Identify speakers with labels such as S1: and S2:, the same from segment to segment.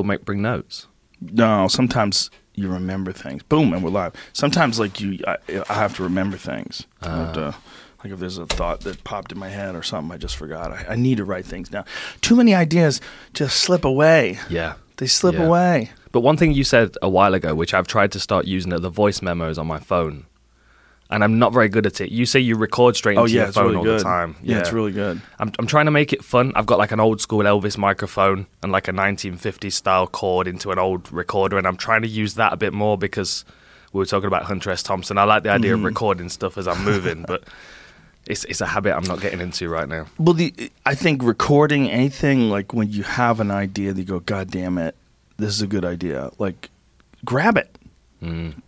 S1: people make bring notes.
S2: No, sometimes you remember things. Boom, and we're live. Sometimes like you, I, I have to remember things. Ah. Have to- uh, like if there's a thought that popped in my head or something I just forgot. I, I need to write things down. Too many ideas just slip away.
S1: Yeah.
S2: They slip
S1: Yeah.
S2: away.
S1: But one thing you said a while ago, which I've tried to start using, are the voice memos on my phone, and I'm not very good at it. You say you record straight into
S2: Oh yeah,
S1: your phone
S2: really
S1: all
S2: good.
S1: the time.
S2: Yeah, it's really good.
S1: I'm, I'm trying to make it fun. I've got like an old school Elvis microphone and like a 1950s style cord into an old recorder, and I'm trying to use that a bit more because we were talking about Hunter S. Thompson. I like the idea
S2: Mm-hmm.
S1: of recording stuff as I'm moving, but it's it's a habit I'm not getting into right now.
S2: Well, the I think recording anything like when you have an idea, that you go, God damn it, this is a good idea. Like, grab it.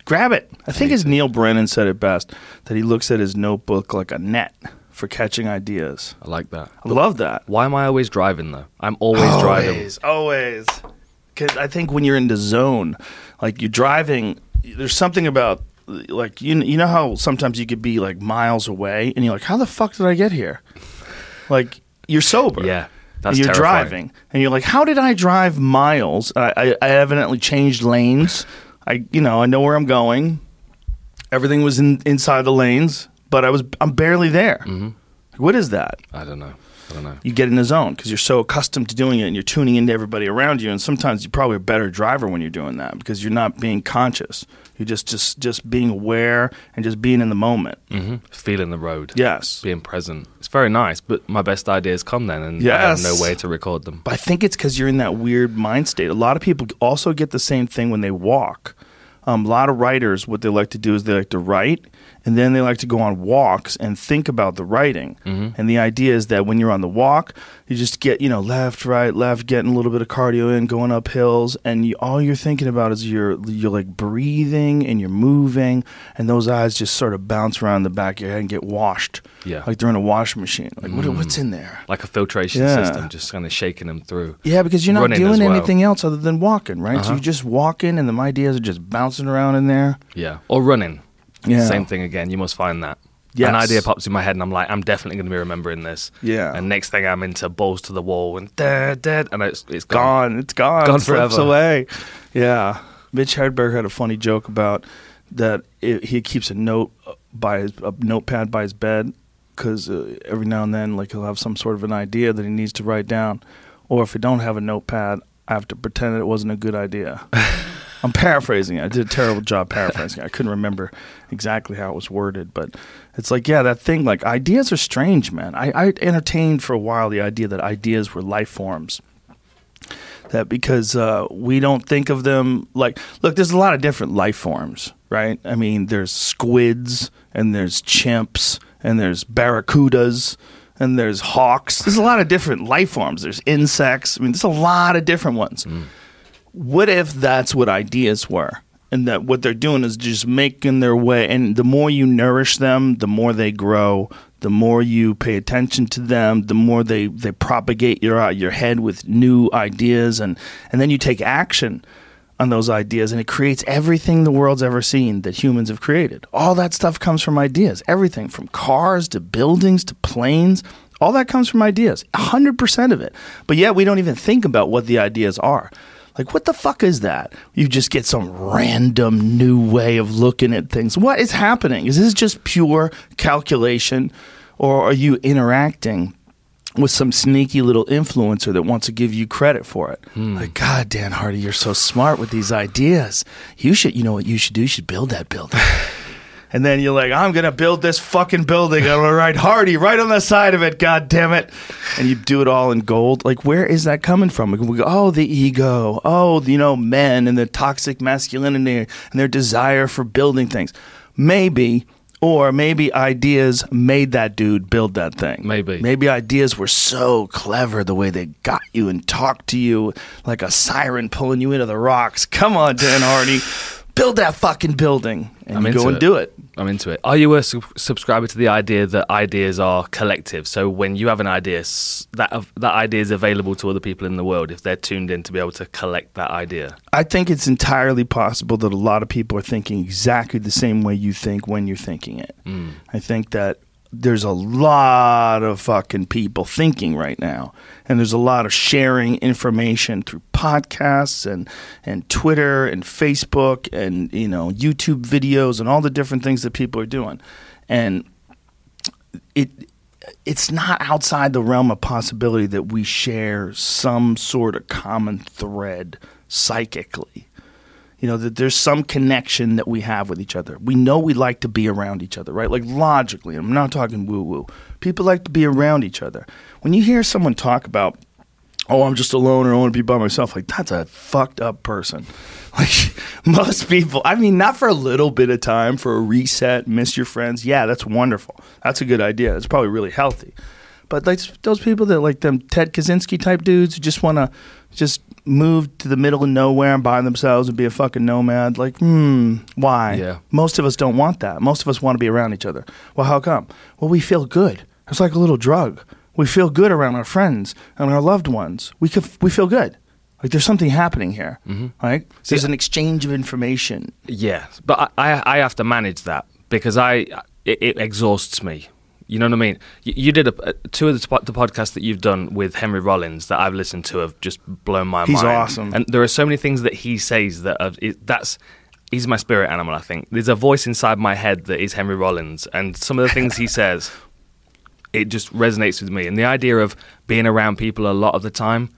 S2: Grab it. I think as Neal Brennan said it best, that he looks at his notebook like a net for catching ideas.
S1: I like that.
S2: I love that.
S1: Why am I always driving though? I'm always driving.
S2: Always, always. Because I think when you're in the zone, like you're driving, there's something about like you you know how sometimes you could be like miles away and you're like, how the fuck did I get here? Like you're sober.
S1: Yeah, that's
S2: and you're
S1: terrifying.
S2: driving and you're like, how did I drive miles? I, I, I evidently changed lanes. I you know I know where I'm going. Everything was in, inside the lanes, but I was I'm barely there.
S1: Mm-hmm.
S2: What is that?
S1: I don't know. Know.
S2: you get in the zone because you're so accustomed to doing it and you're tuning into everybody around you and sometimes you're probably a better driver when you're doing that because you're not being conscious you're just just just being aware and just being in the moment
S1: hmm Feeling the road.
S2: yes
S1: Being present. It's very nice, but my best ideas come then, and I have no way to record them.
S2: but i think it's because you're in that weird mind state a lot of people also get the same thing when they walk um, a lot of writers what they like to do is they like to write and then they like to go on walks and think about the writing and the idea is that when you're on the walk you just get you know left right left getting a little bit of cardio in going up hills and you, all you're thinking about is you're you're like breathing and you're moving and those eyes just sort of bounce around the back of your head and get washed
S1: Yeah.
S2: like they're in a washing machine like what, what's in there
S1: Like a filtration
S2: Yeah.
S1: system, just kind of shaking them through.
S2: yeah, because you're not
S1: Running
S2: doing
S1: well.
S2: anything else other than walking, right? So
S1: Uh-huh.
S2: you're just walking, and the ideas are just bouncing around in there.
S1: Yeah. Or running.
S2: Yeah.
S1: Same thing again. You must find that.
S2: Yes.
S1: An idea pops in my head, and I'm like, I'm definitely going to be remembering this.
S2: Yeah.
S1: And next thing I'm into balls to the wall and dead, dead, and it's it's gone.
S2: Gone, it's gone,
S1: Gone forever.
S2: away. Yeah, Mitch Hedberg had a funny joke about that. It, he keeps a note by his a notepad by his bed because uh, every now and then, like he'll have some sort of an idea that he needs to write down, or if he don't have a notepad, I have to pretend it wasn't a good idea. I'm paraphrasing it. I did a terrible job paraphrasing. I couldn't remember exactly how it was worded, but it's like, yeah, that thing. Like ideas are strange, man. I, I entertained for a while the idea that ideas were life forms. That because uh, we don't think of them like look there's a lot of different life forms right? I mean there's squids and there's chimps and there's barracudas and there's hawks. There's a lot of different life forms. There's insects. I mean there's a lot of different ones. What if that's what ideas were and that what they're doing is just making their way and the more you nourish them the more they grow the more you pay attention to them the more they, they propagate your uh, your head with new ideas and and then you take action on those ideas and it creates everything the world's ever seen that humans have created. All that stuff comes from ideas. Everything from cars to buildings to planes all that comes from ideas. 100% of it. But yet we don't even think about what the ideas are like, what the fuck is that? You just get some random new way of looking at things. What is happening? Is this just pure calculation, or are you interacting with some sneaky little influencer that wants to give you credit for it? Hmm. Like, God, Dan Hardy, you're so smart with these ideas. You should, you know what you should do? You should build that building. And then you're like, I'm gonna build this fucking building. I'm gonna write Hardy right on the side of it. God damn it! And you do it all in gold. Like, where is that coming from? We go, oh, the ego. Oh, you know, men and the toxic masculinity and their desire for building things. Maybe, or maybe ideas made that dude build that thing.
S1: Maybe.
S2: Maybe ideas were so clever the way they got you and talked to you like a siren pulling you into the rocks. Come on, Dan Hardy. Build that fucking building. And
S1: I'm
S2: you go and
S1: it.
S2: do it.
S1: I'm into it. Are you a sub- subscriber to the idea that ideas are collective? So when you have an idea, that that idea is available to other people in the world if they're tuned in to be able to collect that idea.
S2: I think it's entirely possible that a lot of people are thinking exactly the same way you think when you're thinking it. Hmm. I think that there's a lot of fucking people thinking right now. And there's a lot of sharing information through podcasts and and Twitter and Facebook and you know YouTube videos and all the different things that people are doing. And it it's not outside the realm of possibility that we share some sort of common thread psychically you know that there's some connection that we have with each other. We know we like to be around each other right? Like logically i'm not talking woo woo people like to be around each other. When you hear someone talk about oh i'm just alone or i want to be by myself like that's a fucked up person. Like most people i mean not for a little bit of time for a reset miss your friends. Yeah that's wonderful. That's a good idea. It's probably really healthy. But like those people that like them ted kaczynski type dudes who just want to just move to the middle of nowhere and by themselves and be a fucking nomad like hmm why?
S1: Yeah.
S2: most of us don't want that. Most of us want to be around each other. Well how come? Well we feel good. It's like a little drug. We feel good around our friends and our loved ones. We could, we feel good. Like there's something happening here right? There's
S1: See,
S2: an exchange of information.
S1: Yeah, but I, I I have to manage that because I it, it exhausts me. You know what I mean? You, you did a, uh, two of the, the podcasts that you've done with Henry Rollins that I've listened to have just blown my
S2: He's
S1: mind.
S2: awesome.
S1: and there are so many things that he says that are, it, that's he's my spirit animal. I think there's a voice inside my head that is Henry Rollins, and some of the things he says, it just resonates with me. And the idea of being around people a lot of the time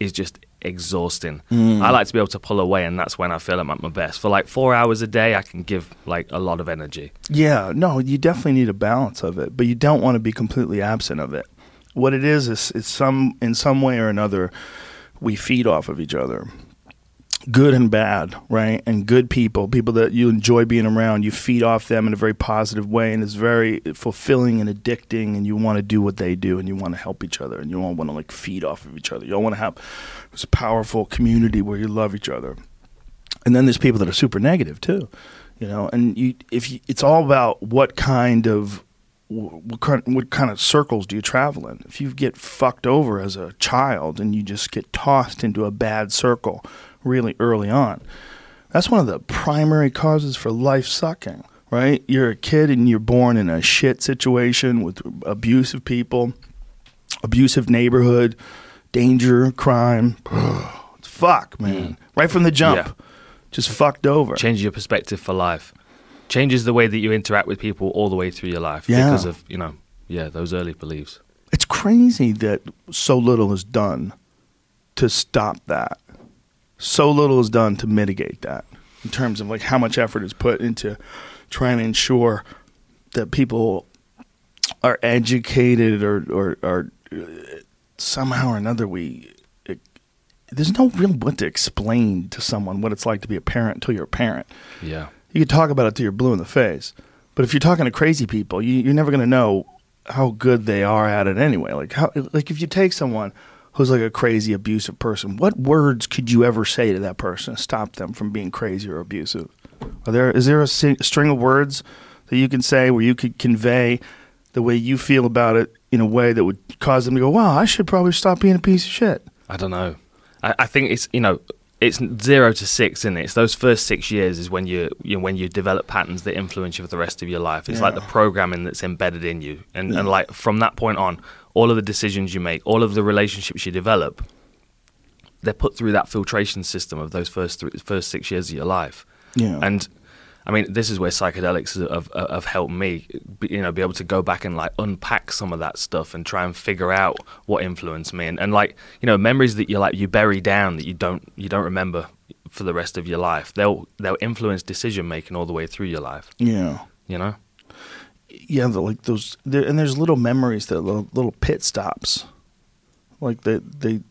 S1: is just exhausting. Mm. I like to be able to pull away, and that's when I feel I'm at my best. For like four hours a day, I can give like a lot of energy.
S2: Yeah, no, you definitely need a balance of it, but you don't want to be completely absent of it. What it is is it's some in some way or another we feed off of each other. Good and bad, right? And good people, people that you enjoy being around, you feed off them in a very positive way and it's very fulfilling and addicting and you want to do what they do and you want to help each other and you all want to like feed off of each other. You all want to have this powerful community where you love each other. And then there's people that are super negative too you know and you if you, it's all about what kind of what kind, what kind of circles do you travel in? If you get fucked over as a child and you just get tossed into a bad circle really early on that's one of the primary causes for life sucking right? You're a kid and you're born in a shit situation with abusive people abusive neighborhood danger crime fuck man mm. right from the jump
S1: Yeah.
S2: just fucked over.
S1: Changes your perspective for life. Changes the way that you interact with people all the way through your life
S2: Yeah.
S1: because of you know yeah those early beliefs.
S2: It's crazy that so little is done to stop that. So little is done to mitigate that in terms of like how much effort is put into trying to ensure that people are educated or or, or somehow or another we it, there's no real what to explain to someone what it's like to be a parent until you're a parent.
S1: Yeah.
S2: You can talk about it till you're blue in the face, but if you're talking to crazy people, you, you're never going to know how good they are at it anyway. Like how, like if you take someone who's like a crazy abusive person, what words could you ever say to that person to stop them from being crazy or abusive? Are there is there a string of words that you can say where you could convey the way you feel about it in a way that would cause them to go, "Wow, I should probably stop being a piece of shit."
S1: I don't know. I, I think it's you know it's zero to six, isn't it? It's those first six years is when you, you know, when you develop patterns that influence you for the rest of your life. It's like the programming that's embedded in you, and
S2: Yeah.
S1: and like from that point on, all of the decisions you make, all of the relationships you develop, they're put through that filtration system of those first three, first six years of your life.
S2: Yeah.
S1: And I mean, this is where psychedelics have, have, helped me, be- you know, be able to go back and like unpack some of that stuff and try and figure out what influenced me, and, and like you know, memories that you like you bury down that you don't you don't remember for the rest of your life. They'll they'll influence decision making all the way through your life.
S2: yeah.
S1: You know,
S2: yeah, like those, there, and there's little memories that little, little pit stops, like they they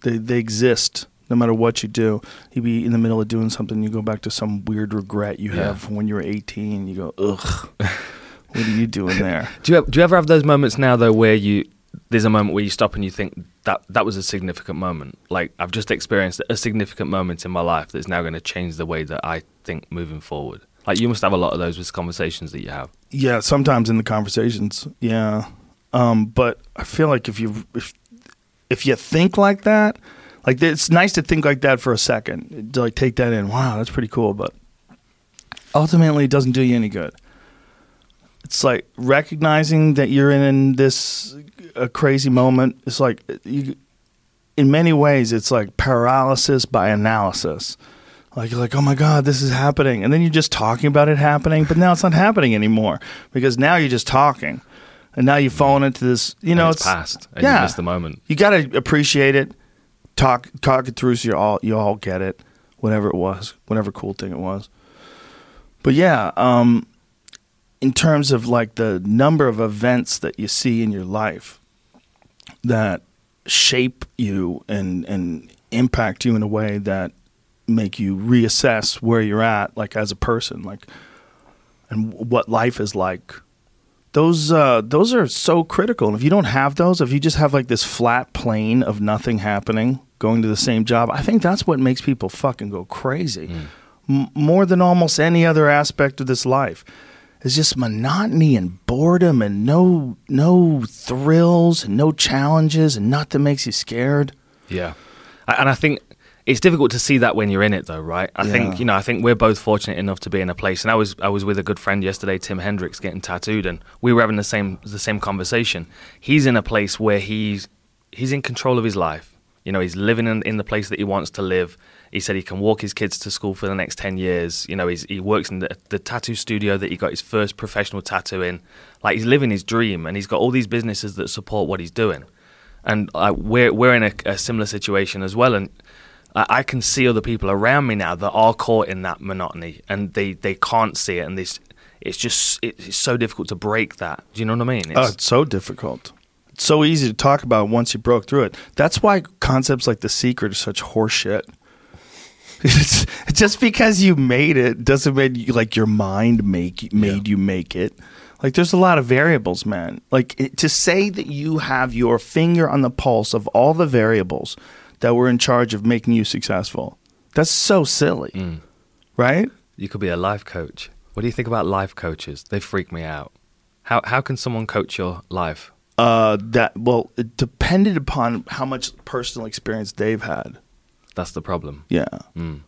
S2: they they exist no matter what you do. You be in the middle of doing something, you go back to some weird regret you
S1: Yeah.
S2: have when you were 18. You go, ugh, what are you doing there?
S1: do you ever, do you ever have those moments now though where you there's a moment where you stop and you think that that was a significant moment. Like I've just experienced a significant moment in my life that's now going to change the way that I think moving forward. Like you must have a lot of those with conversations that you have.
S2: Yeah, sometimes in the conversations, yeah. Um, but I feel like if you if if you think like that, like it's nice to think like that for a second, to like take that in. Wow, that's pretty cool, but ultimately, it doesn't do you any good. it's like recognizing that you're in this a crazy moment. It's like uh, you, in many ways, it's like paralysis by analysis. Like you're like, oh my god, this is happening, and then you're just talking about it happening, but now it's not happening anymore because now you're just talking, and now you've fallen into this. You know,
S1: And it's, past. And
S2: yeah.
S1: you missed the moment.
S2: you got to appreciate it. Talk talk it through so you all you all get it. Whatever it was, whatever cool thing it was. But yeah, um, in terms of like the number of events that you see in your life that shape you and and impact you in a way that make you reassess where you're at, like as a person, like and what life is like those uh, those are so critical. And if you don't have those, if you just have like this flat plane of nothing happening, going to the same job, I think that's what makes people fucking go crazy. M- more than almost any other aspect of this life. It's just monotony and boredom and no no thrills and no challenges and nothing makes you scared.
S1: Yeah, and I think it's difficult to see that when you're in it, though, right? I
S2: Yeah.
S1: think you know, I think we're both fortunate enough to be in a place. And I was I was with a good friend yesterday, Tim Hendricks, getting tattooed, and we were having the same the same conversation. He's in a place where he's he's in control of his life. You know, he's living in, in the place that he wants to live. He said he can walk his kids to school for the next 10 years. You know, he's, he works in the, the tattoo studio that he got his first professional tattoo in. Like, he's living his dream, and he's got all these businesses that support what he's doing and uh, we're we're in a, a similar situation as well. And I, I can see other people around me now that are caught in that monotony, and they, they can't see it, and this it's just it's so difficult to break that. Do you know what I mean?
S2: Oh, it's so difficult. It's so easy to talk about once you broke through it. That's why concepts like The Secret are such horseshit. It's, just because you made it doesn't mean you, like your mind make made you make it. Like there's a lot of variables, man. Like it, to say that you have your finger on the pulse of all the variables that were in charge of making you successful. That's so silly.
S1: Mm.
S2: Right?
S1: you could be a life coach. What do you think about life coaches? They freak me out. How how can someone coach your life?
S2: Uh that well, it depended upon how much personal experience they've had.
S1: That's the problem.
S2: Yeah.
S1: Mm.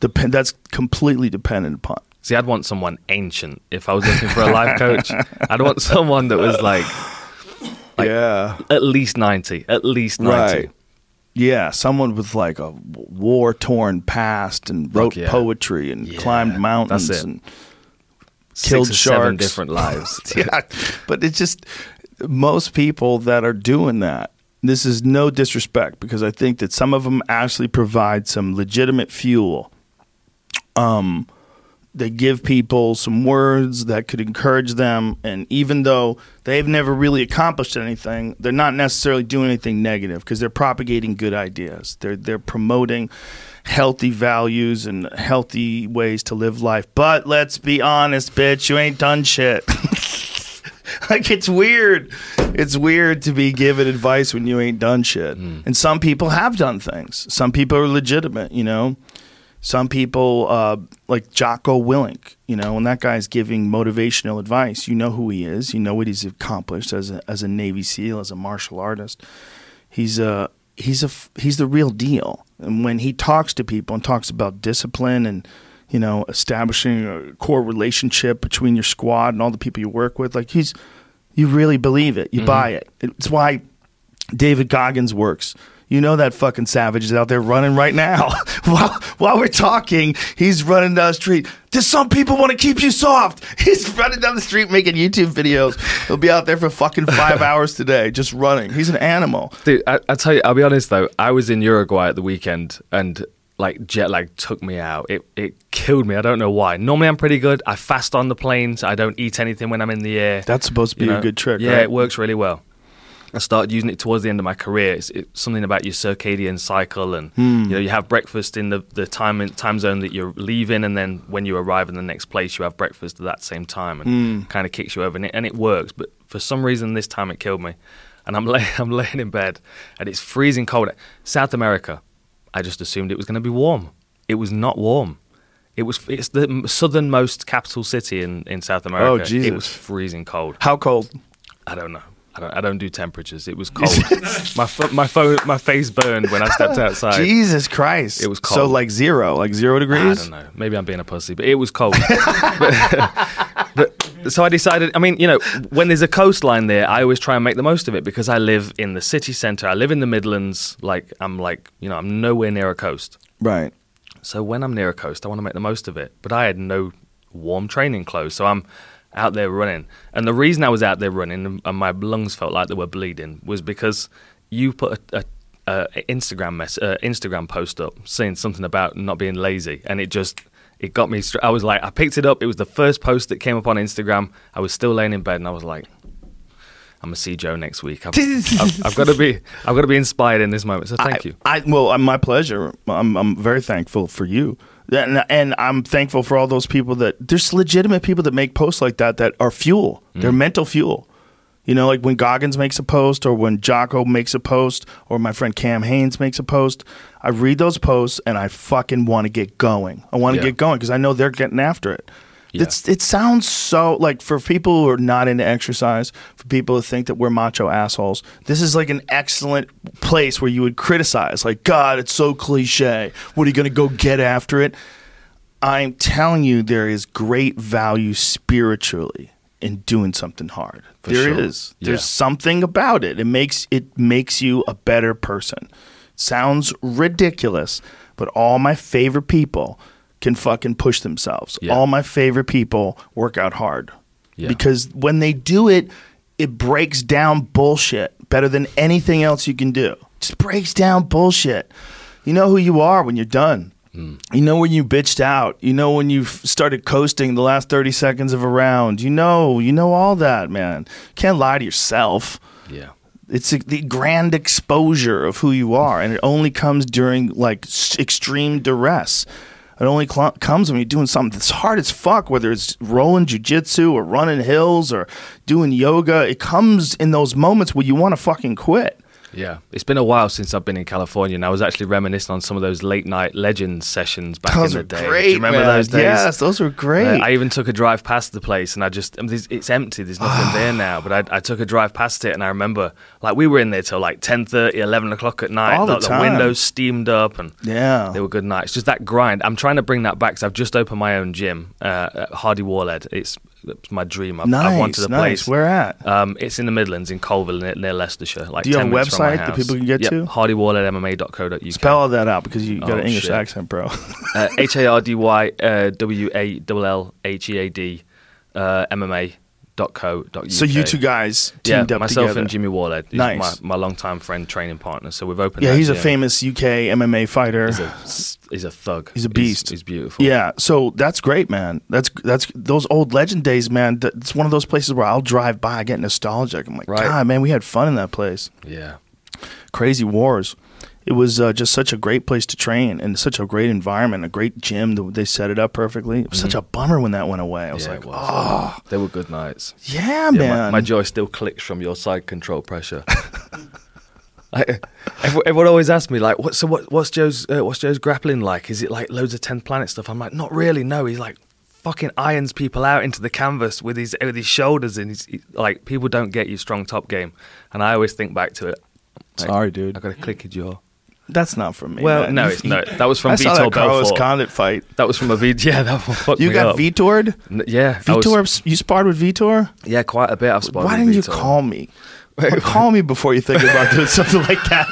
S2: Depend. That's completely dependent upon.
S1: See, I'd want someone ancient if I was looking for a life coach. I'd want someone that was like Like-
S2: yeah.
S1: at least ninety, at least ninety.
S2: Right. Yeah. Someone with like a war torn past and wrote
S1: yeah.
S2: poetry and
S1: Yeah,
S2: climbed mountains and
S1: Six
S2: Killed
S1: or seven
S2: sharks.
S1: different lives.
S2: yeah. But it's just most people that are doing that. This is no disrespect because I think that some of them actually provide some legitimate fuel. Um, they give people some words that could encourage them, and even though they've never really accomplished anything, they're not necessarily doing anything negative because they're propagating good ideas. They're they're promoting healthy values and healthy ways to live life. But let's be honest, bitch, you ain't done shit. like it's weird. It's weird to be given advice when you ain't done shit. And some people have done things. Some people are legitimate, you know. Some people, uh, like Jocko Willink, you know, when that guy's giving motivational advice, you know who he is. You know what he's accomplished as a as a Navy SEAL, as a martial artist. He's a he's a he's the real deal. And when he talks to people and talks about discipline and you know establishing a core relationship between your squad and all the people you work with, like he's you really believe it. You mm-hmm. buy it. It's why David Goggins works. You know that fucking savage is out there running right now. while, while we're talking, he's running down the street. There's some people want to keep you soft. He's running down the street making YouTube videos. He'll be out there for fucking five hours today, just running. He's an animal.
S1: Dude, I, I tell you, I'll be honest though. I was in Uruguay at the weekend, and like jet lag took me out. It it killed me. I don't know why. Normally I'm pretty good. I fast on the planes. I don't eat anything when I'm in the air.
S2: That's supposed to be
S1: You
S2: a good trick.
S1: Yeah,
S2: right?
S1: it works really well. I started using it towards the end of my career. It's, it's something about your circadian cycle, and
S2: Hmm.
S1: you know you have breakfast in the the time time zone that you're leaving, and then when you arrive in the next place, you have breakfast at that same time, and
S2: Hmm.
S1: kind of kicks you over, and it, and it works. But for some reason, this time it killed me, and I'm lay, I'm laying in bed, and it's freezing cold. South America, I just assumed it was going to be warm. It was not warm. It was. It's the southernmost capital city in, in South America.
S2: Oh, Jesus.
S1: It was freezing cold.
S2: How cold?
S1: I don't know. I don't, I don't do temperatures. It was cold. my pho- my phone my face burned when I stepped outside.
S2: Jesus Christ.
S1: It was cold.
S2: So like zero, like zero degrees.
S1: I
S2: degrees?
S1: don't know. Maybe I'm being a pussy, but it was cold. but, but so I decided. I mean, you know, when there's a coastline there, I always try and make the most of it because I live in the city centre. I live in the Midlands. Like I'm like, you know, I'm nowhere near a coast.
S2: Right.
S1: So when I'm near a coast, I want to make the most of it. But I had no warm training clothes, so I'm out there running. And the reason I was out there running and my lungs felt like they were bleeding was because you put a, a, a Instagram mess, uh, Instagram post up saying something about not being lazy, and it just it got me. Str- I was like, I picked it up. It was the first post that came up on Instagram. I was still laying in bed, and I was like. I'm gonna see Joe next week. I've, I've, I've got to be, I've got to be inspired in this moment. So thank
S2: I,
S1: you.
S2: I well, uh, my pleasure. I'm I'm very thankful for you, and, and I'm thankful for all those people that there's legitimate people that make posts like that that are fuel. They're mm-hmm. mental fuel. You know, like when Goggins makes a post, or when Jocko makes a post, or my friend Cam Hanes makes a post. I read those posts and I fucking want to get going. I want to
S1: Yeah.
S2: get going because I know they're getting after it.
S1: Yeah.
S2: It's, it sounds so like for people who are not into exercise, for people who think that we're macho assholes, this is like an excellent place where you would criticize, like, God, it's so cliche. What are you going to go get after it? I'm telling you, there is great value spiritually in doing something hard.
S1: For
S2: There
S1: sure.
S2: is.
S1: Yeah.
S2: There's something about it. It makes it makes you a better person. Sounds ridiculous, but all my favorite people can fucking push themselves.
S1: Yeah.
S2: All my favorite people work out hard.
S1: Yeah.
S2: Because when they do it, it breaks down bullshit better than anything else you can do. Just breaks down bullshit. You know who you are when you're done. Hmm. You know when you bitched out. You know when you started coasting the last 30 seconds of a round. You know, you know all that, man. can't lie to yourself.
S1: Yeah.
S2: It's a, the grand exposure of who you are, and it only comes during like s- extreme duress. It only cl- comes when you're doing something that's hard as fuck, whether it's rolling jujitsu or running hills or doing yoga. It comes in those moments where you want to fucking quit.
S1: Yeah, it's been a while since I've been in California, and I was actually reminiscing on some of those late night legends sessions back
S2: Those
S1: in the day.
S2: great.
S1: Do you remember
S2: man.
S1: those days?
S2: Yes, those were great.
S1: Uh, I even took a drive past the place, and I just I mean, it's empty. There's nothing there now. But I, I took a drive past it, and I remember like we were in there till like 10:30, 11 o'clock at night.
S2: All the time.
S1: windows steamed up, and
S2: yeah.
S1: they were good nights. Just that grind. I'm trying to bring that back because I've just opened my own gym, uh, at Hardy Wallhead. It's, it's my dream. I've,
S2: nice.
S1: I've wanted a
S2: nice.
S1: place.
S2: Where at?
S1: Um, it's in the Midlands, in Coalville, near, near Leicestershire. Like
S2: Do you have a
S1: minutes from my
S2: website that people can get
S1: yep,
S2: to?
S1: HardyWallheadMMA.co.uk.
S2: Spell all that out because you got
S1: Oh,
S2: an English
S1: shit.
S2: accent, bro.
S1: uh, H A R D Y W A L L H E A D uh,
S2: so you two guys
S1: yeah,
S2: up
S1: myself
S2: together.
S1: and Jimmy Wallhead. He's
S2: Nice.
S1: my, my longtime friend, training partner. So we've opened.
S2: yeah, he's a famous UK MMA fighter.
S1: He's a, he's a thug.
S2: He's a beast.
S1: He's, beautiful.
S2: Yeah, so that's great, man. That's that's those old legend days, man. It's one of those places where I'll drive by, I get nostalgic. I'm like,
S1: Right.
S2: God, man, we had fun in that place.
S1: Yeah.
S2: Crazy wars. It was uh, just such a great place to train and such a great environment, a great gym. They set it up perfectly. It was such a bummer when that went away. I was
S1: yeah,
S2: like,
S1: was.
S2: oh,
S1: They were good nights.
S2: yeah,
S1: Yeah,
S2: man.
S1: my, my jaw still clicks from your side control pressure. I, everyone, everyone always asks me like, "What? So what? What's Joe's? Uh, what's Joe's grappling like? Is it like loads of Tenth Planet stuff?" I'm like, "Not really. No, he's like fucking irons people out into the canvas with his with his shoulders, and he's he- like, people don't get you strong top game." And I always think back to it. Like,
S2: Sorry, dude.
S1: I got a clicky jaw.
S2: That's not from me.
S1: Well,
S2: man.
S1: no, it's no. That was from
S2: I saw
S1: Vitor
S2: that Carlos Condit fight.
S1: That was from Vitor. Yeah, that one fucked
S2: You
S1: me
S2: got
S1: up.
S2: Vitored?
S1: N- yeah, I was-
S2: Vitor, you sparred with Vitor?
S1: yeah, quite a bit. I've spotted
S2: Why
S1: with
S2: didn't you call me? Or call me before you think about doing something like that.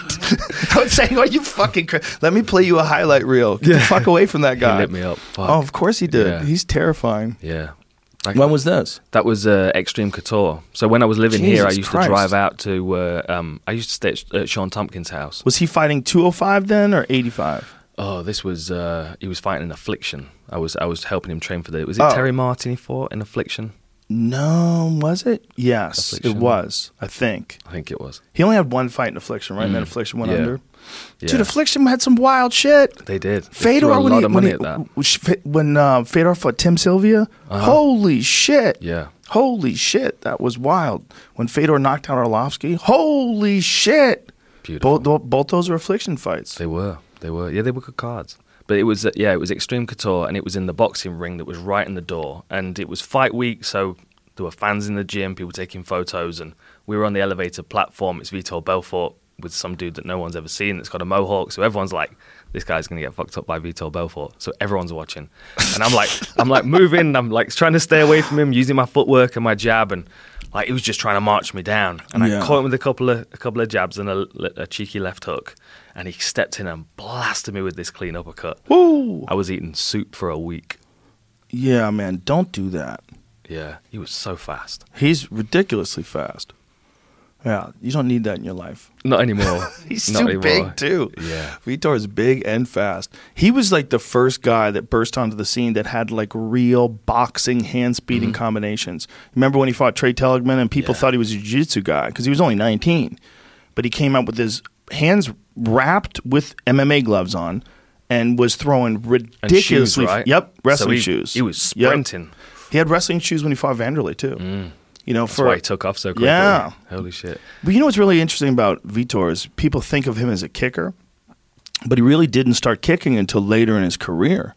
S2: I was saying, "Are you fucking? Cra- Let me play you a highlight reel. Get the fuck away from that
S1: He
S2: guy."
S1: lit me up. Fuck.
S2: Oh, of course he did.
S1: Yeah.
S2: He's terrifying.
S1: Yeah. Like,
S2: When was this?
S1: that was uh, Extreme Couture. So when I was living here, I used
S2: Christ.
S1: to drive out to. Uh, um, I used to stay at, at Shawn Tompkins' house.
S2: Was he fighting 205 then or 85?
S1: Oh, this was. Uh, he was fighting in Affliction. I was. I was helping him train for the. Was it
S2: Oh.
S1: Terry Martin he fought in Affliction?
S2: No, was it? Yes,
S1: Affliction.
S2: it was. I think
S1: I think it was.
S2: he only had one fight in Affliction, right? And then
S1: Mm.
S2: Affliction went
S1: Yeah.
S2: under.
S1: Yeah.
S2: Dude, Affliction had some wild shit.
S1: They did. They
S2: Fedor
S1: threw a
S2: when he,
S1: of
S2: when,
S1: money
S2: he,
S1: at that.
S2: when, when uh, Fedor fought Tim Sylvia,
S1: Uh-huh.
S2: holy shit!
S1: Yeah.
S2: Holy shit, that was wild. When Fedor knocked out Arlovsky, holy shit!
S1: Beautiful.
S2: Both, both those were affliction fights.
S1: They were. They were. Yeah, they were good cards. But it was yeah, it was Extreme Couture, and it was in the boxing ring that was right in the door, and it was fight week, so there were fans in the gym, people taking photos, and we were on the elevator platform. It's Vitor Belfort with some dude that no one's ever seen that's got a mohawk, so everyone's like, this guy's gonna get fucked up by Vitor Belfort. So everyone's watching, and I'm like, I'm like moving, I'm like trying to stay away from him, using my footwork and my jab, and like he was just trying to march me down, and
S2: Yeah.
S1: I caught him with a couple of a couple of jabs and a, a cheeky left hook, and he stepped in and blasted me with this clean uppercut.
S2: Woo!
S1: I was eating soup for a week.
S2: Yeah, man, don't do that.
S1: Yeah, he was so fast.
S2: He's ridiculously fast. Yeah, you don't need that in your life.
S1: Not anymore.
S2: He's
S1: Not
S2: too
S1: anymore.
S2: big too.
S1: Yeah.
S2: Vitor is big and fast. He was like the first guy that burst onto the scene that had like real boxing hand speeding combinations. Remember when he fought Tra Telligman and people
S1: Mm-hmm. Yeah.
S2: thought he was a jiu-jitsu guy because he was only 19, but he came out with his hands wrapped with MMA gloves on and was throwing ridiculously.
S1: shoes, right?
S2: Yep, wrestling
S1: So he-
S2: shoes.
S1: He was
S2: Yep.
S1: sprinting.
S2: He had wrestling shoes when he fought Vanderlei too. Mm. You know,
S1: That's
S2: for
S1: why he took off so quickly.
S2: Yeah.
S1: Holy shit.
S2: But you know what's really interesting about Vitor is people think of him as a kicker, but he really didn't start kicking until later in his career.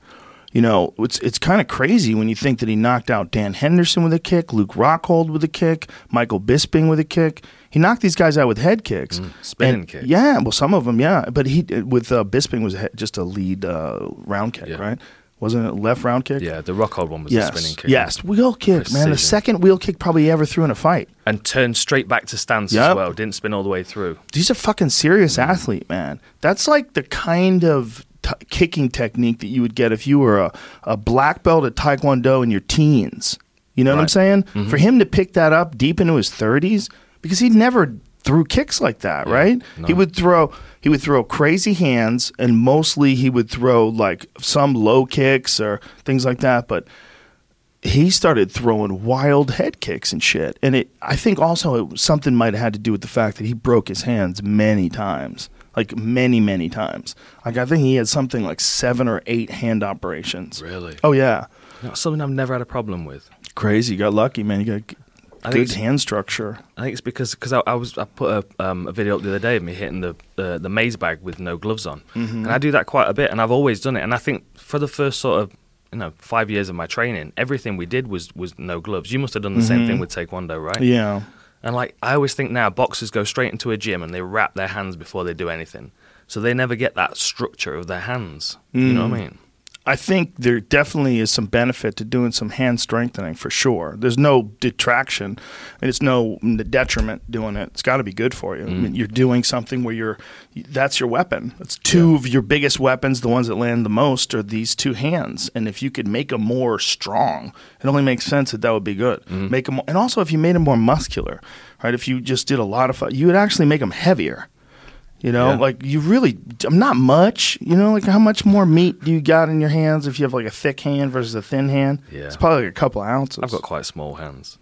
S2: You know, it's it's kind of crazy when you think that he knocked out Dan Henderson with a kick, Luke Rockhold with a kick, Michael Bisping with a kick. He knocked these guys out with head kicks,
S1: spinning
S2: And-
S1: kicks.
S2: Yeah, well, some of them, yeah. But he with uh, Bisping was just a lead uh, round kick,
S1: Yeah.
S2: right? Wasn't it a left round kick?
S1: Yeah, the Rockhold one was
S2: Yes.
S1: the spinning kick.
S2: Yes, wheel kick, man. The second wheel kick probably ever threw in a fight.
S1: And turned straight back to stance
S2: Yep.
S1: as well. Didn't spin all the way through.
S2: he's a fucking serious athlete, man. That's like the kind of t- kicking technique that you would get if you were a, a black belt at Taekwondo in your teens. You know what I'm
S1: Right.
S2: saying? For him to pick that up deep into his 30s, because he never threw kicks like that,
S1: Yeah,
S2: right?
S1: no.
S2: He would throw he would throw crazy hands, and mostly he would throw like some low kicks or things like that, but he started throwing wild head kicks and shit. And it, I think also it, something might have had to do with the fact that he broke his hands many times, like many, many times. Like I think he had something like seven or eight hand operations.
S1: Really?
S2: Oh yeah,
S1: know, something I've never had a problem with.
S2: crazy. You got lucky, man. You got
S1: I think
S2: good
S1: it's-
S2: hand structure.
S1: I think it's because cause I, I was I put a, um, a video up the other day of me hitting the uh, the maize bag with no gloves on,
S2: Mm-hmm.
S1: and I do that quite a bit, and I've always done it. And I think for the first sort of you know five years of my training, everything we did was was no gloves. You must have done the same thing with taekwondo, right?
S2: Mm-hmm. Yeah.
S1: And like I always think now, boxers go straight into a gym and they wrap their hands before they do anything, so they never get that structure of their hands. You know what I
S2: Mm.
S1: mean?
S2: I think there definitely is some benefit to doing some hand strengthening for sure. There's no detraction, and it's no detriment doing it. It's got to be good for you. I mean, mm. you're doing something where you're that's your weapon. It's two of your biggest weapons. The ones that land the most are these two hands. And if you could make them more strong, it only makes sense that that would be good. Mm-hmm. Make them, and also if you made them more muscular, right? If you just did a lot of, you would actually make them heavier. You know,
S1: Yeah.
S2: like you really, I'm not much. You know, like how much more meat do you got in your hands if you have like a thick hand versus a thin hand?
S1: Yeah.
S2: It's probably like a couple ounces.
S1: I've got quite small hands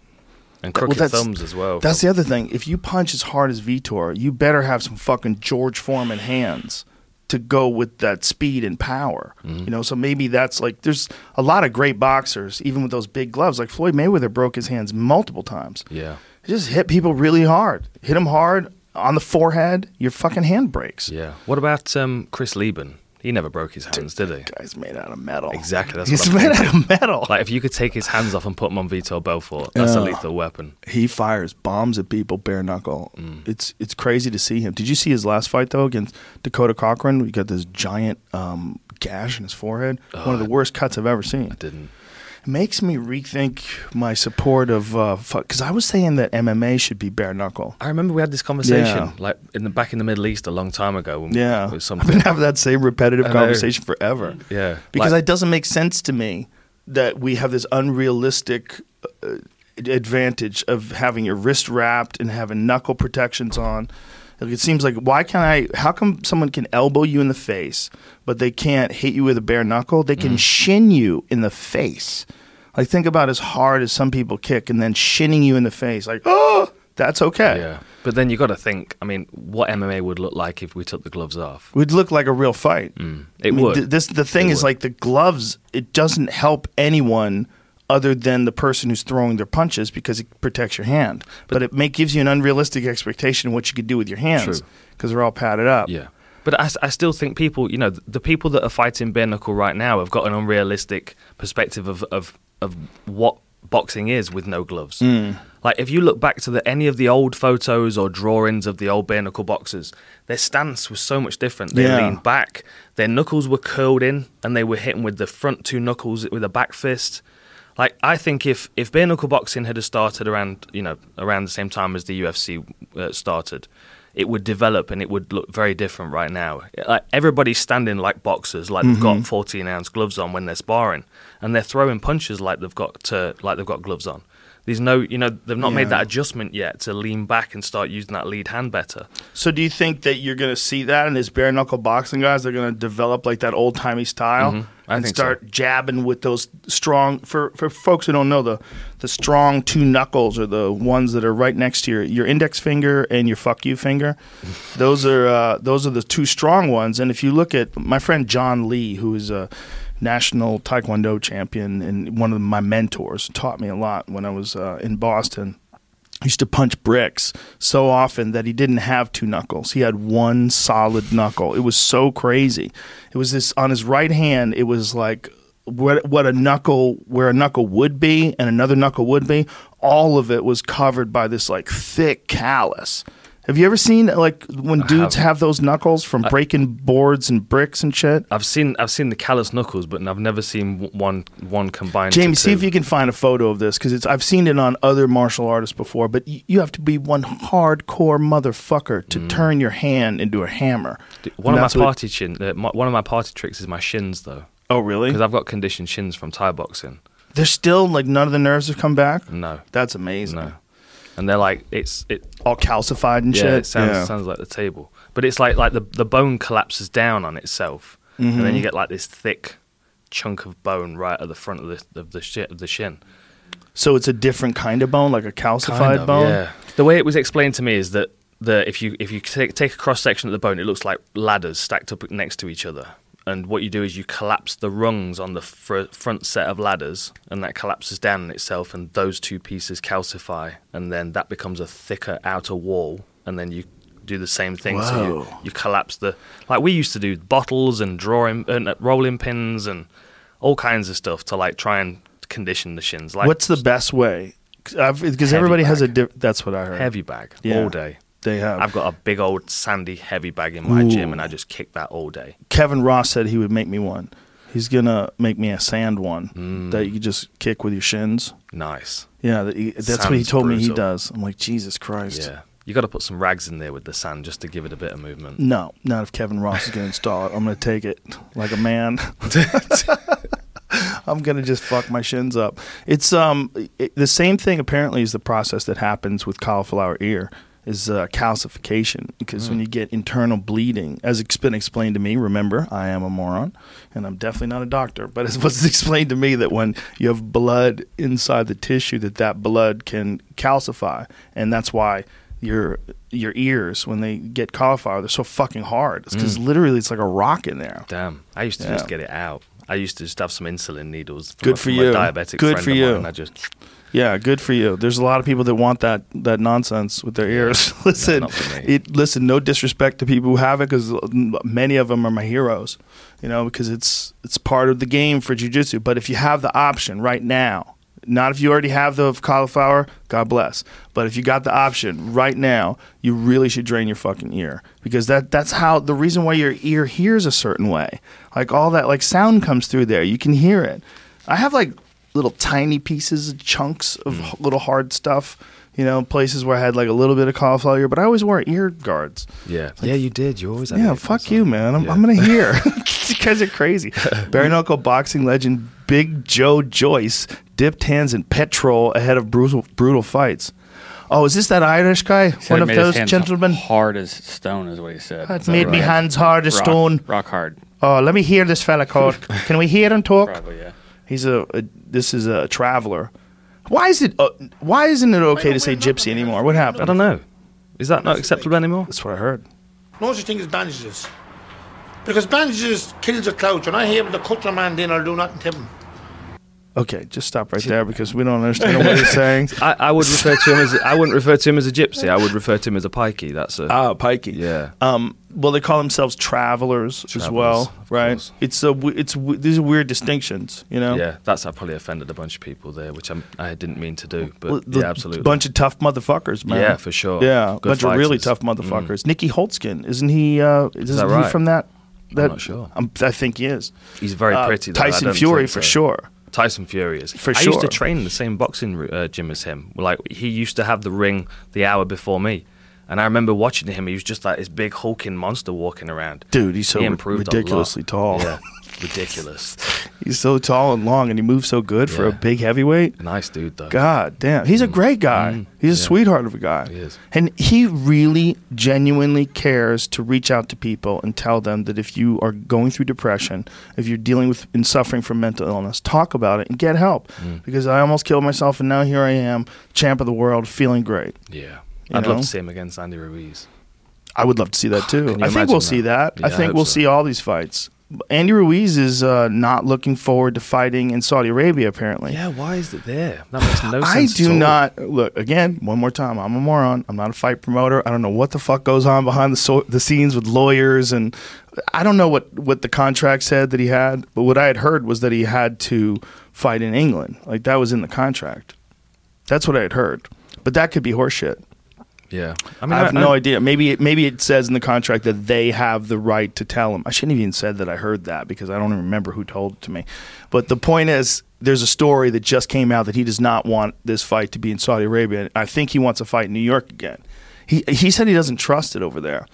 S1: and
S2: Well,
S1: crooked
S2: that's-
S1: thumbs as well.
S2: That's the other thing. If you punch as hard as Vitor, you better have some fucking George Foreman hands to go with that speed and power.
S1: Mm-hmm.
S2: You know, so maybe that's like there's a lot of great boxers, even with those big gloves. Like Floyd Mayweather broke his hands multiple times.
S1: yeah.
S2: He just hit people really hard. Hit them hard on the forehead, your fucking hand breaks.
S1: Yeah. What about um, Chris Leben? He never broke his hands, did he?
S2: Guy's made out of metal.
S1: Exactly, that's
S2: He's made out of metal.
S1: Like if you could take his hands off and put them on Vitor Belfort, that's a lethal weapon.
S2: he fires bombs at people bare knuckle.
S1: Mm.
S2: It's it's crazy to see him. Did you see his last fight though against Dakota Cochrane? He got this giant um, gash in his forehead. One of the worst cuts I've ever seen.
S1: I didn't.
S2: Makes me rethink my support of fuck. because I was saying that MMA should be bare knuckle.
S1: I remember we had this conversation
S2: Yeah.
S1: like in the back in the Middle East a long time ago. When
S2: Yeah,
S1: was
S2: I've been having that same repetitive
S1: I know.
S2: conversation forever.
S1: Yeah,
S2: because
S1: like-
S2: it doesn't make sense to me that we have this unrealistic uh, advantage of having your wrist wrapped and having knuckle protections on. Like, it seems like why can't I? How come someone can elbow you in the face, but they can't hit you with a bare knuckle? They
S1: Mm.
S2: can shin you in the face. Like think about as hard as some people kick, and then shinning you in the face. Like oh, that's okay.
S1: Yeah, but then you got to think. I mean, what MMA would look like if we took the gloves off?
S2: Would look like a real fight.
S1: Mm, it
S2: I mean,
S1: would.
S2: th- this the thing
S1: It
S2: is
S1: would.
S2: like the gloves. It doesn't help anyone other than the person who's throwing their punches because it protects your hand. But, it make, gives you an unrealistic expectation of what you could do with your hands because they're all padded up.
S1: Yeah. But I still think people, you know, the people that are fighting bare knuckle right now have got an unrealistic perspective of, of, of what boxing is with no gloves. Mm. Like if you look back to the, any of the old photos or drawings of the old bare knuckle boxers, their stance was so much different. They
S2: Yeah.
S1: leaned back, their knuckles were curled in, and they were hitting with the front two knuckles with a back fist. Like I think if if bare knuckle boxing had started around you know around the same time as the UFC uh, started, it would develop and it would look very different right now. Like everybody's standing like boxers, like they've got 14 ounce gloves on when they're sparring, and they're throwing punches like they've got uh, like they've got gloves on. There's no, you know, they've not
S2: Yeah.
S1: made that adjustment yet to lean back and start using that lead hand better.
S2: So do you think that you're going to see that in these bare knuckle boxing guys? They're going to develop like that old timey style
S1: Mhm.
S2: And
S1: think so.
S2: start jabbing with those strong. For for folks who don't know, the the strong two knuckles are the ones that are right next to your your index finger and your fuck you finger. those are uh, those are the two strong ones. And if you look at my friend John Lee, who is a national taekwondo champion and one of my mentors, taught me a lot when I was uh, in Boston used to punch bricks so often that he didn't have two knuckles. He had one solid knuckle. It was so crazy. It was this on his right hand. It was like what what a knuckle where a knuckle would be and another knuckle would be. All of it was covered by this like thick callus. Have you ever seen like when dudes
S1: have.
S2: have those knuckles from breaking boards and bricks and shit?
S1: I've seen I've seen the callous knuckles, but I've never seen w- one one combined.
S2: Jamie, see if you can find a photo of this because it's I've seen it on other martial artists before, but y- you have to be one hardcore motherfucker to turn your hand into a hammer.
S1: One
S2: And
S1: of my
S2: that's what-
S1: party chin, uh, my, one of my party tricks is my shins though,
S2: Oh, really?
S1: because I've got conditioned shins from Thai boxing.
S2: There's still like none of the nerves have come back.
S1: No,
S2: That's amazing.
S1: no, and they're like it's it.
S2: All calcified and
S1: Yeah,
S2: shit.
S1: it sounds
S2: yeah.
S1: sounds like the table, but it's like like the the bone collapses down on itself, and
S2: Mm-hmm.
S1: then you get like this thick chunk of bone right at the front of the of the shi of the shin.
S2: So it's a different kind of bone, like a calcified
S1: Kind of,
S2: bone.
S1: Yeah. The way it was explained to me is that the if you if you take, take a cross section of the bone, it looks like ladders stacked up next to each other. And what you do is you collapse the rungs on the fr- front set of ladders, and that collapses down on itself, and those two pieces calcify, and then that becomes a thicker outer wall, and then you do the same thing. So you, you collapse the like we used to do bottles and drawing and uh, rolling pins and all kinds of stuff to like try and condition the shins. Like
S2: What's the best way? Because everybody has a. Di- that's what I heard.
S1: heavy bag
S2: Yeah.
S1: all day.
S2: They have.
S1: I've got a big old sandy heavy bag in my
S2: Ooh.
S1: gym, and I just kick that all day.
S2: Kevin Ross said he would make me one. He's gonna make me a sand one
S1: Mm.
S2: that you just kick with your shins.
S1: Nice.
S2: Yeah, that he, that's what he told me he does. I'm like, Jesus Christ.
S1: Yeah, you got to put some rags in there with the sand just to give it a bit of movement.
S2: No, not if Kevin Ross is going to install it. I'm going to take it like a man. I'm going to just fuck my shins up. It's um it, the same thing apparently is the process that happens with cauliflower ear is uh, calcification because when you get internal bleeding as it's been explained to me remember I am a moron and I'm definitely not a doctor but it was explained to me that when you have blood inside the tissue that that blood can calcify and that's why your your ears when they get cauliflower they're so fucking hard it's because literally it's like a rock in there
S1: Damn, I used to
S2: Yeah.
S1: just get it out. I used to just have some insulin needles.
S2: Good for you.
S1: Diabetic
S2: Good
S1: friend
S2: for you.
S1: mine, and I just
S2: yeah good for you. There's a lot of people that want that that nonsense with their ears. Listen it listen no disrespect to people who have it because many of them are my heroes you know because it's it's part of the game for jiu-jitsu. But if you have the option right now not if you already have the cauliflower god bless. But if you got the option right now you really should drain your fucking ear. Because that that's how the reason why your ear hears a certain way. Like all that like sound comes through there. You can hear it. I have like little tiny pieces chunks of
S1: Mm.
S2: h- little hard stuff you know places where i had like a little bit of cauliflower but i always wore ear guards
S1: yeah, yeah. You did. You always had
S2: yeah, fuck
S1: so-
S2: you, man. I'm,
S1: Yeah.
S2: I'm gonna hear. you guys are crazy. Bare knuckle boxing legend Big Joe Joyce dipped hands in petrol ahead of brutal brutal fights. Oh, is this that Irish guy?
S3: Said
S2: One
S3: it
S2: of
S3: made his
S2: those
S3: hands
S2: gentlemen?
S3: Hard as stone is what he said.
S2: That
S3: Is that
S2: made me hands hard as
S3: Rock-
S2: stone.
S3: Rock hard.
S2: Oh, let me hear this fella talk. Can we hear him talk?
S3: Probably, yeah.
S2: He's a, a this is a traveler. Why is it? Uh, why isn't it okay to say gypsy anymore? What happened?
S1: I don't know. Is that not acceptable anymore?
S2: That's what I heard.
S4: No such thing as bandages. Because bandages kills a clouch, and I hate when they cut your man in or do nothing to him.
S2: Okay, just stop right there because we don't understand what he's saying.
S1: I, I would refer to him as I wouldn't refer to him as a gypsy. I would refer to him as a pikey. That's a
S2: Ah, pikey.
S1: yeah.
S2: Um, well, they call themselves travelers, as
S1: Travelers,
S2: well,
S1: of
S2: right?
S1: course.
S2: It's a w- it's w- these are weird distinctions, you know.
S1: Yeah, that's I probably offended a bunch of people there, which I'm, I didn't mean to do. But
S2: Well, the
S1: yeah, absolutely.
S2: Bunch of tough motherfuckers, man.
S1: Yeah, for sure.
S2: Yeah, a
S1: Good
S2: bunch of really
S1: fighters.
S2: tough motherfuckers. Nicky Holtzkin, isn't he? Uh, isn't
S1: that
S2: he
S1: right?
S2: from that? that
S1: not sure.
S2: I'm, I think he is.
S1: He's very
S2: Uh,
S1: pretty. Though. I
S2: Tyson
S1: don't
S2: Fury
S1: think
S2: for
S1: so.
S2: sure.
S1: Tyson Fury is.
S2: For
S1: I used to train in the same boxing uh, gym as him. Like he used to have the ring the hour before me, and I remember watching him. He was just like this big hulking monster walking around.
S2: Dude, he's so
S1: he
S2: ri-
S1: improved a lot.
S2: ridiculously tall.
S1: Yeah, ridiculous.
S2: He's so tall and long, and he moves so good for a
S1: Yeah.
S2: big heavyweight.
S1: Nice dude though.
S2: God damn, he's a great guy.
S1: Mm.
S2: He's a
S1: Yeah.
S2: sweetheart of a guy.
S1: He is.
S2: And he really genuinely cares to reach out to people and tell them that if you are going through depression, if you're dealing with and suffering from mental illness, talk about it and get help.
S1: Mm.
S2: Because I almost killed myself and now here I am, champ of the world, feeling great.
S1: Yeah,
S2: You
S1: I'd love
S2: know?
S1: to see him against Andy Ruiz.
S2: I would love to see that too.
S1: You
S2: I think
S1: imagine
S2: we'll see that.
S1: that?
S2: I
S1: Yeah, I
S2: think
S1: hope
S2: we'll
S1: so.
S2: see all these fights. Andy Ruiz is uh, not looking forward to fighting in Saudi Arabia, apparently.
S1: Yeah, why is it there? That makes no sense. I do
S2: not look again. One more time, I'm a moron. I'm not a fight promoter. I don't know what the fuck goes on behind the so- the scenes with lawyers, and I don't know what what the contract said that he had. But what I had heard was that he had to fight in England. Like that was in the contract. That's what I had heard. But that could be horseshit.
S1: Yeah,
S2: I, mean, I have no idea. Maybe it, maybe it says in the contract that they have the right to tell him. I shouldn't have even said that I heard that because I don't even remember who told it to me. But the point is, there's a story that just came out that he does not want this fight to be in Saudi Arabia. I think he wants a fight in New York again. He he said he doesn't trust it over there.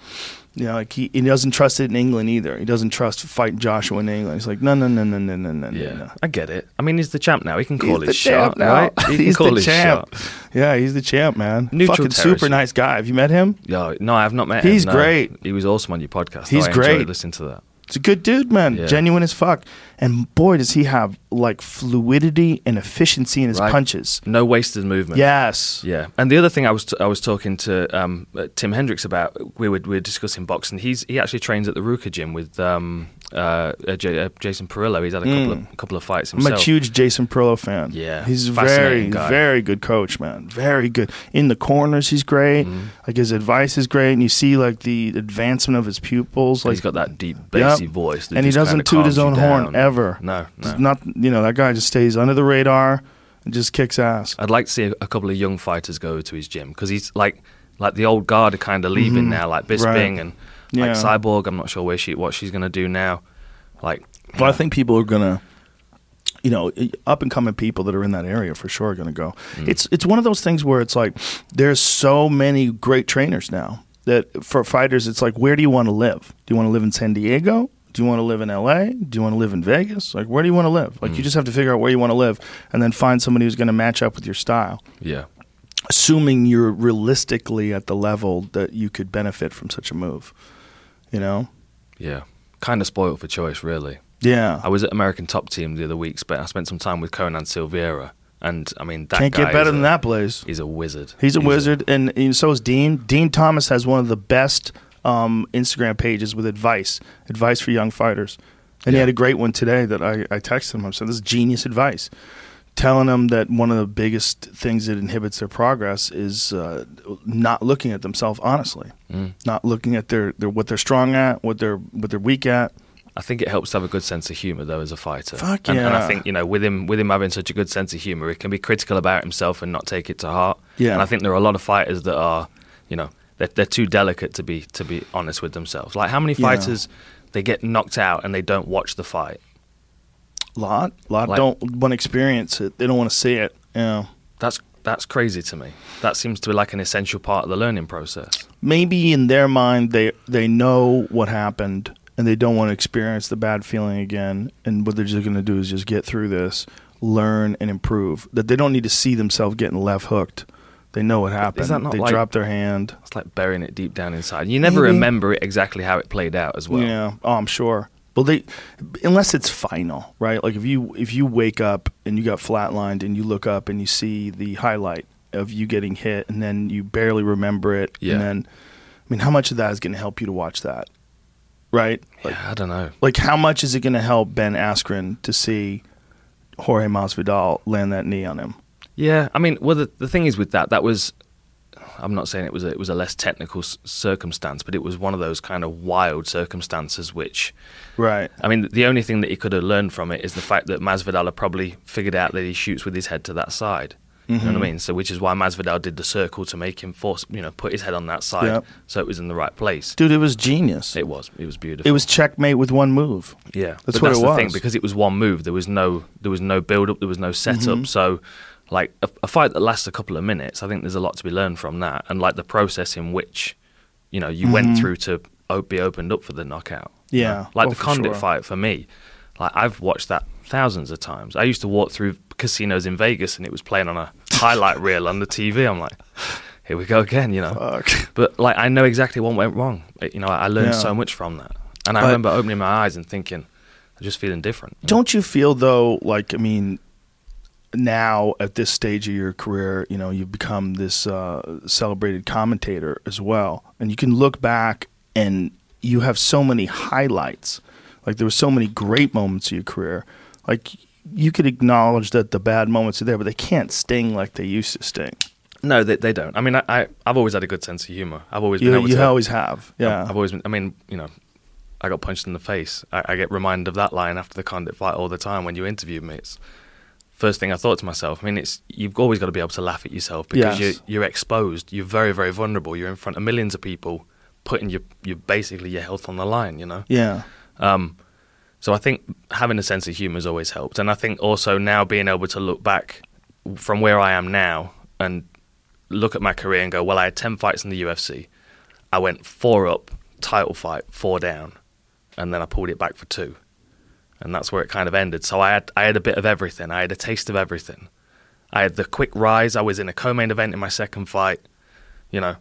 S2: You know, like he, he doesn't trust it in England either. He doesn't trust fighting Joshua in England. He's like, no, no, no, no, no, no, no,
S1: Yeah,
S2: no.
S1: I get it. I mean, he's the champ now. He can call
S2: He's
S1: his shot,
S2: now.
S1: right? He
S2: He's the champ.
S1: shot.
S2: Yeah, he's the champ, man.
S1: Neutral
S2: Fucking super nice guy. Have you met him?
S1: Yeah, no, I have not met
S2: He's
S1: him. no.
S2: great.
S1: He was awesome on your podcast.
S2: He's
S1: I
S2: great.
S1: Listening to that.
S2: He's a good dude, man.
S1: Yeah.
S2: Genuine as fuck. And boy, does he have like fluidity and efficiency in his
S1: Right.
S2: punches.
S1: No wasted movement.
S2: Yes.
S1: Yeah, and the other thing I was t- I was talking to um, uh, Tim Hendricks about we were we were discussing boxing. He's he actually trains at the RVCA gym with um, uh, uh, J- uh, Jason Parillo. He's had a couple of a couple of fights himself.
S2: I'm a huge Jason Parillo fan.
S1: Yeah,
S2: He's a very,
S1: guy.
S2: very good coach, man. Very good. In the corners, he's great.
S1: Mm.
S2: Like his advice is great. And you see like the advancement of his pupils. Like
S1: he's got that deep bassy
S2: Yep.
S1: voice, that
S2: and he doesn't toot his own horn
S1: down.
S2: Ever.
S1: No, no.
S2: Not you know, that guy just stays under the radar and just kicks ass.
S1: I'd like to see a, a couple of young fighters go to his gym because he's like like the old guard are kind of leaving
S2: Mhm.
S1: now, like Bisping
S2: Right.
S1: and
S2: Yeah.
S1: like Cyborg. I'm not sure where she what she's gonna do now. Like,
S2: Well, I think people are gonna, you know, up and coming people that are in that area for sure are gonna go.
S1: Mm.
S2: It's it's one of those things where it's like there's so many great trainers now that for fighters it's like where do you want to live? Do you want to live in San Diego? Do you want to live in LA? Do you want to live in Vegas? Like where do you want to live? Like you mm. just have to figure out where you want to live and then find somebody who's going to match up with your style.
S1: yeah,
S2: Assuming you're realistically at the level that you could benefit from such a move. You know?
S1: yeah, kind of spoiled for choice, really.
S2: Yeah.
S1: I was at American Top Team the other week. But I spent some time with Conan Silveira, and I mean that
S2: Can't get better than
S1: a-
S2: that place.
S1: He's a wizard.
S2: He's a wizard, and, and so is Din. Din Thomas has one of the best um, Instagram pages with advice, advice for young fighters. And he had a great one today that I, I texted him. I said, "This is genius advice." Telling them that one of the biggest things that inhibits their progress is uh, not looking at themselves honestly,
S1: Mm.
S2: not looking at their, their what they're strong at, what they're what they're weak at.
S1: I think it helps to have a good sense of humor, though, as a fighter.
S2: Fuck
S1: and, and. I think you know, with him, with him having such a good sense of humor, he can be critical about himself and not take it to heart.
S2: Yeah.
S1: And I think there are a lot of fighters that are, you know, they're, they're too delicate to be to be honest with themselves. Like how many
S2: Yeah.
S1: fighters they get knocked out and they don't watch the fight.
S2: lot, A lot
S1: Like-
S2: don't want to experience it. They don't want to see it. Yeah.
S1: That's that's crazy to me. That seems to be like an essential part of the learning process.
S2: maybe in their mind they they know what happened and they don't want to experience the bad feeling again and what they're just going to do is just get through this learn and improve that they don't need to see themselves getting left hooked they know what happened
S1: that not
S2: they
S1: like-
S2: drop their hand
S1: It's like burying it deep down inside. You never remember it exactly how it played out as well.
S2: yeah oh i'm sure well they unless it's final right like if you if you wake up and you got flatlined and you look up and you see the highlight of you getting hit and then you barely remember it
S1: Yeah.
S2: and then i mean how much of that is going to help you to watch that right like
S1: Yeah, I don't know.
S2: like how much is it going to help Ben Askren to see Jorge Masvidal land that knee on him.
S1: Yeah, I mean, well, the, the thing is with that, that was. I'm not saying it was a, it was a less technical s- circumstance, but it was one of those kind of wild circumstances which
S2: Right.
S1: I mean, the only thing that he could have learned from it is the fact that Masvidal had probably figured out that he shoots with his head to that side. You know
S2: Mm-hmm.
S1: what I mean? So, which is why Masvidal did the circle to make him force, you know, put his head on that side,
S2: Yep.
S1: so it was in the right place.
S2: Dude, it was genius.
S1: It was, it was beautiful.
S2: It was checkmate with one move.
S1: yeah.
S2: That's
S1: but
S2: what
S1: that's
S2: it
S1: the
S2: was.
S1: thing because it was one move. There was no, there was no build up. There was no setup.
S2: Mm-hmm.
S1: So, like a, a fight that lasts a couple of minutes, I think there's a lot to be learned from that, and like the process in which, you know, you went through to be opened up for the knockout. you
S2: Mm-hmm. Yeah.
S1: know? like
S2: Oh,
S1: the Condit
S2: sure.
S1: fight for me. Like I've watched that thousands of times. I used to walk through casinos in Vegas and it was playing on a highlight reel on the TV. I'm like, here we go again, you know.
S2: Fuck.
S1: But like I know exactly what went wrong. You know, I learned
S2: Yeah.
S1: so much from that. And I
S2: But-
S1: remember opening my eyes and thinking, I'm just feeling different. you?
S2: Don't you feel though, like I mean, now at this stage of your career, you know, you've become this uh, celebrated commentator as well, and you can look back and you have so many highlights. Like there were so many great moments of your career. Like you could acknowledge that the bad moments are there, but they can't sting like they used to sting.
S1: No, they, they don't. I mean, I, I, I've always had a good sense of humor. I've always been
S2: You,
S1: able
S2: you
S1: to.
S2: always have, yeah.
S1: I've always been. I mean, you know, I got punched in the face. I, I get reminded of that line after the Condit fight all the time when you interviewed me. It's first thing I thought to myself. I mean, it's you've always got to be able to laugh at yourself because
S2: Yes.
S1: you're you're exposed. You're very very vulnerable. You're in front of millions of people, putting your your basically your health on the line. You know.
S2: yeah,
S1: Um, so I think having a sense of humour has always helped, and I think also now being able to look back from where I am now and look at my career and go, well, I had ten fights in the UFC. I went four up, title fight, four down, and then I pulled it back for two, and that's where it kind of ended. So I had I had a bit of everything. I had a taste of everything. I had the quick rise. I was in a co-main event in my second fight. You know,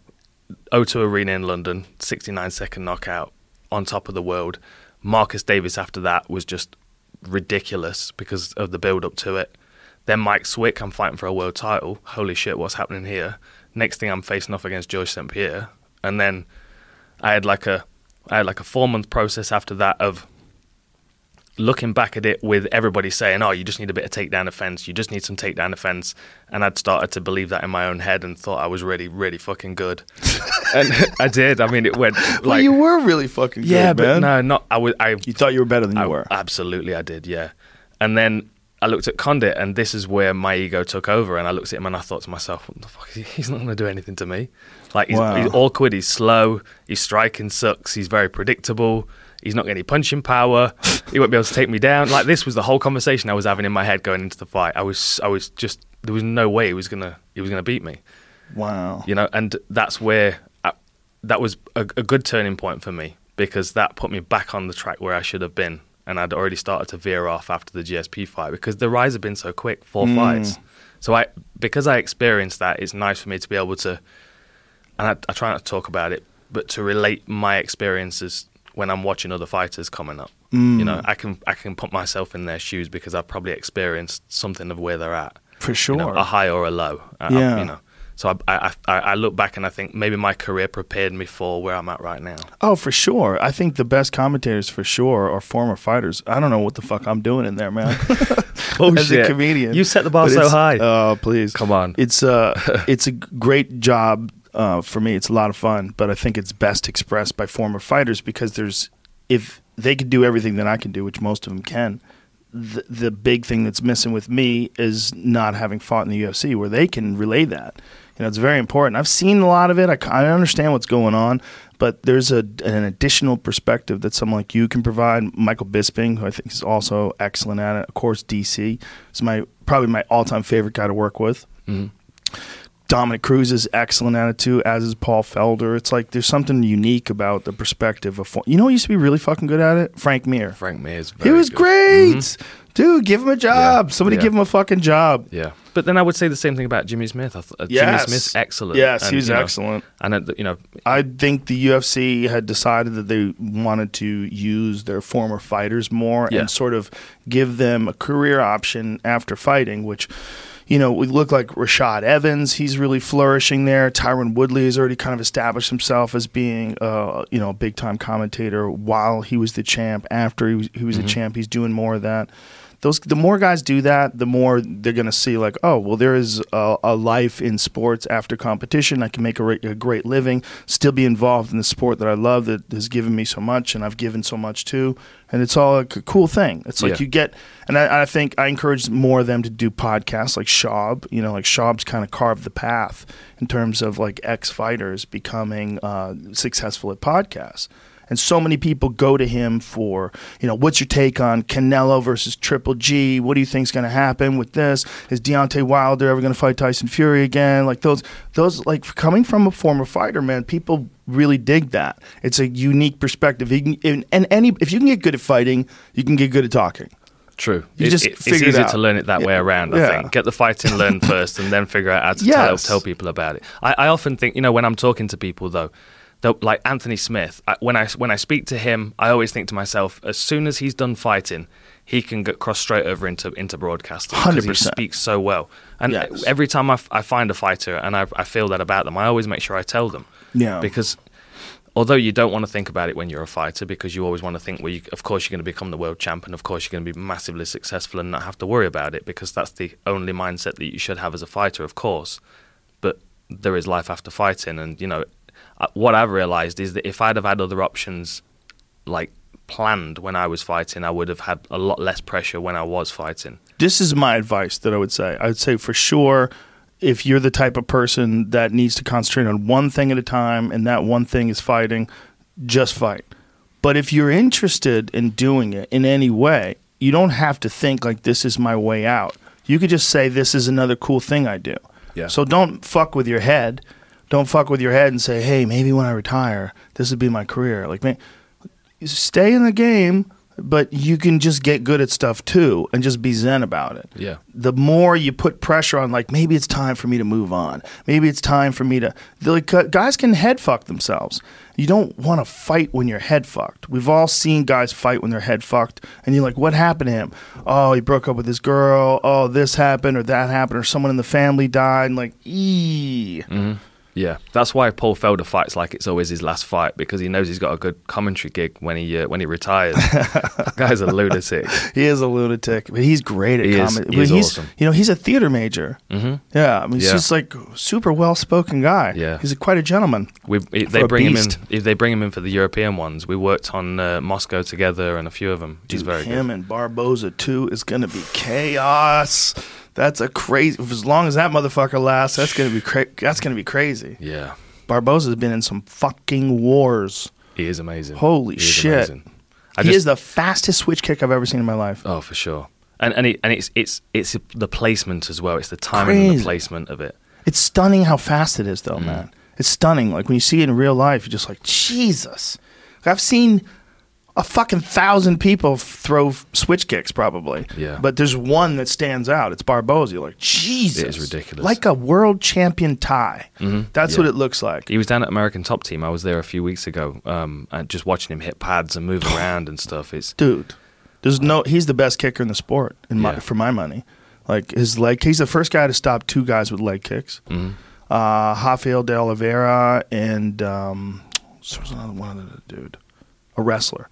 S1: O2 Arena in London, 69 second knockout on top of the world. Marcus Davis after that was just ridiculous because of the build up to it. Then Mike Swick, I'm fighting for a world title. Holy shit, what's happening here? Next thing I'm facing off against George St. Pierre. And then I had like a I had like a four month process after that of looking back at it with everybody saying, "Oh, you just need a bit of takedown offense. You just need some takedown offense," and I'd started to believe that in my own head and thought I was really, really fucking good. and I did. I mean, it went like
S2: well, you were really fucking good,
S1: yeah, but
S2: man.
S1: no, not I was. I
S2: You thought you were better than you
S1: I-
S2: were.
S1: Absolutely, I did. Yeah, and then I looked at Condit, and this is where my ego took over. And I looked at him, and I thought to myself, "What the fuck? He's not going to do anything to me. Like he's,
S2: Wow.
S1: he's awkward. He's slow. His striking sucks. He's very predictable. He's not getting any punching power. he won't be able to take me down. Like this was the whole conversation I was having in my head going into the fight. I was, I was just there was no way he was gonna, he was gonna beat me
S2: wow.
S1: you know, and that's where I, that was a, a good turning point for me because that put me back on the track where I should have been, and I'd already started to veer off after the GSP fight because the rise had been so quick, four mm. fights. So I, because I experienced that, it's nice for me to be able to, and I, I try not to talk about it, but to relate my experiences when I'm watching other fighters coming up. Mm. You know, I can I can put myself in their shoes because I've probably experienced something of where they're at
S2: For
S1: you
S2: sure.
S1: know, a high or a low. Uh, I- I-
S2: Yeah.
S1: you know. So I, I, I, I look back and I think maybe my career prepared me for where I'm at right now.
S2: Oh, for sure. I think the best commentators for sure are former fighters. I don't know what the fuck I'm doing in there, man.
S1: Oh
S2: As a comedian,
S1: You set the bar so high.
S2: Oh, please,
S1: Come on.
S2: It's uh, it's a great job uh, for me. It's a lot of fun, but I think it's best expressed by former fighters because there's if they could do everything that I can do, which most of them can. The, the big thing that's missing with me is not having fought in the UFC, where they can relay that. You know, it's very important. I've seen a lot of it. I understand what's going on, but there's a an additional perspective that someone like you can provide. Michael Bisping, who I think is also excellent at it. Of course, DC is my probably my all time favorite guy to work with.
S1: Mhm.
S2: Dominick Cruz is excellent at it too, as is Paul Felder. It's like there's something unique about the perspective of you know who used to be really fucking good at it? Frank Mir.
S1: Frank Mir's
S2: He
S1: very
S2: was
S1: good.
S2: great.
S1: Mhm.
S2: Dude, give him a job.
S1: Yeah,
S2: Somebody
S1: yeah.
S2: give him a fucking job.
S1: Yeah. But then I would say the same thing about Jimmy Smith. I th- uh,
S2: Yes.
S1: Jimmy Smith's excellent.
S2: Yes,
S1: And,
S2: he was
S1: you know,
S2: excellent.
S1: And, uh, you know,
S2: I think the UFC had decided that they wanted to use their former fighters more
S1: Yeah.
S2: and sort of give them a career option after fighting, which, you know, we look like Rashad Evans. He's really flourishing there. Tyron Woodley has already kind of established himself as being, uh, you know, a big time commentator while he was the champ. After he was, he was a champ, he's doing more of that. Those the more guys do that, the more they're going to see like, oh, well, there is a, a life in sports after competition. I can make a, re- a great living, still be involved in the sport that I love that has given me so much, and I've given so much too. And it's all like a cool thing. It's like
S1: Yeah.
S2: you get, and I, I think I encourage more of them to do podcasts like Schaub. You know, like Schaub's kind of carved the path in terms of like ex fighters becoming uh, successful at podcasts. And so many people go to him for, you know, what's your take on Canelo versus Triple G? What do you think's going to happen with this? Is Deontay Wilder ever going to fight Tyson Fury again? Like those, those like coming from a former fighter, man, people really dig that. It's a unique perspective. Can, and, and any if you can get good at fighting, you can get good at talking.
S1: True.
S2: You
S1: It-
S2: just
S1: it- it's
S2: it
S1: easier
S2: out.
S1: to learn it that way around. I
S2: Yeah.
S1: think get the fighting learn first, and then figure out how to tell, tell people about it. I, I often think, you know, when I'm talking to people though, like Anthony Smith, I, when I when I speak to him, I always think to myself, as soon as he's done fighting, he can get cross straight over into into broadcasting because he
S2: 100%.
S1: speaks so well. And
S2: Yes.
S1: every time I, f- I find a fighter and I, I feel that about them, I always make sure I tell them.
S2: Yeah.
S1: Because although you don't want to think about it when you're a fighter because you always want to think well you, of course you're going to become the world champion of course you're going to be massively successful and not have to worry about it because that's the only mindset that you should have as a fighter of course but there is life after fighting and you know Uh, what i've realized is that if i'd have had other options like planned when i was fighting i would have had a lot less pressure when i was fighting
S2: this is my advice that I would say. I would say for sure, if you're the type of person that needs to concentrate on one thing at a time and that one thing is fighting, just fight. But if you're interested in doing it in any way, you don't have to think like this is my way out. You could just say this is another cool thing I do.
S1: Yeah.
S2: So don't fuck with your head. Don't fuck with your head and say, "Hey, maybe when I retire, this would be my career." Like, man, stay in the game, but you can just get good at stuff too and just be zen about it.
S1: yeah
S2: The more you put pressure on, like maybe it's time for me to move on. Maybe it's time for me to. Like, guys can head fuck themselves. You don't want to fight when you're head fucked. We've all seen guys fight when they're head fucked, and you're like, "What happened to him? Oh, he broke up with his girl. Oh, this happened or that happened, or someone in the family died." And like, ee. Mm-hmm.
S1: Yeah, that's why Paul Felder fights like it's always his last fight because he knows he's got a good commentary gig when he uh, when he retires. That guy's a lunatic.
S2: He is a lunatic, but he's great at
S1: He
S2: comedy.
S1: he is
S2: he's,
S1: awesome.
S2: You know, he's a theater major.
S1: hmm
S2: Yeah, I mean, he's
S1: Yeah.
S2: just like super well spoken guy.
S1: Yeah.
S2: he's a, quite a gentleman.
S1: We they bring him in. If they bring him in for the European ones, we worked on uh, Moscow together and a few of them. He's
S2: Dude,
S1: very
S2: him
S1: good.
S2: and Barboza too is gonna be chaos. That's a crazy. As long as that motherfucker lasts, that's gonna be cra- that's gonna be crazy.
S1: Yeah,
S2: Barboza's been in some fucking wars.
S1: he is amazing.
S2: Holy
S1: He is
S2: shit.
S1: amazing.
S2: He
S1: just-
S2: is the fastest switch kick I've ever seen in my life.
S1: Oh, for sure. And and, it, and it's it's it's the placement as well. It's the timing and the placement of it.
S2: It's stunning how fast it is,
S1: Mm.
S2: though, man. It's stunning. Like when you see it in real life, you're just like, Jesus. Like, I've seen a fucking thousand people throw switch kicks, probably.
S1: Yeah.
S2: But there's one that stands out. It's Barboza. You're like, Jesus.
S1: It is ridiculous.
S2: Like a world champion tie.
S1: Mhm.
S2: That's
S1: Yeah.
S2: what it looks like.
S1: He was down at American Top Team. I was there a few weeks ago, um, and just watching him hit pads and move around and stuff. It's
S2: Dude, there's no. He's the best kicker in the sport, in my,
S1: Yeah.
S2: for my money. Like his leg, he's the first guy to stop two guys with leg kicks.
S1: mhm.
S2: uh, Rafael de Oliveira and um, there was another one other dude, a wrestler.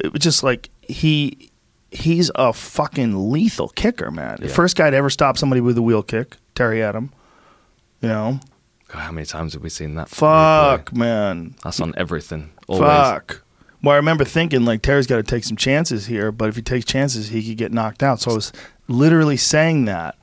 S2: It was just like he he's a fucking lethal kicker, man. The
S1: Yeah.
S2: first guy to ever stop somebody with a wheel kick, Terry Etim. You know,
S1: God, how many times have we seen that?
S2: fuck, man,
S1: That's on everything. Always.
S2: fuck. Well, I remember thinking like Terry's got to take some chances here, but if he takes chances, he could get knocked out. So I was literally saying that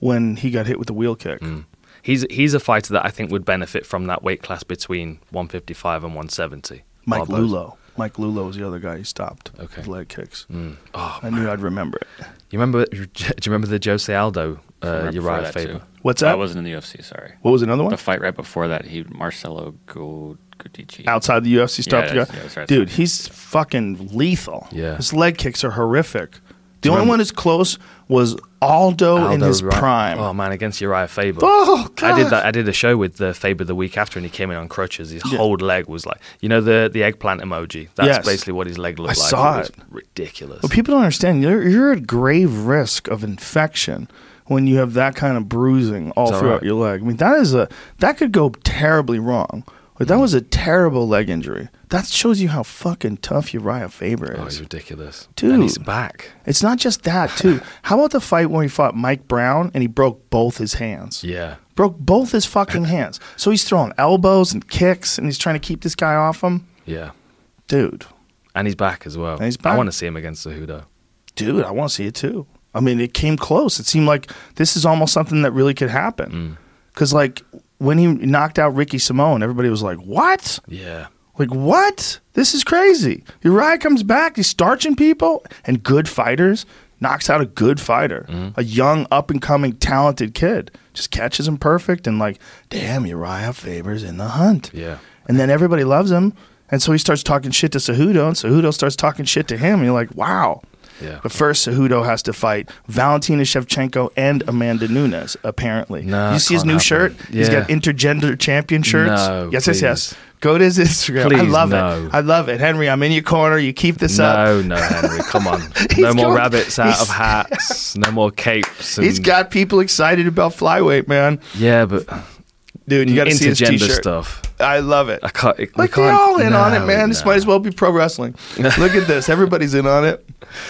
S2: when he got hit with the wheel kick.
S1: Mm. He's he's a fighter that I think would benefit from that weight class between 155 and 170.
S2: Mike Lullo. Mike Lullo was the other guy he stopped
S1: Okay.
S2: with leg kicks.
S1: Mm. Oh,
S2: I knew I'd remember it.
S1: you remember? Do you remember the Jose Aldo uh,
S3: Right before
S1: Uriah
S3: that,
S1: Faber?
S3: too.
S2: What's
S3: I wasn't in the UFC. Sorry.
S2: What was another one?
S3: The fight right before that, he Marcelo Gu- Gudici.
S2: Outside the UFC stopped
S3: Yeah,
S2: the guy?
S3: yeah, right.
S2: Dude, he's fucking lethal.
S1: Yeah.
S2: His leg kicks are horrific. The only
S1: remember-
S2: one that's close was Aldo, in his prime.
S1: Oh man, against Uriah Faber.
S2: Oh, God.
S1: I did that. I did a show with the Faber the week after, and he came in on crutches. His
S2: Yeah.
S1: whole leg was like, you know, the the eggplant emoji. That's
S2: Yes.
S1: basically what his leg looked
S2: I
S1: like.
S2: saw
S1: was
S2: it.
S1: ridiculous.
S2: But people don't understand. You're, you're at grave risk of infection when you have that kind of bruising all
S1: that
S2: throughout
S1: right?
S2: your leg. I mean, that is a that could go terribly wrong. Like that mm. was a terrible leg injury. That shows you how fucking tough Uriah Faber is.
S1: Oh,
S2: is.
S1: he's ridiculous.
S2: Dude.
S1: And he's back.
S2: It's not just that too. How about the fight where he fought Mike Brown and he broke both his hands?
S1: Yeah.
S2: Broke both his fucking hands. So he's throwing elbows and kicks and he's trying to keep this guy off him.
S1: Yeah.
S2: Dude,
S1: And he's back as well.
S2: And he's back.
S1: I want to see him against Cejudo.
S2: dude, I want to see it too. I mean, it came close. It seemed like this is almost something that really could happen. Mm. Because like when he knocked out Ricky Simon, everybody was like, "What?
S1: Yeah.
S2: Like what? This is crazy." Uriah comes back. He's starching people and good fighters. Knocks out a good fighter, a young, up and coming, talented kid. Just catches him perfect and like, damn, Uriah Faber's in the hunt.
S1: Yeah.
S2: And then everybody loves him. And so he starts talking shit to Cejudo, and Cejudo starts talking shit to him. And you're like, wow.
S1: Yeah.
S2: But first, Cejudo has to fight Valentina Shevchenko and Amanda Nunes, apparently.
S1: No,
S2: you see his new
S1: happen.
S2: shirt? He's got intergender champion shirts.
S1: No,
S2: yes, yes, yes.
S1: Please.
S2: Go to his Instagram. I love
S1: no.
S2: it. I love it. Henry, I'm in your corner. You keep this up.
S1: No, no, Henry, come on. No more
S2: going-
S1: rabbits out of hats. No more capes. And,
S2: He's got people excited about flyweight, man.
S1: yeah, but
S2: Dude, you got to see his t-shirt.
S1: stuff.
S2: I love it.
S1: I can't. we
S2: Like they're all in on it, man. This
S1: no.
S2: might as well be pro wrestling. Look at this. Everybody's in on it.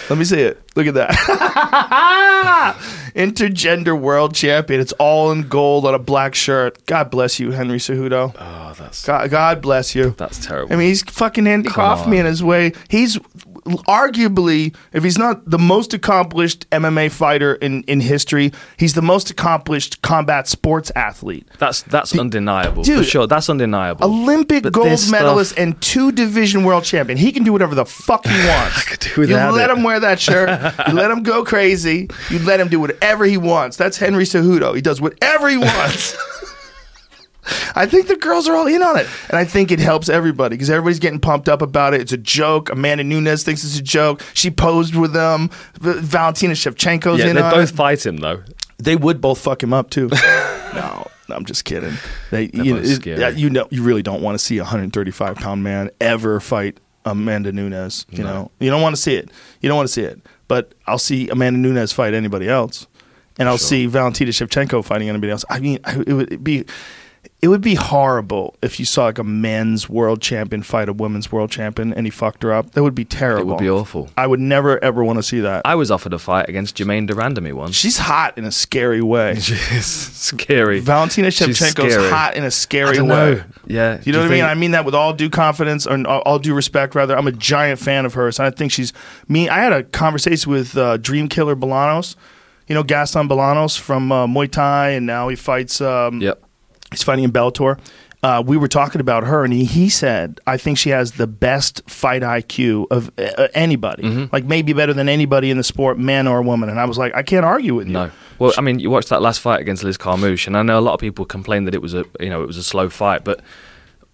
S2: Let me see it. Look at that. Intergender world champion. It's all in gold on a black shirt. God bless you, Henry Cejudo.
S1: Oh, that's
S2: God, God bless you.
S1: that's terrible.
S2: I mean, he's fucking Andy
S1: Come
S2: Kaufman
S1: on.
S2: in his way. He's arguably, if he's not the most accomplished MMA fighter in, in history, he's the most accomplished combat sports athlete.
S1: that's that's undeniable for
S2: dude,
S1: sure. That's undeniable.
S2: Olympic
S1: But
S2: gold medalist
S1: stuff-
S2: and two division world champion. He can do whatever the fuck he wants.
S1: could do
S2: you let
S1: it.
S2: him wear that shirt. you let him go crazy. You let him do whatever he wants. That's Henry Cejudo. He does whatever he wants. I think the girls are all in on it, and I think it helps everybody because everybody's getting pumped up about it. It's a joke. Amanda Nunes thinks it's a joke. She posed with um, them. Valentina Shevchenko's
S1: yeah,
S2: in
S1: they
S2: on
S1: both
S2: it.
S1: fight him though.
S2: They would both fuck him up too. no, no, I'm just kidding. They, you, it- you know, you really don't want to see a 135 pound man ever fight Amanda Nunes. You
S1: No.
S2: know, you don't want to see it. You don't want to see it. But I'll see Amanda Nunes fight anybody else, and I'll
S1: Sure.
S2: see Valentina Shevchenko fighting anybody else. I mean, it would be. It would be horrible if you saw like a men's world champion fight a women's world champion and he fucked her up. That would be terrible.
S1: It would be awful.
S2: I would never ever want to see that.
S1: I was offered a fight against Jermaine Durandamy once.
S2: She's hot in a scary way.
S1: She's scary.
S2: Valentina Shevchenko's hot in a scary way.
S1: Yeah.
S2: You know what I mean? I mean that with all due confidence or all all due respect, rather. I'm a giant fan of hers. I think she's me. I had a conversation with uh, Dream Killer Bolanos. You know Gaston Bolanos from uh, Muay Thai, and now he fights. Um,
S1: Yep.
S2: He's fighting in Bellator. Uh, we were talking about her, and he, he said, "I think she has the best fight IQ of uh, anybody.
S1: Mm-hmm.
S2: Like maybe better than anybody in the sport, man or woman." And I was like, "I can't argue with you."
S1: No. Well, I mean, you watched that last fight against Liz Carmouche, and I know a lot of people complained that it was a, you know, it was a slow fight, but,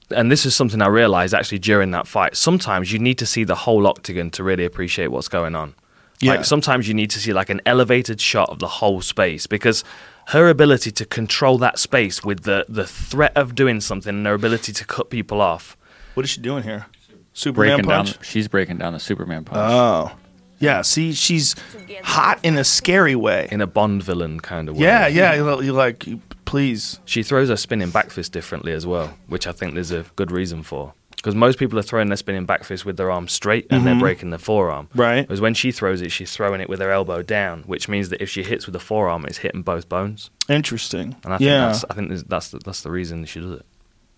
S1: and this is something I realized actually during that fight. Sometimes you need to see the whole octagon to really appreciate what's going on.
S2: Yeah.
S1: Like sometimes you need to see like an elevated shot of the whole space because her ability to control that space with the the threat of doing something and her ability to cut people off.
S2: What is she doing here? Superman
S3: breaking down.
S2: punch.
S3: She's breaking down the Superman punch.
S2: Oh, yeah. See, she's hot in a scary way.
S1: in a Bond villain kind of way.
S2: Yeah, yeah. You're you're like, please.
S1: She throws her spinning back fist differently as well, which I think there's a good reason for. Because most people are throwing their spinning back fist with their arm straight and they're breaking their forearm.
S2: Mm-hmm. Right.
S1: Because when she throws it, she's throwing it with her elbow down, which means that if she hits with the forearm, it's hitting both bones.
S2: Interesting.
S1: And I think
S2: yeah,
S1: that's I think that's the, that's the reason she does it.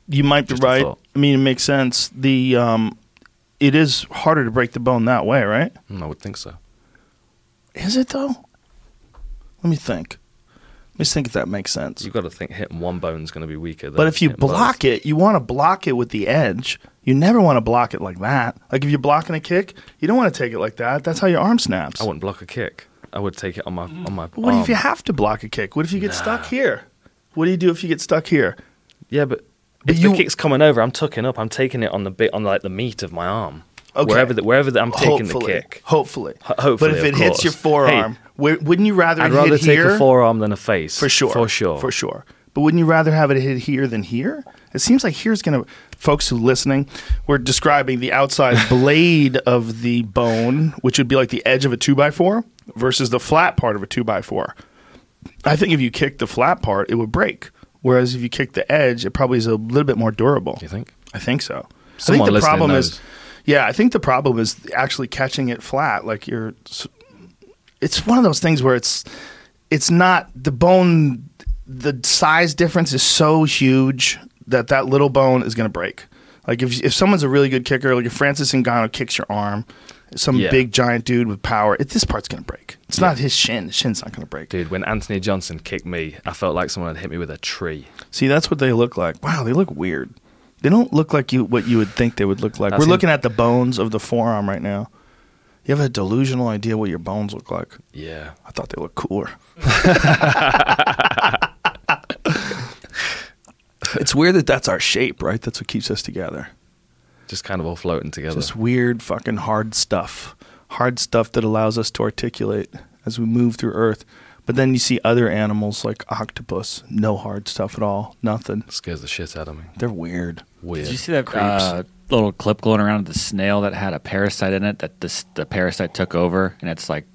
S2: you might be
S1: just
S2: right. I mean, it makes sense. The um, it is harder to break the bone that way, right?
S1: Mm, I would think so.
S2: Is it though? Let me think. Let me think if that makes sense.
S1: You've got to think hitting one bone's going to be weaker. Than
S2: But if you
S1: hitting both.
S2: block it, you want to block it with the edge. You never want to block it like that. Like if you're blocking a kick, you don't want to take it like that. That's how your arm snaps.
S1: I wouldn't block a kick. I would take it on my on my.
S2: What if you have to block a kick? What if you get stuck here? What do you do if you get stuck here?
S1: Yeah, but
S2: But
S1: if
S2: you-
S1: the kick's coming over, I'm tucking up. I'm taking it on the bit on like the meat of my arm.
S2: Okay.
S1: Wherever the, wherever the, I'm taking the
S2: hopefully,
S1: kick.
S2: Hopefully.
S1: Ho- hopefully,
S2: But if it hits your forearm, where, wouldn't you rather
S1: I'd rather
S2: hit
S1: take
S2: here?
S1: a forearm than a face.
S2: For sure.
S1: For sure.
S2: For sure. But wouldn't you rather have it hit here than here? It seems like here's going to, folks who are listening, we're describing the outside blade of the bone, which would be like the edge of a two by four, versus the flat part of a two by four. I think if you kick the flat part, it would break. Whereas if you kick the edge, it probably is a little bit more durable.
S1: You think?
S2: I think so.
S1: Someone
S2: I think the problem
S1: knows.
S2: is, yeah, I think the problem is actually catching it flat. Like you're, it's one of those things where it's, it's not the bone, the size difference is so huge that that little bone is going to break. Like if if someone's a really good kicker, like if Francis Ngannou kicks your arm, some
S1: Yeah.
S2: big giant dude with power, it, this part's going to break. It's not his shin. His shin's not going to break.
S1: Dude, when Anthony Johnson kicked me, I felt like someone had hit me with a tree.
S2: See, that's what they look like. Wow, they look weird. They don't look like you what you would think they would look like. We're looking at the bones of the forearm right now. You have a delusional idea what your bones look like.
S1: Yeah.
S2: I thought they looked cooler. it's weird that that's our shape, right? That's what keeps us together.
S1: Just kind of all floating together.
S2: Just weird fucking hard stuff. Hard stuff that allows us to articulate as we move through Earth. But then you see other animals like octopus, no hard stuff at all, nothing.
S1: scares the shit out of me.
S2: They're weird.
S1: Weird.
S3: Did you see that uh, little clip going around of the snail that had a parasite in it that this, the parasite took over and it's like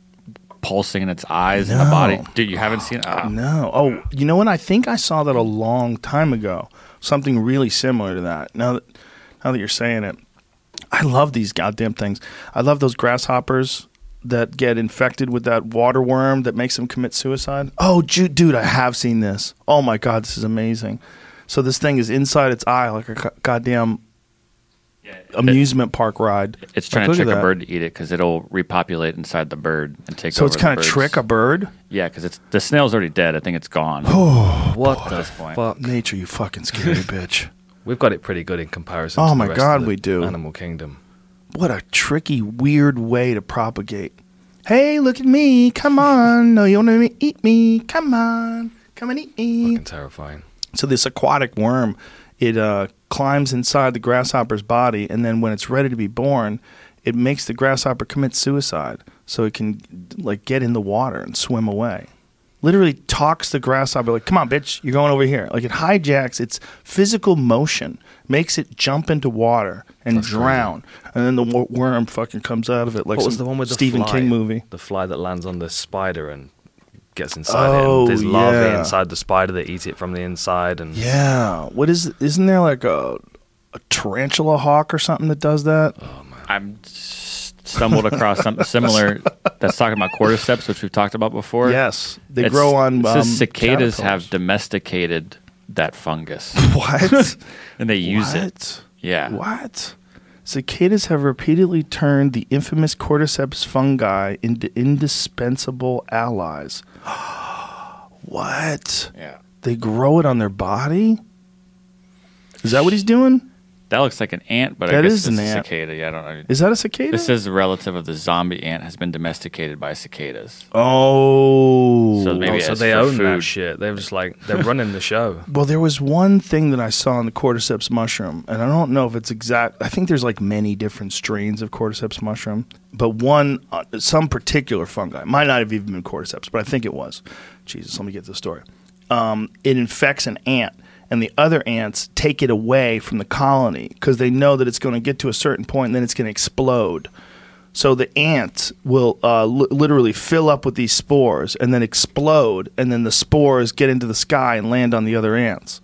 S3: pulsing in its eyes and the body? Dude, you haven't seen it? Oh.
S2: No. Oh, you know what? I think I saw that a long time ago. Something really similar to that. Now that now that you're saying it, I love these goddamn things. I love those grasshoppers that get infected with that water worm that makes them commit suicide. Oh, ju- dude, I have seen this. Oh my god, this is amazing. So this thing is inside its eye like a goddamn amusement park ride.
S3: It's trying
S2: Like,
S3: to trick a bird to eat it because it'll repopulate inside the bird and take
S2: So
S3: over.
S2: it's kind of trick a bird.
S3: Yeah, because it's the snail's already dead. I think it's gone.
S1: Oh, what
S3: at
S1: the
S3: this point.
S1: fuck?
S2: Nature, you fucking scary bitch.
S1: We've got it pretty good in comparison.
S2: Oh
S1: to the
S2: my
S1: rest
S2: God,
S1: of the
S2: we do.
S1: Animal Kingdom.
S2: what a tricky, weird way to propagate. Hey, look at me. Come on. No, you want to eat me. Come on. Come and eat me.
S1: Fucking terrifying.
S2: So this aquatic worm, it uh, climbs inside the grasshopper's body, and then when it's ready to be born, it makes the grasshopper commit suicide, so it can like get in the water and swim away. Literally talks the grasshopper like, "Come on, bitch, you're going over here." Like it hijacks its physical motion, makes it jump into water and
S1: That's crazy.
S2: drown, and then the wor- worm fucking comes out of it like
S1: what was the one with the
S2: Stephen
S1: fly?
S2: King movie.
S1: The fly that lands on the spider and gets inside it.
S2: Oh,
S1: And there's larvae
S2: yeah.
S1: inside the spider that eat it from the inside. And
S2: Yeah, what is? Isn't there like a, a tarantula hawk or something that does that?
S3: I'm stumbled across something similar that's talking about cordyceps, which we've talked about before.
S2: Yes, they
S3: It's-
S2: grow on.
S3: it
S2: Um,
S3: cicadas
S2: caterpillars.
S3: have domesticated that fungus,
S2: what?
S3: and they use it. Yeah.
S2: What? Cicadas have repeatedly turned the infamous cordyceps fungi into indispensable allies. what?
S3: Yeah.
S2: They grow it on their body? Is that what he's doing?
S3: That looks like an ant, but
S2: That
S3: I guess
S2: is
S3: it's
S2: an
S3: a
S2: ant.
S3: cicada. Yeah, I don't know.
S2: Is that a cicada?
S3: This is a relative of the zombie ant has been domesticated by cicadas.
S2: oh.
S3: So maybe
S1: oh, so
S3: as
S1: they
S3: for
S1: own that
S3: food.
S1: shit. They're just like they're running the show.
S2: Well, there was one thing that I saw in the cordyceps mushroom, and I don't know if it's exact. I think there's like many different strains of cordyceps mushroom, but one, uh, some particular fungi, might not have even been cordyceps, but I think it was. Jesus, let me get the story. Um, it infects an ant, and the other ants take it away from the colony because they know that it's going to get to a certain point and then it's going to explode. So the ants will uh, li- literally fill up with these spores and then explode, and then the spores get into the sky and land on the other ants,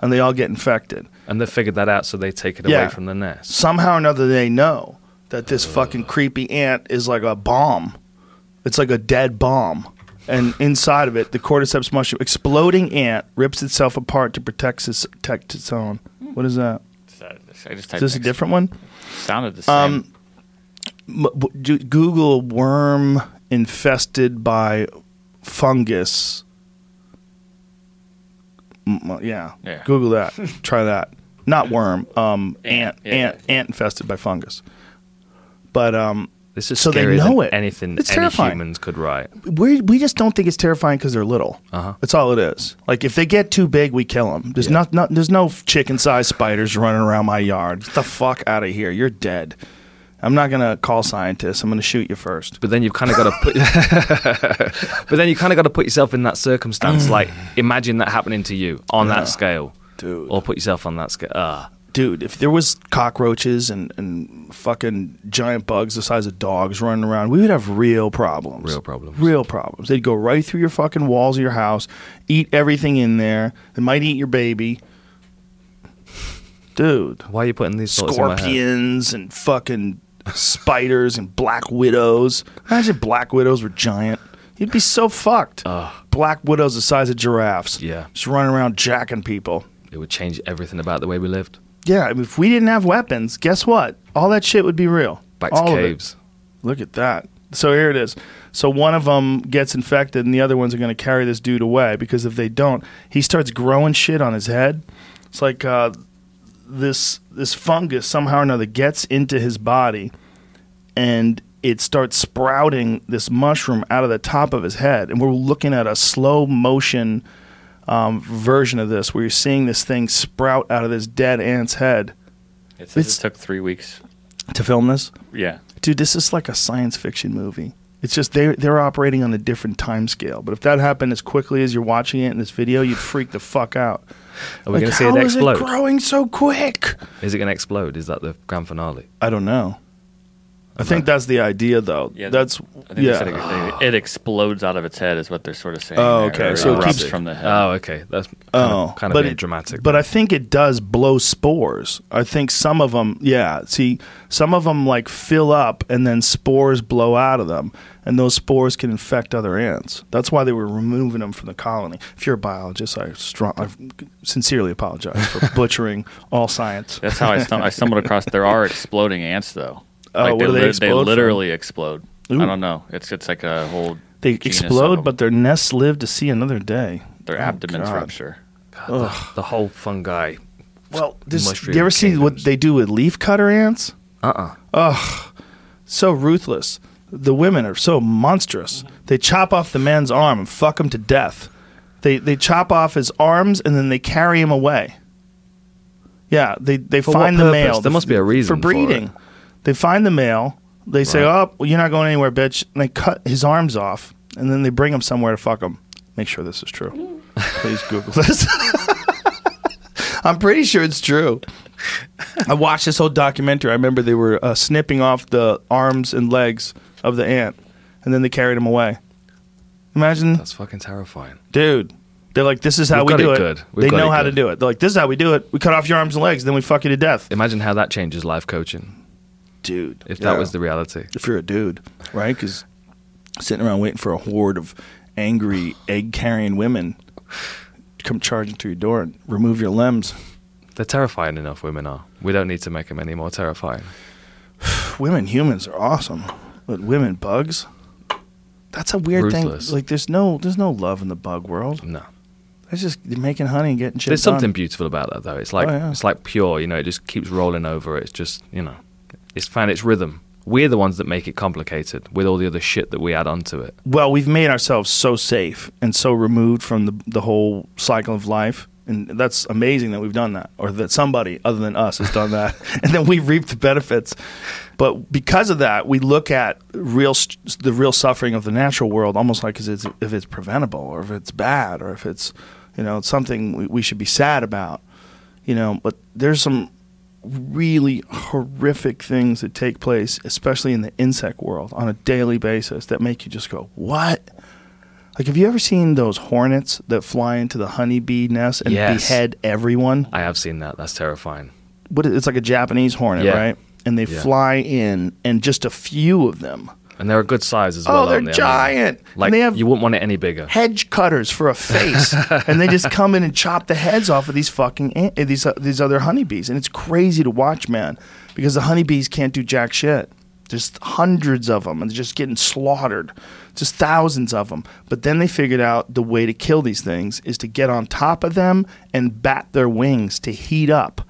S2: and they all get infected.
S1: And they figured that out, so they take it
S2: Yeah.
S1: away from the nest.
S2: Somehow or another, they know that this fucking creepy ant is like a bomb. It's like a dead bomb. And inside of it, the cordyceps mushroom, exploding ant, rips itself apart to protect its, protect its own. What is that?
S3: I just
S2: Is this a different one?
S3: Sounded the same.
S2: Um, M- w- do- Google worm infested by fungus. Yeah.
S3: Yeah.
S2: Google that. Try that. Not worm. Um,
S3: Ant,
S2: ant.
S3: yeah.
S2: Ant. Ant infested by fungus. But um,
S1: This is
S2: So they know it.
S1: anything
S2: It's
S1: any
S2: terrifying.
S1: humans could write.
S2: we we just don't think it's terrifying because they're little.
S1: Uh-huh.
S2: That's all it is. Like if they get too big, we kill them. There's
S1: Yeah.
S2: not, not there's no chicken sized spiders running around my yard. Get the fuck out of here. You're dead. I'm not gonna call scientists. I'm gonna shoot you first.
S1: But then you've kind of got to put. but then you kind of got to put yourself in that circumstance. like, imagine that happening to you on
S2: Yeah.
S1: that scale,
S2: Dude.
S1: or put yourself on that scale. Ah,
S2: dude, if there was cockroaches and, and fucking giant bugs the size of dogs running around, we would have real problems.
S1: Real problems.
S2: Real problems. They'd go right through your fucking walls of your house, eat everything in there. They might eat your baby. Dude.
S1: Why are you putting these thoughts in my head?
S2: Scorpions and fucking spiders and black widows. Imagine black widows were giant. You'd be so fucked. Black widows the size of giraffes.
S1: Yeah.
S2: Just running around jacking people.
S1: It would change everything about the way we lived.
S2: Yeah, if we didn't have weapons, guess what? All that shit would be real.
S1: Back to
S2: All
S1: caves.
S2: Look at that. So here it is. So one of them gets infected, and the other ones are going to carry this dude away because if they don't, he starts growing shit on his head. It's like uh, this this fungus somehow or another gets into his body, and it starts sprouting this mushroom out of the top of his head. And we're looking at a slow motion um, version of this, where you're seeing this thing sprout out of this dead ant's head.
S3: It says
S2: It's-
S3: it took three weeks.
S2: To film this,
S3: Yeah.
S2: dude, this is like a science fiction movie. It's just they they're operating on a different time scale. But if that happened as quickly as you're watching it in this video, you'd freak the fuck out.
S1: Are we
S2: Like,
S1: going to see
S2: how
S1: it
S2: is
S1: explode?
S2: growing so quick?
S1: Is it going to explode? Is that the grand finale?
S2: I don't know. I think that's the idea, though.
S3: Yeah,
S2: that's
S3: I think they said
S2: yeah.
S3: it, it, it explodes out of its head, is what they're sort of saying.
S2: Oh, okay.
S3: or
S2: So it
S3: erupts
S2: keeps-
S3: from the head.
S1: Oh, okay. That's kind
S2: Oh,
S1: of, kind of
S2: but
S1: being
S2: it-
S1: dramatic.
S2: But I think it does blow spores. I think some of them, yeah. See, some of them like fill up and then spores blow out of them, and those spores can infect other ants. That's why they were removing them from the colony. If you're a biologist, I, strong, I sincerely apologize for butchering all science.
S3: That's how I, stum- I stumbled across. There are exploding ants, though.
S2: Oh, what
S3: they,
S2: do they
S3: lit-
S2: explode from?
S3: literally explode.
S2: Ooh.
S3: I don't know. It's it's like a whole.
S2: They
S3: genus
S2: explode,
S3: them.
S2: but their nests live to see another day.
S3: their
S2: Oh,
S3: abdomens
S2: God.
S3: rupture.
S1: God, the, the whole fungi.
S2: Well, this,
S1: Mushroom
S2: you ever see what they do with leaf cutter ants?
S1: Uh-uh.
S2: Ugh, so ruthless. The women are so monstrous. They chop off the man's arm and fuck him to death. They they chop off his arms and then they carry him away. Yeah, they they
S1: For
S2: find
S1: what
S2: the
S1: purpose?
S2: male.
S1: There must be a reason
S2: for
S1: for
S2: breeding.
S1: it.
S2: They find the male. They say. "Oh, well, you're not going anywhere, bitch." And they cut his arms off, and then they bring him somewhere to fuck him. Make sure this is true. Please Google this. I'm pretty sure it's true. I watched this whole documentary. I remember they were uh, snipping off the arms and legs of the ant, and then they carried him away. Imagine,
S1: That's fucking terrifying.
S2: dude. They're like, "This is how
S1: We've
S2: we
S1: got
S2: do
S1: it
S2: it."
S1: good. We've
S2: They
S1: got
S2: know
S1: it
S2: how to
S1: good.
S2: do it. They're like, "This is how we do it. We cut off your arms and legs, then we fuck you to death."
S1: Imagine how that changes life coaching.
S2: Dude,
S1: If that
S2: yeah.
S1: was the reality.
S2: if you're a dude, right? Because sitting around waiting for a horde of angry egg carrying women to come charging through your door and remove your limbs.
S1: They're terrifying enough, women are. We don't need to make them any more terrifying.
S2: Women humans are awesome, but women bugs. That's a weird
S1: Ruthless.
S2: thing. Like there's no there's no love in the bug world.
S1: No.
S2: It's just they're making honey and getting shit
S1: There's
S2: done.
S1: something beautiful about that, though. It's like
S2: Oh, yeah.
S1: it's like pure. You know, it just keeps rolling over. It's just you know, it's found its rhythm. We're the ones that make it complicated with all the other shit that we add onto it.
S2: well, we've made ourselves so safe and so removed from the the whole cycle of life. And that's amazing that we've done that, or that somebody other than us has done that, and then we reap the benefits. But because of that, we look at real the real suffering of the natural world almost like as it's, if it's preventable, or if it's bad, or if it's you know something we, we should be sad about. You know, but there's some really horrific things that take place, especially in the insect world, on a daily basis that make you just go, "What?" Like, have you ever seen those hornets that fly into the honeybee nest and
S1: Yes.
S2: behead everyone?
S1: I have seen that. That's terrifying.
S2: What? It's like a Japanese hornet,
S1: Yeah.
S2: right? And they
S1: Yeah.
S2: fly in, and just a few of them.
S1: And they're a good size as
S2: Oh,
S1: well.
S2: they're
S1: aren't? I mean,
S2: giant.
S1: like
S2: and they have
S1: you wouldn't want it any bigger.
S2: hedge cutters for a face, and they just come in and chop the heads off of these fucking ant- uh, these uh, these other honeybees, and it's crazy to watch, man, because the honeybees can't do jack shit. There's hundreds of them, and they're just getting slaughtered, just thousands of them. But then they figured out the way to kill these things is to get on top of them and bat their wings to heat up.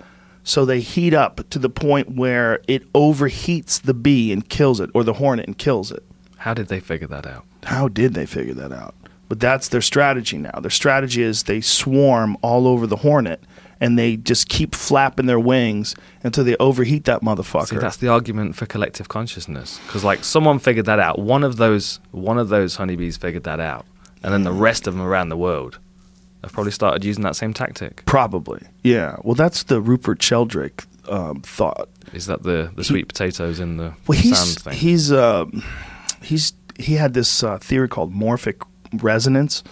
S2: So they heat up to the point where it overheats the bee and kills it, or the hornet and kills it.
S1: How did they figure that out?
S2: How did they figure that out? But that's their strategy now. Their strategy is they swarm all over the hornet and they just keep flapping their wings until they overheat that motherfucker.
S1: See, that's the argument for collective consciousness. Because like someone figured that out. One of those one of those honeybees figured that out, and then the rest of them around the world have probably started using that same tactic.
S2: Probably, yeah. Well, that's the Rupert Sheldrake um, thought.
S1: Is that the, the sweet potatoes in the
S2: Well,
S1: sand
S2: he's
S1: thing?
S2: he's um he's he had this uh, theory called morphic resonance,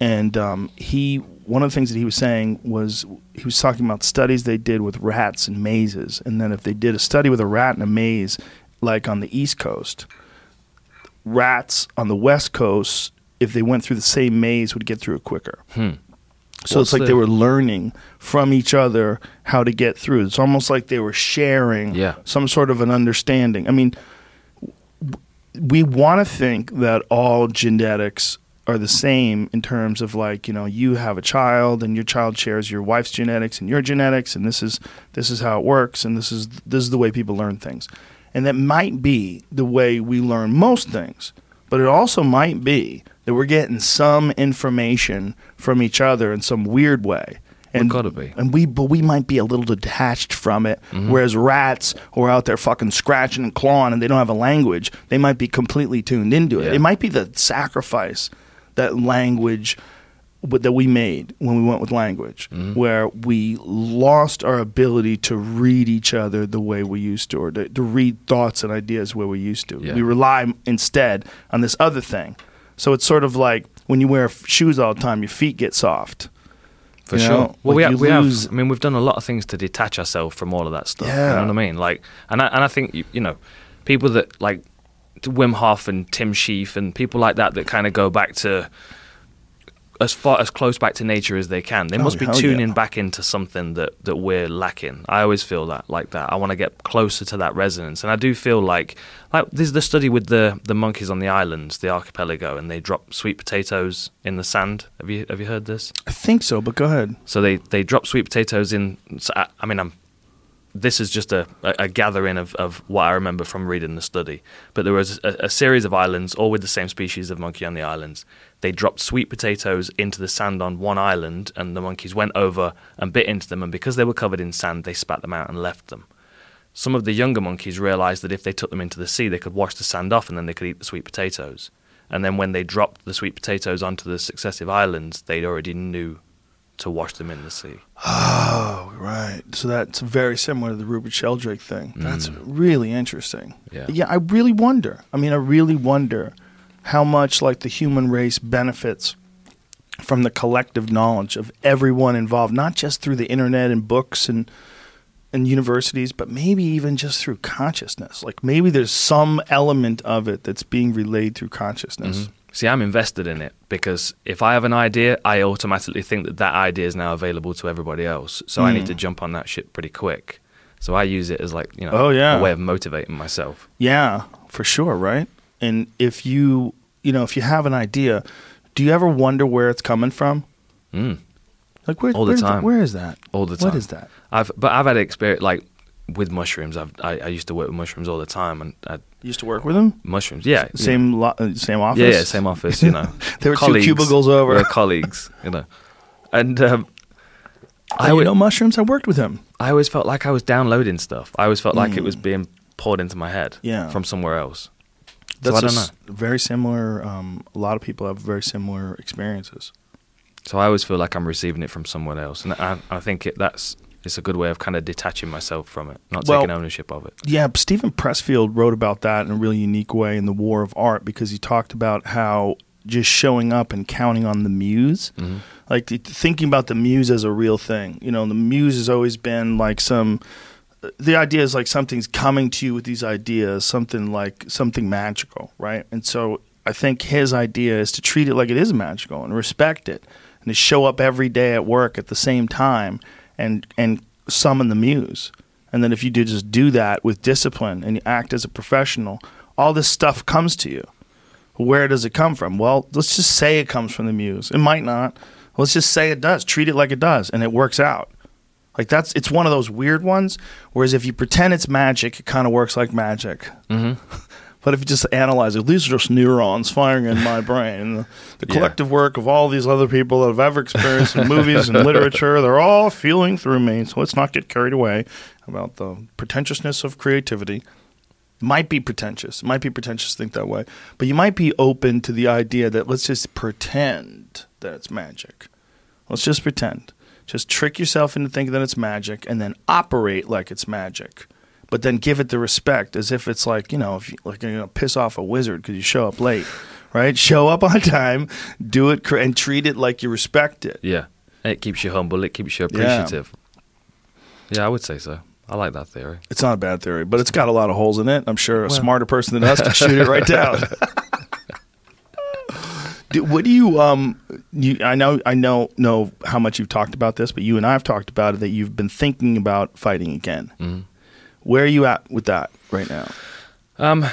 S2: and um, he one of the things that he was saying was he was talking about studies they did with rats and mazes, and then if they did a study with a rat in a maze, like on the East Coast, rats on the West Coast, if they went through the same maze, would get through it quicker.
S1: Hmm.
S2: So
S1: What's
S2: it's like
S1: the-
S2: they were learning from each other how to get through. It's almost like they were sharing
S1: Yeah.
S2: some sort of an understanding. I mean, we want to think that all genetics are the same in terms of like you know you have a child and your child shares your wife's genetics and your genetics and this is this is how it works and this is this is the way people learn things and that might be the way we learn most things but it also might be that we're getting some information from each other in some weird way and
S1: gotta be.
S2: and we but we might be a little detached from it whereas rats who are out there fucking scratching and clawing and they don't have a language they might be completely tuned into it
S1: Yeah.
S2: it might be the sacrifice that language that we made when we went with language where we lost our ability to read each other the way we used to or to, to read thoughts and ideas where we used to
S1: Yeah.
S2: we rely instead on this other thing so it's sort of like when you wear f- shoes all the time your feet get soft
S1: For
S2: You
S1: sure.
S2: know,
S1: well, we,
S2: like
S1: have,
S2: you
S1: we have. I mean, we've done a lot of things to detach ourselves from all of that stuff.
S2: Yeah.
S1: You know what I mean? Like, and I and I think you, you know, people that like Wim Hof and Tim Shieff and people like that that kind of go back to as far as close back to nature as they can. They
S2: Oh,
S1: must be tuning
S2: yeah.
S1: back into something that that we're lacking. I always feel that like that. I want to get closer to that resonance, and I do feel like like this is the study with the the monkeys on the islands, the archipelago, and they drop sweet potatoes in the sand. Have you have you heard this?
S2: i think so but go ahead
S1: So they, they drop sweet potatoes in. I, I mean, I'm. This is just a, a, a gathering of, of what I remember from reading the study. But there was a, a series of islands, all with the same species of monkey on the islands. They dropped sweet potatoes into the sand on one island, and the monkeys went over and bit into them. And because they were covered in sand, they spat them out and left them. Some of the younger monkeys realized that if they took them into the sea, they could wash the sand off, and then they could eat the sweet potatoes. And then when they dropped the sweet potatoes onto the successive islands, they already knew to wash them in the sea.
S2: Oh, right. So that's very similar to the Rupert Sheldrake thing. That's mm. really interesting.
S1: Yeah.
S2: Yeah, I really wonder. I mean, I really wonder how much like the human race benefits from the collective knowledge of everyone involved, not just through the internet and books and and universities, but maybe even just through consciousness. Like maybe there's some element of it that's being relayed through consciousness. Mm-hmm.
S1: See, I'm invested in it because if I have an idea, I automatically think that that idea is now available to everybody else. So I need mm. to jump on that shit pretty quick. So I use it as like you know
S2: Oh, yeah.
S1: a way of motivating myself.
S2: Yeah, for sure, right? And if you, you know, if you have an idea, do you ever wonder where it's coming from?
S1: Mm,
S2: Like where,
S1: All the
S2: where's that-
S1: time.
S2: where is that?
S1: all the time.
S2: What is that?
S1: I've but I've had experience like with mushrooms. I've I, I used to work with mushrooms all the time, and I,
S2: You used to work with them?
S1: mushrooms. Yeah,
S2: Same lo- uh, same office?
S1: Yeah, yeah, same office. You know,
S2: There were two cubicles over.
S1: We're colleagues. You know, and um,
S2: I
S1: I
S2: you
S1: would
S2: know mushrooms. I worked with him.
S1: I always felt like I was downloading stuff. I always felt like it was being poured into my head
S2: Mm. Yeah.
S1: from somewhere else.
S2: That's
S1: so I don't know.
S2: Very similar. Um, a lot of people have very similar experiences.
S1: So I always feel like I'm receiving it from someone else, and I, I think it, that's it's a good way of kind of detaching myself from it, not
S2: Well-
S1: taking ownership of it.
S2: Yeah, Steven Pressfield wrote about that in a really unique way in The War of Art because he talked about how just showing up and counting on the muse,
S1: Mm-hmm.
S2: like thinking about the muse as a real thing. You know, the muse has always been like some. The idea is like something's coming to you with these ideas, something like something magical, right? And so I think his idea is to treat it like it is magical and respect it, and to show up every day at work at the same time and and summon the muse. And then if you do just do that with discipline and you act as a professional, all this stuff comes to you. Where does it come from? Well, let's just say it comes from the muse. It might not. Let's just say it does. Treat it like it does, and it works out. Like that's it's one of those weird ones. Whereas if you pretend it's magic, it kind of works like magic.
S1: Mm-hmm.
S2: But if you just analyze it, these are just neurons firing in my brain. The, the
S1: Yeah.
S2: collective work of all these other people that have ever experienced in movies and literature, they're all feeling through me. So let's not get carried away about the pretentiousness of creativity. Might be pretentious. Might be pretentious to think that way. But you might be open to the idea that let's just pretend that it's magic. Let's just pretend. Just trick yourself into thinking that it's magic, and then operate like it's magic. But then give it the respect as if it's like you know, if you, like you're gonna piss off a wizard because you show up late, right? Show up on time, do it, cor- and treat it like you respect it.
S1: Yeah. It keeps you humble. It keeps you
S2: Yeah.
S1: appreciative. Yeah, I would say so. I like that theory.
S2: It's not a bad theory, but it's got a lot of holes in it. I'm sure a
S1: Well-
S2: smarter person than us could shoot it right down. do, what do you um you I know I know know how much you've talked about this, but you and I have talked about it that you've been thinking about fighting again.
S1: Mhm.
S2: Where are you at with that right now?
S1: Um,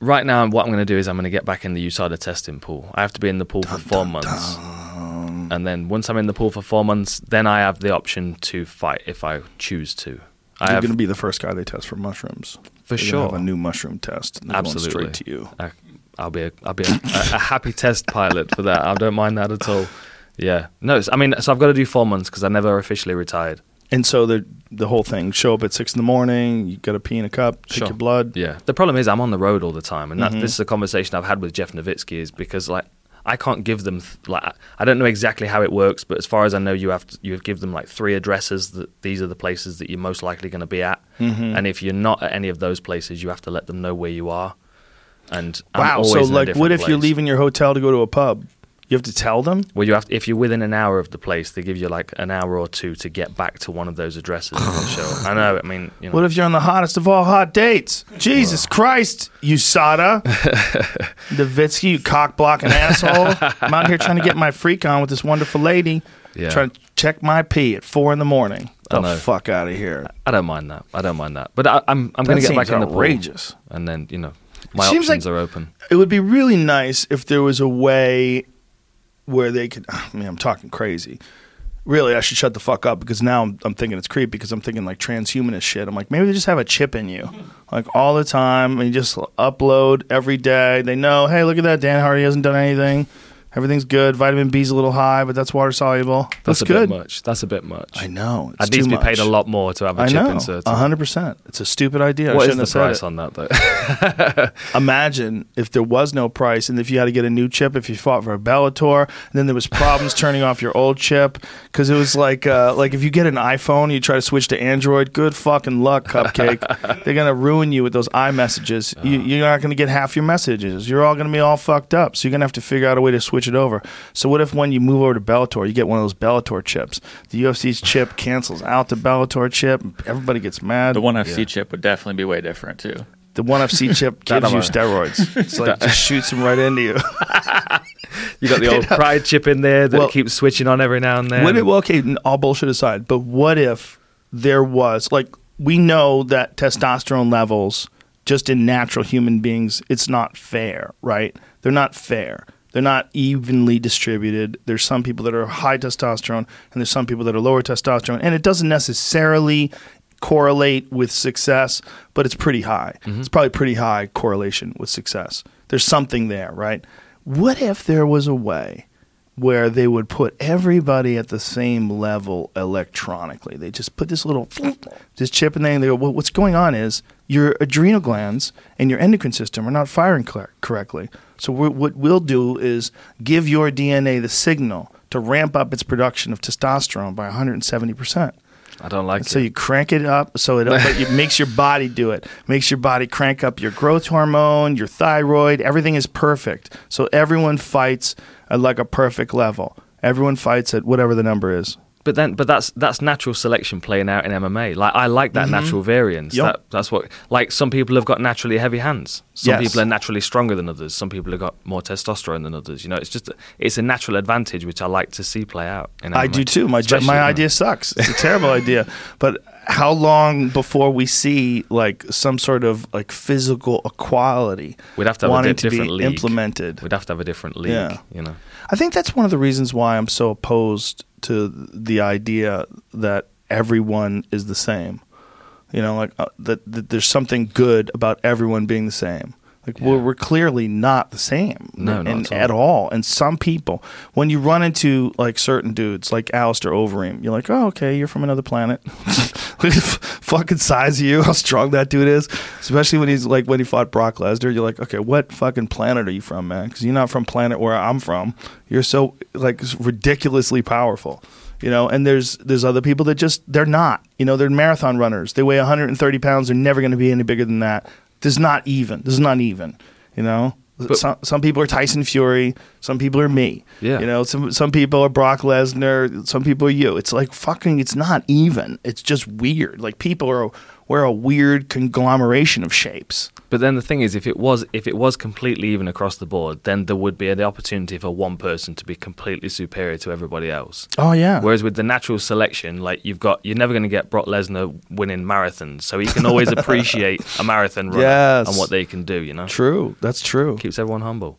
S1: right now, what I'm going to do is I'm going to get back in the USADA testing pool. I have to be in the pool for four months, and then once I'm in the pool for four months, then I have the option to fight if I choose to. I
S2: You're going to be the first guy they test for mushrooms.
S1: for
S2: They're
S1: sure.
S2: have a new mushroom test. And they're going
S1: Absolutely.
S2: straight to you.
S1: I, I'll be a, I'll be a, a, happy test pilot for that. I don't mind that at all. Yeah. No, I mean, so I've got to do four months because I never officially retired.
S2: And so the the whole thing: show up at six in the morning. You got to pee in a cup, take
S1: Sure.
S2: your blood.
S1: Yeah. The problem is I'm on the road all the time, and that,
S2: Mhm.
S1: this is a conversation I've had with Jeff Novitzky. Is because like I can't give them th- like I don't know exactly how it works, but as far as I know, you have to you give them like three addresses that these are the places that you're most likely going to be at,
S2: Mhm.
S1: and if you're not at any of those places, you have to let them know where you are. And I'm
S2: Wow. So, like, what if you're leaving your hotel to go to a pub? You have to tell them.
S1: Well, you have to, if you're within an hour of the place, they give you like an hour or two to get back to one of those addresses. show. I know. I mean, you know.
S2: What if you're on the hottest of all hot dates? Jesus Christ, USADA, Novitzky, you cock blocking asshole! I'm out here trying to get my freak on with this wonderful lady.
S1: Yeah.
S2: Trying to check my pee at four in the morning. The fuck out of here!
S1: I don't mind that. I don't mind that. But I, I'm I'm going to get back
S2: seems
S1: in the
S2: outrageous.
S1: and then you know my options
S2: like-
S1: are open.
S2: It would be really nice if there was a way where they could. Ah, I mean, I'm talking crazy. Really, I should shut the fuck up because now I'm, I'm thinking it's creepy because I'm thinking like transhumanist shit. I'm like, maybe they just have a chip in you, like all the time, and you just upload every day. They know, hey, look at that, Dan Hardy hasn't done anything. Everything's good. Vitamin B's a little high, but that's water soluble.
S1: That's,
S2: That's
S1: a
S2: good.
S1: bit much. That's a bit much.
S2: I know. It's
S1: need
S2: too
S1: to be
S2: much.
S1: paid a lot more to have a
S2: I
S1: chip
S2: know.
S1: inserted.
S2: hundred percent. It's a stupid idea. I
S1: What is the price on that though?
S2: imagine if there was no price and if you had to get a new chip if you fought for a Bellator and then there was problems turning off your old chip because it was like uh, like if you get an iPhone you try to switch to Android good fucking luck cupcake they're gonna ruin you with those iMessages you, you're not gonna get half your messages you're all gonna be all fucked up so you're gonna have to figure out a way to switch it over so what if when you move over to Bellator you get one of those Bellator chips the UFC's chip cancels out the Bellator chip everybody gets mad
S3: The one FC
S1: Yeah.
S3: chip would definitely be way different too.
S2: the one FC chip gives you steroids it's like just shoots them right into you
S1: you got the old pride chip in there that
S2: Well-
S1: keeps switching on every now and then.
S2: What if, well, okay, n- all bullshit aside, but what if there was like we know that testosterone levels just in natural human beings, it's not fair, right? They're not fair. They're not evenly distributed. There's some people that are high testosterone and there's some people that are lower testosterone, and it doesn't necessarily correlate with success, but it's pretty high. Mm-hmm. It's probably pretty high correlation with success. There's something there, right? What if there was a way where they would put everybody at the same level electronically. They just put this little this chip in there, and they go, "Well, what's going on is your adrenal glands and your endocrine system are not firing cor- correctly. So what we'll do is give your DNA the signal to ramp up its production of testosterone by 170 percent."
S1: I don't like
S2: So
S1: it.
S2: So you crank it up, so it, it makes your body do it. Makes your body crank up your growth hormone, your thyroid. Everything is perfect. So everyone fights at like a perfect level. Everyone fights at whatever the number is.
S1: But then, but that's that's natural selection playing out in MMA. Like I like that natural variance.
S2: Mm-hmm.
S1: That, that's what. Like some people have got naturally heavy hands. Some
S2: Yes.
S1: people are naturally stronger than others. Some people have got more testosterone than others. You know, it's just it's a natural advantage which I like to see play out. In
S2: I do too. My
S1: Especially,
S2: my idea sucks. It's a terrible idea. But how long before we see like some sort of like physical equality
S1: We'd have to have a
S2: wanting
S1: di-
S2: to be
S1: league.
S2: implemented?
S1: We'd have to have a different league.
S2: Yeah.
S1: You know.
S2: I think that's one of the reasons why I'm so opposed to the idea that everyone is the same. You know, like uh, that, that there's something good about everyone being the same. Like we're, we're clearly not the same,
S1: No, not
S2: and,
S1: at all.
S2: at all. And some people, when you run into like certain dudes, like Alistair Overeem, you're like, oh, okay, you're from another planet. Look at the fucking size of you, how strong that dude is. Especially when he's like when he fought Brock Lesnar, you're like, okay, what fucking planet are you from, man? Because you're not from planet where I'm from. You're so like ridiculously powerful. You know, and there's there's other people that just they're not. You know, they're marathon runners. They weigh 130 pounds. They're never going to be any bigger than that. This is not even. This is not even. You know,
S1: But-
S2: some some people are Tyson Fury. Some people are me.
S1: Yeah.
S2: You know, some some people are Brock Lesnar. Some people are you. It's like fucking. It's not even. It's just weird. Like people are we're a weird conglomeration of shapes.
S1: But then the thing is, if it was if it was completely even across the board, then there would be the opportunity for one person to be completely superior to everybody else.
S2: Oh yeah.
S1: Whereas with the natural selection, like you've got, you're never going to get Brock Lesnar winning marathons, so he can always appreciate a marathon runner
S2: Yes.
S1: and what they can do. You know,
S2: True. That's true.
S1: keeps everyone humble.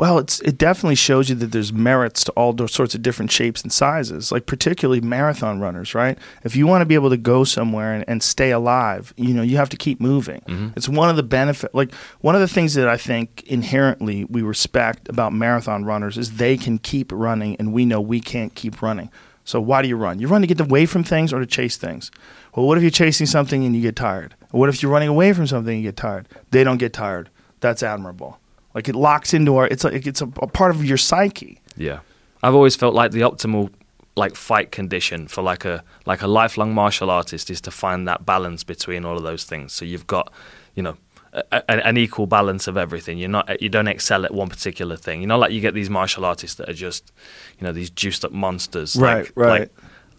S2: Well, it's it definitely shows you that there's merits to all sorts of different shapes and sizes, like particularly marathon runners, right? If you want to be able to go somewhere and, and stay alive, you know, you have to keep moving. Mm-hmm. It's one of the benefit like one of the things that I think inherently we respect about marathon runners is they can keep running and we know we can't keep running. So why do you run? You run to get away from things or to chase things. Well, what if you're chasing something and you get tired? What if you're running away from something and you get tired? They don't get tired. That's admirable. Like it locks into our. It's like it's a, a part of your psyche.
S1: Yeah, I've always felt like the optimal like fight condition for like a like a lifelong martial artist is to find that balance between all of those things. So you've got, you know. A, a- an equal balance of everything. You're not. You don't excel at one particular thing. You know, like you get these martial artists that are just, you know, these juiced up monsters.
S2: Right,
S1: like,
S2: right.
S1: Like,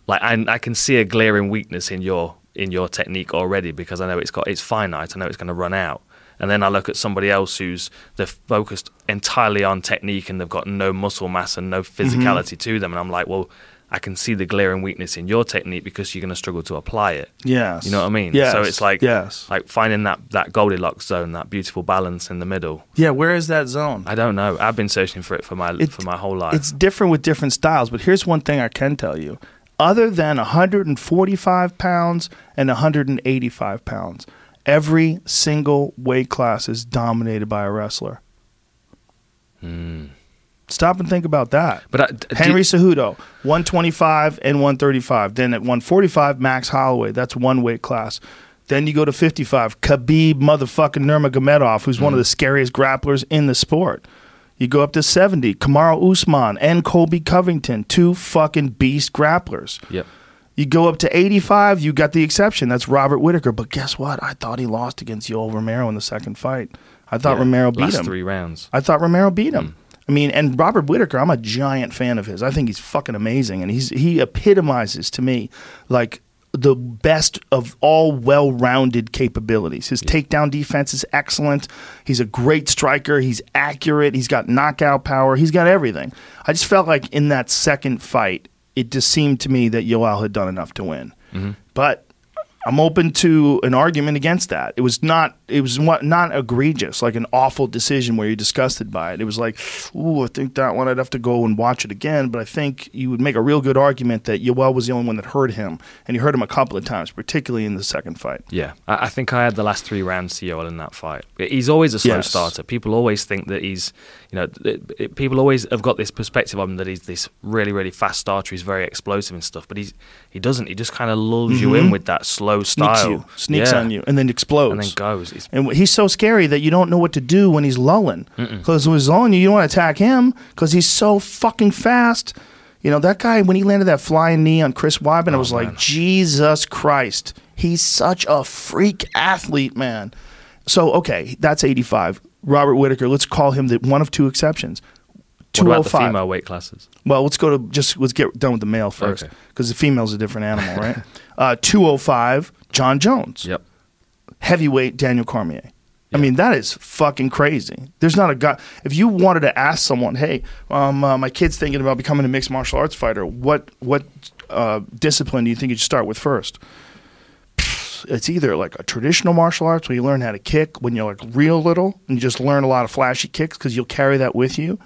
S1: like I, I can see a glaring weakness in your in your technique already because I know it's got it's finite. I know it's going to run out. And then I look at somebody else who's they're focused entirely on technique and they've got no muscle mass and no mm-hmm. physicality to them. And I'm like, well, I can see the glaring weakness in your technique because you're going to struggle to apply it.
S2: Yes.
S1: You know what I mean?
S2: Yes.
S1: So it's like
S2: yes.
S1: like finding that that Goldilocks zone, that beautiful balance in the middle.
S2: Yeah. Where is that zone?
S1: I don't know. I've been searching for it for my
S2: It-
S1: for my whole life.
S2: It's different with different styles, but here's one thing I can tell you. Other than 145 pounds and 185 pounds, every single weight class is dominated by a wrestler. Hmm. Stop and think about that.
S1: but I, d-
S2: Henry Cejudo, 125 and 135. Then at 145, Max Holloway. That's one weight class. Then you go to 55, Khabib motherfucking Nurmagomedov, who's one of hmm. the scariest grapplers in the sport. You go up to 70, Kamaru Usman and Colby Covington, two fucking beast grapplers.
S1: Yep.
S2: You go up to 85, you got the exception. That's Robert Whitaker. But guess what? I thought he lost against Yoel Romero in the second fight. I thought
S1: Yeah.
S2: Romero beat
S1: Last
S2: him.
S1: three rounds.
S2: I thought Romero beat him. Hmm. I mean, and Robert Whitaker, I'm a giant fan of his. I think he's fucking amazing, and he's he epitomizes to me like the best of all well-rounded capabilities. His takedown defense is excellent. He's a great striker. He's accurate. He's got knockout power. He's got everything. I just felt like in that second fight, it just seemed to me that Yoel had done enough to win. Mm-hmm. But I'm open to an argument against that. It was not it was what not egregious, like an awful decision where you're disgusted by it. It was like, ooh, I think that one I'd have to go and watch it again. But I think you would make a real good argument that Yoel was the only one that hurt him, and he hurt him a couple of times, particularly in the second fight.
S1: Yeah, I, I think I had the last three rounds to Yoel in that fight. He's always a slow
S2: Yes.
S1: starter. People always think that he's, you know, it, it- people always have got this perspective on him that he's this really, really fast starter. He's very explosive and stuff, but he's he doesn't. He just kind of lulls you mm-hmm. in with that slow
S2: Sneaks
S1: style,
S2: you, sneaks
S1: Yeah.
S2: on you, and then explodes.
S1: and then goes. It's,
S2: And he's so scary that you don't know what to do when he's lulling. Because when he's lulling you, you don't want to attack him because he's so fucking fast. You know, that guy, when he landed that flying knee on Chris Weidman, I oh, was like. Jesus Christ. He's such a freak athlete, man. So, okay, that's 85. Robert Whitaker, let's call him the one of two exceptions.
S1: what about the
S2: 205.
S1: female weight classes?
S2: Well, let's go to just let's get done with the male first
S1: Okay.
S2: because the female's a different animal, right? uh, 205, Jon Jones
S1: Yep.
S2: heavyweight Daniel Cormier. I mean, that is fucking crazy. There's not a guy. If you wanted to ask someone, hey, um, uh, my kid's thinking about becoming a mixed martial arts fighter, what what uh, discipline do you think you should start with first? It's either like a traditional martial arts where you learn how to kick when you're like real little and you just learn a lot of flashy kicks because you'll carry that with you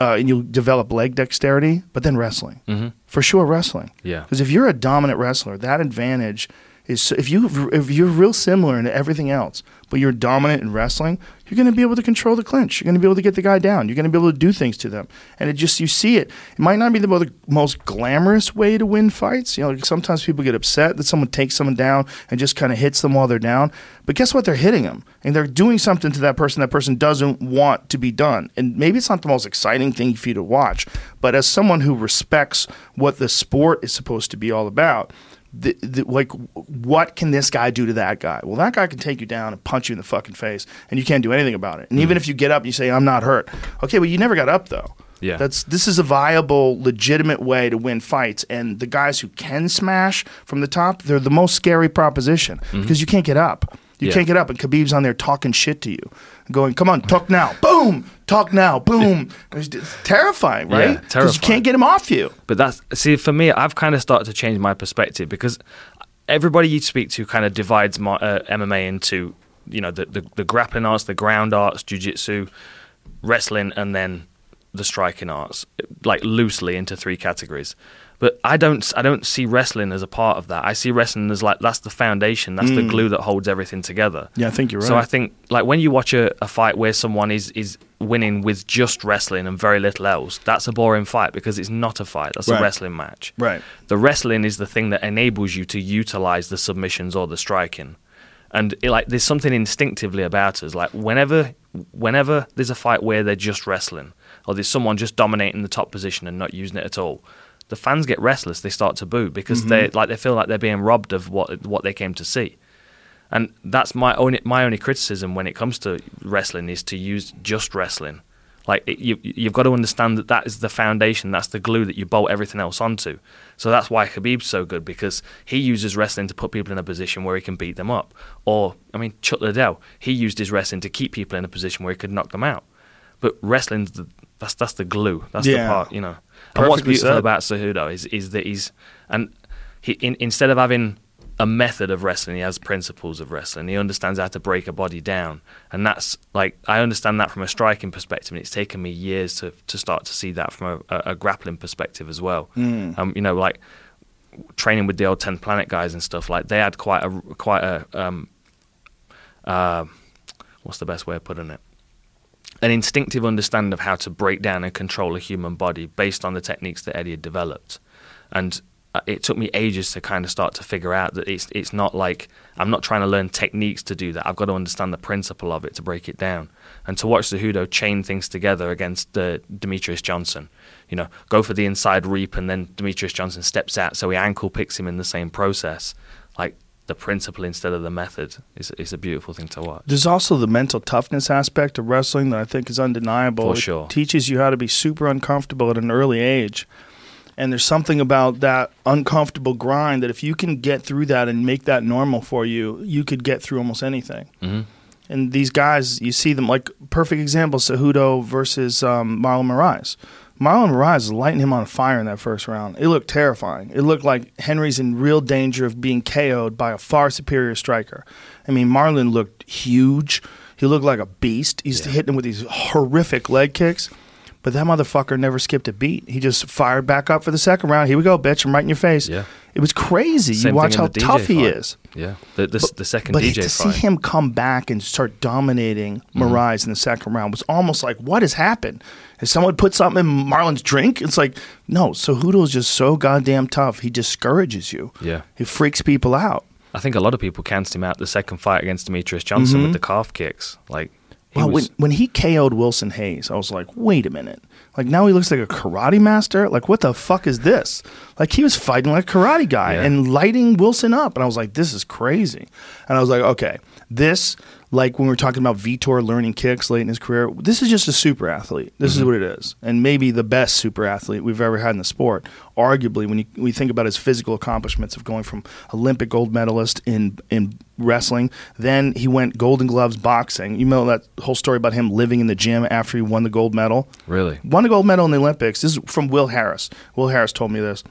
S2: uh, and you'll develop leg dexterity, but then wrestling.
S1: Mhm.
S2: For sure, wrestling.
S1: Yeah.
S2: Because if you're a dominant wrestler, that advantage is if you if you're real similar in everything else, but you're dominant in wrestling, you're going to be able to control the clinch. You're going to be able to get the guy down. You're going to be able to do things to them, and it just you see it. It might not be the mo- most glamorous way to win fights. You know, sometimes people get upset that someone takes someone down and just kind of hits them while they're down. But guess what? They're hitting them, and they're doing something to that person that person doesn't want to be done. And maybe it's not the most exciting thing for you to watch, but as someone who respects what the sport is supposed to be all about the, the, like what can this guy do to that guy? Well, that guy can take you down and punch you in the fucking face, and you can't do anything about it. And even mm. if you get up, and you say I'm not hurt. Okay, well you never got up though.
S1: Yeah.
S2: That's this is a viable, legitimate way to win fights, and the guys who can smash from the top, they're the most scary proposition mm-hmm. because you can't get up. You
S1: Yeah.
S2: can't get up, and Khabib's on there talking shit to you, going, "Come on, talk now, boom, talk now, boom." It's terrifying, right? Yeah? Because you can't get him off you.
S1: But that's see for me, I've kind of started to change my perspective because everybody you speak to kind of divides my, uh, MMA into you know the, the the grappling arts, the ground arts, jujitsu, wrestling, and then the striking arts, like loosely into three categories. But I don't I don't see wrestling as a part of that. I see wrestling as like that's the foundation, that's the mm. glue that holds everything together.
S2: Yeah, I think you're right. So.
S1: I think like when you watch a, a fight where someone is is winning with just wrestling and very little else, that's a boring fight because it's not a fight. That's
S2: Right.
S1: a wrestling match.
S2: Right.
S1: The wrestling is the thing that enables you to utilize the submissions or the striking. And it, like there's something instinctively about us. Like whenever whenever there's a fight where they're just wrestling or there's someone just dominating the top position and not using it at all, the fans get restless. They start to boo because they mm-hmm. like they feel like they're being robbed of what what they came to see. And that's my only my only criticism when it comes to wrestling is to use just wrestling. Like it, you, you've got to understand that that is the foundation, that's the glue that you bolt everything else onto. So that's why Khabib's so good because he uses wrestling to put people in a position where he can beat them up. Or I mean, Chuck Liddell, he used his wrestling to keep people in a position where he could knock them out. But wrestling's the, that's that's the glue. That's the part, you know. And what's beautiful
S2: said.
S1: about Cejudo is is that he's and he in, instead of having a method of wrestling, he has principles of wrestling. He understands how to break a body down, and that's like I understand that from a striking perspective. And it's taken me years to to start to see that from a, a, grappling perspective as well. Um, you know, like training with the old Tenth Planet guys and stuff. Like they had quite a quite a um, uh, what's the best way of putting it? An instinctive understanding of how to break down and control a human body based on the techniques that Eddie had developed. And uh, it took me ages to kind of start to figure out that it's it's not like I'm not trying to learn techniques to do that. I've got to understand the principle of it to break it down. And to watch Cejudo chain things together against uh, Demetrious Johnson, you know, go for the inside reap and then Demetrious Johnson steps out, so he ankle picks him in the same process. Like the principle instead of the method is is a beautiful thing to watch.
S2: There's also the mental toughness aspect of wrestling that I think is undeniable.
S1: For
S2: It
S1: sure.
S2: teaches you how to be super uncomfortable at an early age. And there's something about that uncomfortable grind that if you can get through that and make that normal for you, you could get through almost anything.
S1: hmm
S2: And these guys, you see them like perfect example: Cejudo versus um, Marlon Moraes. Marlon Moraes is lighting him on fire in that first round. It looked terrifying. It looked like Henry's in real danger of being KO'd by a far superior striker. I mean, Marlon looked huge. He looked like a beast. He's hitting him with these horrific leg kicks. But that motherfucker never skipped a beat. He just fired back up for the second round. Here we go, bitch. I'm right in your face.
S1: Yeah.
S2: It was crazy.
S1: Same
S2: you watch how
S1: in the DJ
S2: tough he is.
S1: Yeah, the the, the second
S2: But
S1: DJ
S2: to
S1: fight.
S2: see him come back and start dominating
S1: Mm-hmm.
S2: In the second round was almost like, what has happened? Has someone put something in Marlon's drink? It's like, no, Cejudo is just so goddamn tough. He discourages you.
S1: Yeah.
S2: He freaks people out.
S1: I think a lot of people counted him out the second fight against Demetrious Johnson with mm-hmm. the calf kicks. Like
S2: Well,
S1: was,
S2: when, when he KO'd Wilson Reis, I was like, wait a minute. Like now he looks like a karate master. Like what the fuck is this? Like he was fighting like a karate guy
S1: Yeah.
S2: and lighting Wilson up, and I was like, this is crazy. And I was like, okay, this like when we are talking about Vitor learning kicks late in his career, this is just a super athlete. This is what it is, and maybe the best super athlete we've ever had in the sport. Arguably, when you, we think about his physical accomplishments of going from Olympic gold medalist in in wrestling, then he went Golden Gloves boxing. You know that whole story about him living in the gym after he won the gold medal.
S1: really.
S2: Won a gold medal in the Olympics. This is from Will Harris. Will Harris told me this.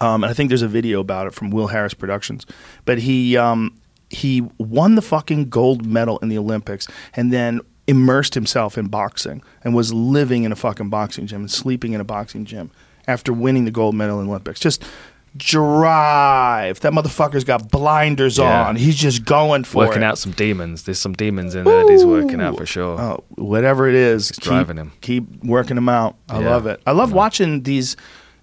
S2: Um, and I think there's a video about it from Will Harris Productions. But he um, he won the fucking gold medal in the Olympics and then immersed himself in boxing and was living in a fucking boxing gym and sleeping in a boxing gym after winning the gold medal in the Olympics. Just drive. That motherfucker's got blinders
S1: Yeah.
S2: on. He's just going for it.
S1: working
S2: it.
S1: out some demons. There's some demons in there that he's working out for sure.
S2: Oh, whatever it is, keep,
S1: driving him.
S2: Keep working him out. I
S1: Yeah.
S2: love it. I love watching these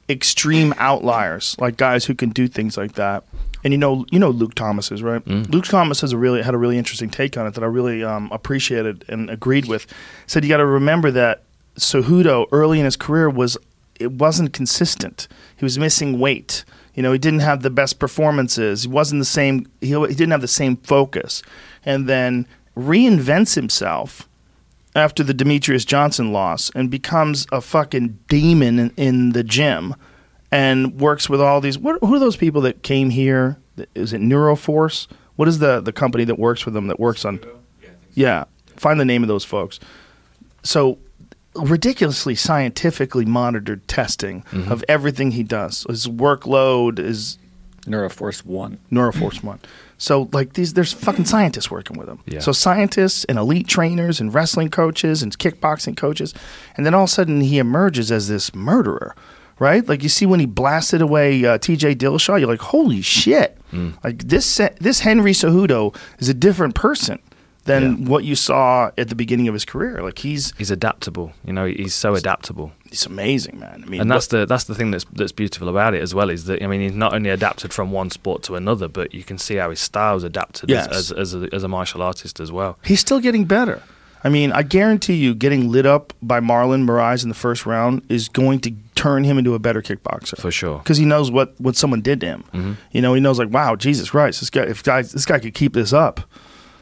S2: extreme outliers, like guys who can do things like that. And you know, you know Luke Thomas is right.
S1: Mm.
S2: Luke Thomas has a really had a really interesting take on it that I really um, appreciated and agreed with. Said you got to remember that Cejudo early in his career was it wasn't consistent. He was missing weight. You know, he didn't have the best performances. He wasn't the same. He, he didn't have the same focus. And then reinvents himself after the Demetrious Johnson loss and becomes a fucking demon in, in the gym and works with all these. What, who are those people that came here? Is it Neuroforce? What is the the company that works with them that works on? Yeah, find the name of those folks. So ridiculously scientifically monitored testing mm-hmm. of everything he does. His workload is
S3: Neuroforce One.
S2: Neuroforce One. So like these, there's fucking scientists working with him.
S1: Yeah.
S2: So scientists and elite trainers and wrestling coaches and kickboxing coaches, and then all of a sudden he emerges as this murderer, right? Like you see when he blasted away uh, T.J. Dillashaw, you're like, holy shit! Like this this Henry Cejudo is a different person than what you saw at the beginning of his career. Like he's
S1: He's adaptable. You know, he's so adaptable.
S2: It's amazing, man. I mean,
S1: and that's the that's the thing that's that's beautiful about it as well is that I mean he's not only adapted from one sport to another, but you can see how his style's adapted
S2: Yes.
S1: as, as, as, a, as a martial artist as well.
S2: He's still getting better. I mean, I guarantee you, getting lit up by Marlon Moraes in the first round is going to turn him into a better kickboxer
S1: For sure.
S2: because he knows what, what someone did to him. Mm-hmm. You know, he knows like, wow, Jesus Christ, this guy, if guy, this guy could keep this up,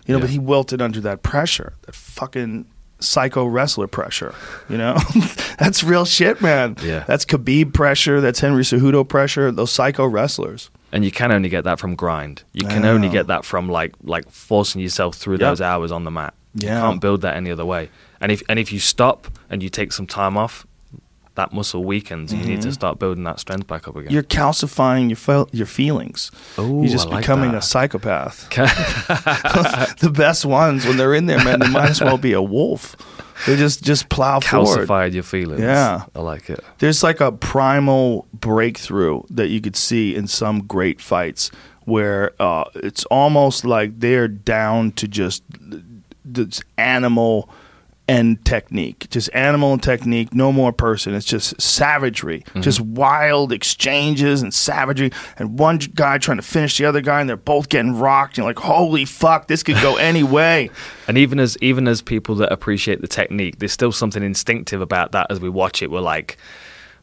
S2: you know,
S1: Yeah.
S2: but he wilted under that pressure, that fucking psycho wrestler pressure. You know, that's real shit, man.
S1: Yeah.
S2: that's Khabib pressure. That's Henry Cejudo pressure. Those psycho wrestlers.
S1: And you can only get that from grind. You can only get that from like like forcing yourself through
S2: Yep.
S1: those hours on the mat.
S2: Yeah.
S1: You can't build that any other way. And if and if you stop and you take some time off, that muscle weakens. You need to start building that strength back up again.
S2: Mm-hmm. You're calcifying your fel- your feelings.
S1: Ooh,
S2: You're just
S1: like
S2: becoming
S1: that.
S2: a psychopath. the best ones when they're in there, man, they might as well be a wolf. They just just plow forward.
S1: calcified your feelings.
S2: Yeah.
S1: I like it.
S2: There's like a primal breakthrough that you could see in some great fights where uh, it's almost like they're down to just this animal and technique, just animal and technique, no more person. It's just savagery, mm-hmm. just wild exchanges and savagery, and one guy trying to finish the other guy, and they're both getting rocked. You're like, holy fuck, this could go any way.
S1: And even as even as people that appreciate the technique, there's still something instinctive about that. As we watch it, we're like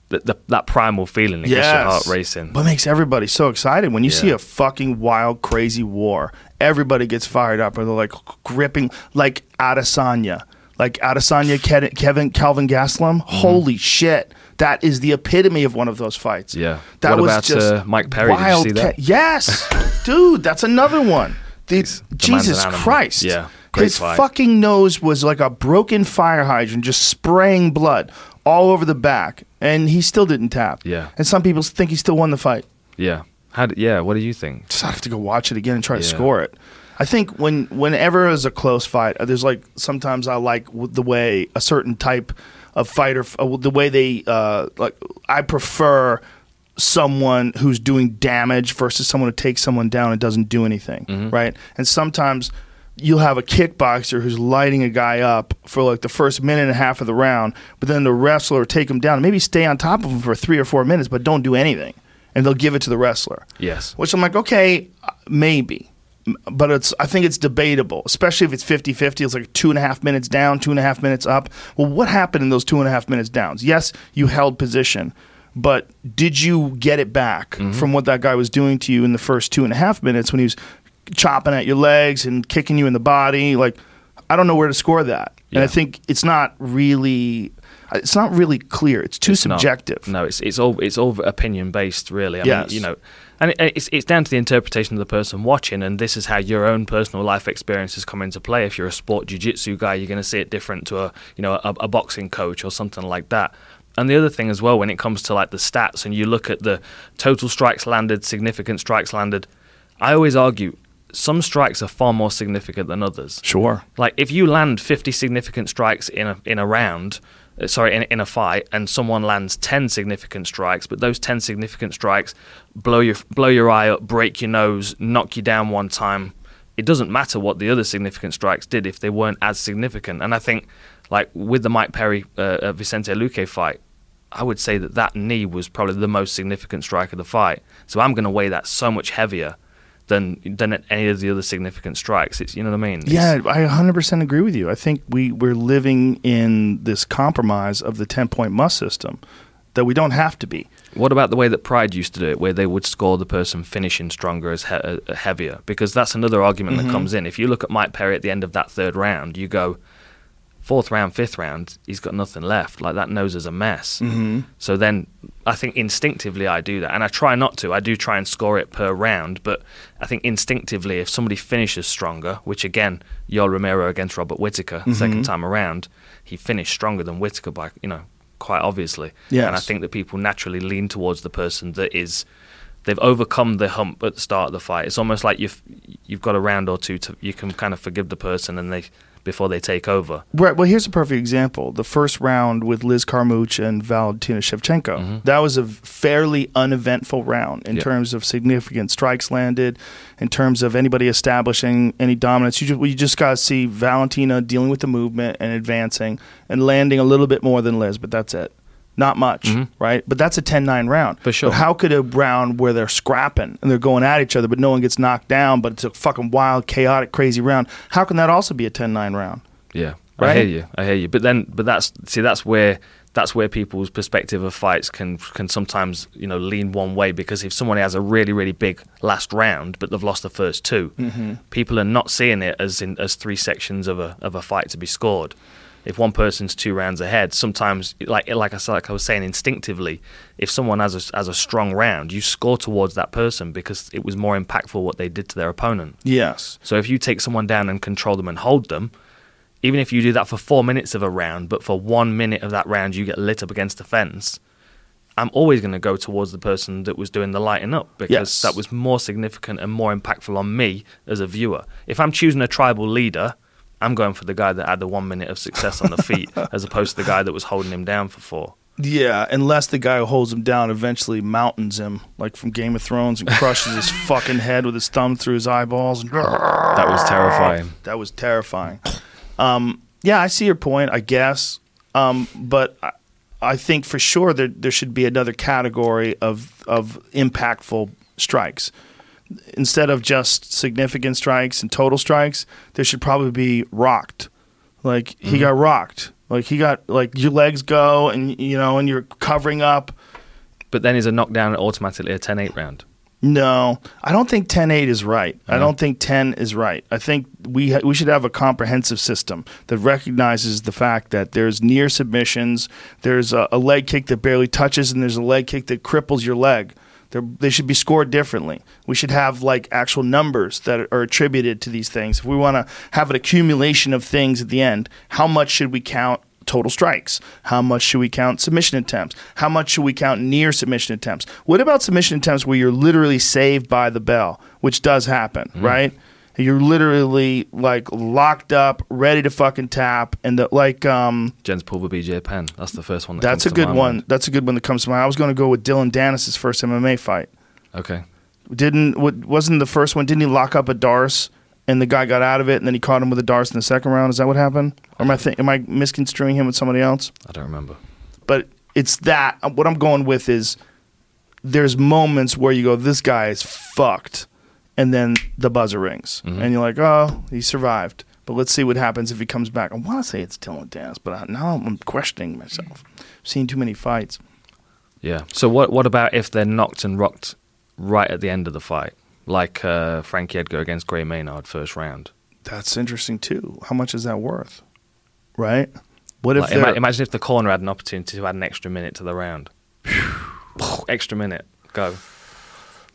S1: the, the, that primal feeling that gets your heart racing.
S2: What makes everybody so excited when you see a fucking wild, crazy war? Everybody gets fired up, or they're like gripping, like Adesanya, like Adesanya, Ke- Kevin, Kelvin Gastelum.
S1: Mm-hmm.
S2: Holy shit! That is the epitome of one of those fights.
S1: Yeah.
S2: that
S1: What
S2: was
S1: about,
S2: just
S1: uh, Mike Perry? Did you see that?
S2: ca- yes, dude, that's another one. The,
S1: the
S2: Jesus. Christ!
S1: Yeah,
S2: his
S1: fight.
S2: fucking nose was like a broken fire hydrant, just spraying blood all over the back, and he still didn't tap.
S1: Yeah.
S2: and some people think he still won the fight
S1: Yeah. How? d yeah. What do you think?
S2: just have to go watch it again and try to score it. I think when whenever there's a close fight, uh, there's like sometimes I like the way a certain type of fighter, uh, the way they uh, like. I prefer someone who's doing damage versus someone who takes someone down and doesn't do anything,
S1: Mm-hmm.
S2: right? And sometimes you'll have a kickboxer who's lighting a guy up for like the first minute and a half of the round, but then the wrestler will take him down, maybe stay on top of him for three or four minutes, but don't do anything, and they'll give it to the wrestler
S1: Yes.
S2: which I'm like, okay, uh, maybe. But it's, I think it's debatable, especially if it's 50 50. It's like two and a half minutes down, two and a half minutes up. Well, what happened in those two and a half minutes downs? Yes, you held position, but did you get it back from what that guy was doing to you in the first two and a half minutes when he was chopping at your legs and kicking you in the body? Like, I don't know where to score that. And I think it's not really. It's not really clear. It's too
S1: It's not.
S2: subjective.
S1: No, it's it's all it's all opinion based, really. I
S2: Yes.
S1: mean, you know, and it, it's it's down to the interpretation of the person watching, and this is how your own personal life experiences come into play. If you're a sport jiu-jitsu guy, you're going to see it different to a you know a, a boxing coach or something like that. And the other thing as well, when it comes to like the stats, and you look at the total strikes landed, significant strikes landed, I always argue some strikes are far more significant than others.
S2: Sure.
S1: Like if you land 50 significant strikes in a in a round, uh, sorry, in, in a fight, and someone lands ten significant strikes, but those ten significant strikes blow your blow your eye up, break your nose, knock you down one time. It doesn't matter what the other significant strikes did if they weren't as significant. And I think, like with the Mike Perry uh, uh, Vicente Luque fight, I would say that that knee was probably the most significant strike of the fight. So I'm going to weigh that so much heavier than than any of the other significant strikes. It's you know what I mean? It's-
S2: Yeah, I 100% agree with you. I think we, we're living in this compromise of the 10 point must system that we don't have to be.
S1: What about the way that Pride used to do it, where they would score the person finishing stronger as he- uh, heavier? Because that's another argument that comes in. If you look at Mike Perry at the end of that third round, you go, fourth round, fifth round, he's got nothing left. Like that nose is a mess. Mm-hmm. So then I think instinctively I do that. And I try not to. I do try and score it per round. But I think instinctively, if somebody finishes stronger, which again, Yoel Romero against Robert Whitaker,
S2: Mm-hmm.
S1: second time around, he finished stronger than Whitaker by, you know, quite obviously.
S2: Yes.
S1: And I think that people naturally lean towards the person that is they've overcome the hump at the start of the fight. It's almost like you've you've got a round or two to you can kind of forgive the person and they before they take over.
S2: Right. Well, here's a perfect example. The first round with Liz Carmouche and Valentina Shevchenko. Mm-hmm. That was a fairly uneventful round in
S1: Yeah.
S2: terms of significant strikes landed, in terms of anybody establishing any dominance. You just, you just got to see Valentina dealing with the movement and advancing and landing a little bit more than Liz, but that's it. Not much, mm-hmm. right? But that's a 10 9 round.
S1: For sure.
S2: But how could a round where they're scrapping and they're going at each other, but no one gets knocked down, but it's a fucking wild, chaotic, crazy round, how can that also be a 10 9 round?
S1: Yeah, I hear you. I hear you. But then, but that's see, that's where that's where people's perspective of fights can can sometimes you know lean one way because if someone has a really really big last round but they've lost the first 2 mm-hmm. people are not seeing it as in as three sections of a of a fight to be scored. If one person's two rounds ahead, sometimes like like I said, like I was saying instinctively, if someone has a has a strong round, you score towards that person because it was more impactful what they did to their opponent.
S2: Yes.
S1: So if you take someone down and control them and hold them, even if you do that for four minutes of a round, but for one minute of that round you get lit up against the fence, I'm always going to go towards the person that was doing the lighting up because
S2: Yes.
S1: that was more significant and more impactful on me as a viewer. If I'm choosing a tribal leader, I'm going for the guy that had the one minute of success on the feet as opposed to the guy that was holding him down for four.
S2: Yeah, unless the guy who holds him down eventually mountains him, like from Game of Thrones, and crushes his fucking head with his thumb through his eyeballs. And
S1: That was terrifying.
S2: that was terrifying. Um, yeah, I see your point, I guess. Um, but I, I think for sure there there should be another category of of impactful strikes. Instead of just significant strikes and total strikes, there should probably be rocked. Like he mm-hmm. got rocked. Like he got like your legs go and you know and you're covering up.
S1: But then is a knockdown automatically a 10 8 round?
S2: No, I don't think 10-8 is right. I don't think 10 is right. I think we ha- we should have a comprehensive system that recognizes the fact that there's near submissions, there's a, a leg kick that barely touches, and there's a leg kick that cripples your leg. They're, they should be scored differently. We should have like actual numbers that are attributed to these things. If we want to have an accumulation of things at the end, how much should we count total strikes? How much should we count submission attempts? How much should we count near submission attempts? What about submission attempts where you're literally saved by the bell, which does happen, mm. right? You're literally like locked up, ready to fucking tap, and the, like um,
S1: Jens Pulver, BJ Penn. That's the first one. That
S2: that's a good one.
S1: mind.
S2: That's a good one that comes to mind. I was going to go with Dillon Danis's first MMA fight.
S1: Okay.
S2: Didn't what wasn't the first one? Didn't he lock up a Darce and the guy got out of it, and then he caught him with a Darce in the second round? Is that what happened? Or am I th- am I misconstruing him with somebody else?
S1: I don't remember.
S2: But it's that. What I'm going with is there's moments where you go, this guy is fucked, and then the buzzer rings, and you're like, oh, he survived. But let's see what happens if he comes back. I want to say it's Dillon Danis, but I, now I'm questioning myself. I've seen too many fights.
S1: Yeah. So what what about if they're knocked and rocked right at the end of the fight, like uh, Frankie Edgar against Gray Maynard first round?
S2: That's interesting too. How much is that worth? Right? What if
S1: Like, ima- imagine if the corner had an opportunity to add an extra minute to the round. extra minute, go.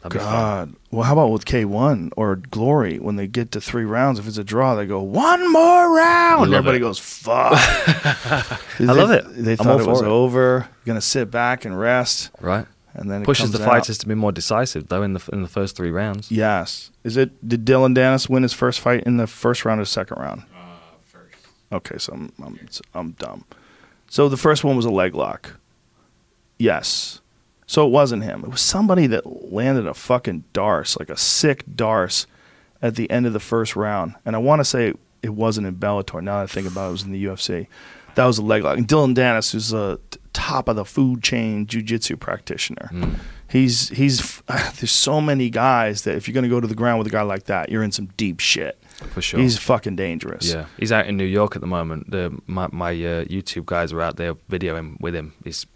S1: That'd.
S2: God. Well, how about with K1 or Glory when they get to three rounds? If it's a draw, they go one more round.
S1: Love
S2: Everybody
S1: it.
S2: goes fuck. I
S1: love it.
S2: They
S1: I'm
S2: thought it was
S1: it.
S2: over. You're gonna sit back and rest,
S1: Right.
S2: and then it
S1: Pushes
S2: comes
S1: the
S2: out.
S1: fighters to be more decisive though in the in the first three rounds.
S2: Yes. Is it? Did Dillon Danis win his first fight in the first round or second round? Uh, first. Okay, so I'm I'm, I'm dumb. So the first one was a leg lock. Yes. So it wasn't him. It was somebody that landed a fucking darce, like a sick darce, at the end of the first round. And I want to say it wasn't in Bellator. Now that I think about it, it was in the UFC. That was a leg lock. And Dillon Danis, who's a top of the food chain jiu-jitsu practitioner. He's he's there's so many guys that if you're going to go to the ground with a guy like that, you're in some deep shit.
S1: For sure.
S2: He's fucking dangerous.
S1: Yeah, he's out in New York at the moment. The, my my uh, YouTube guys are out there videoing with him. He's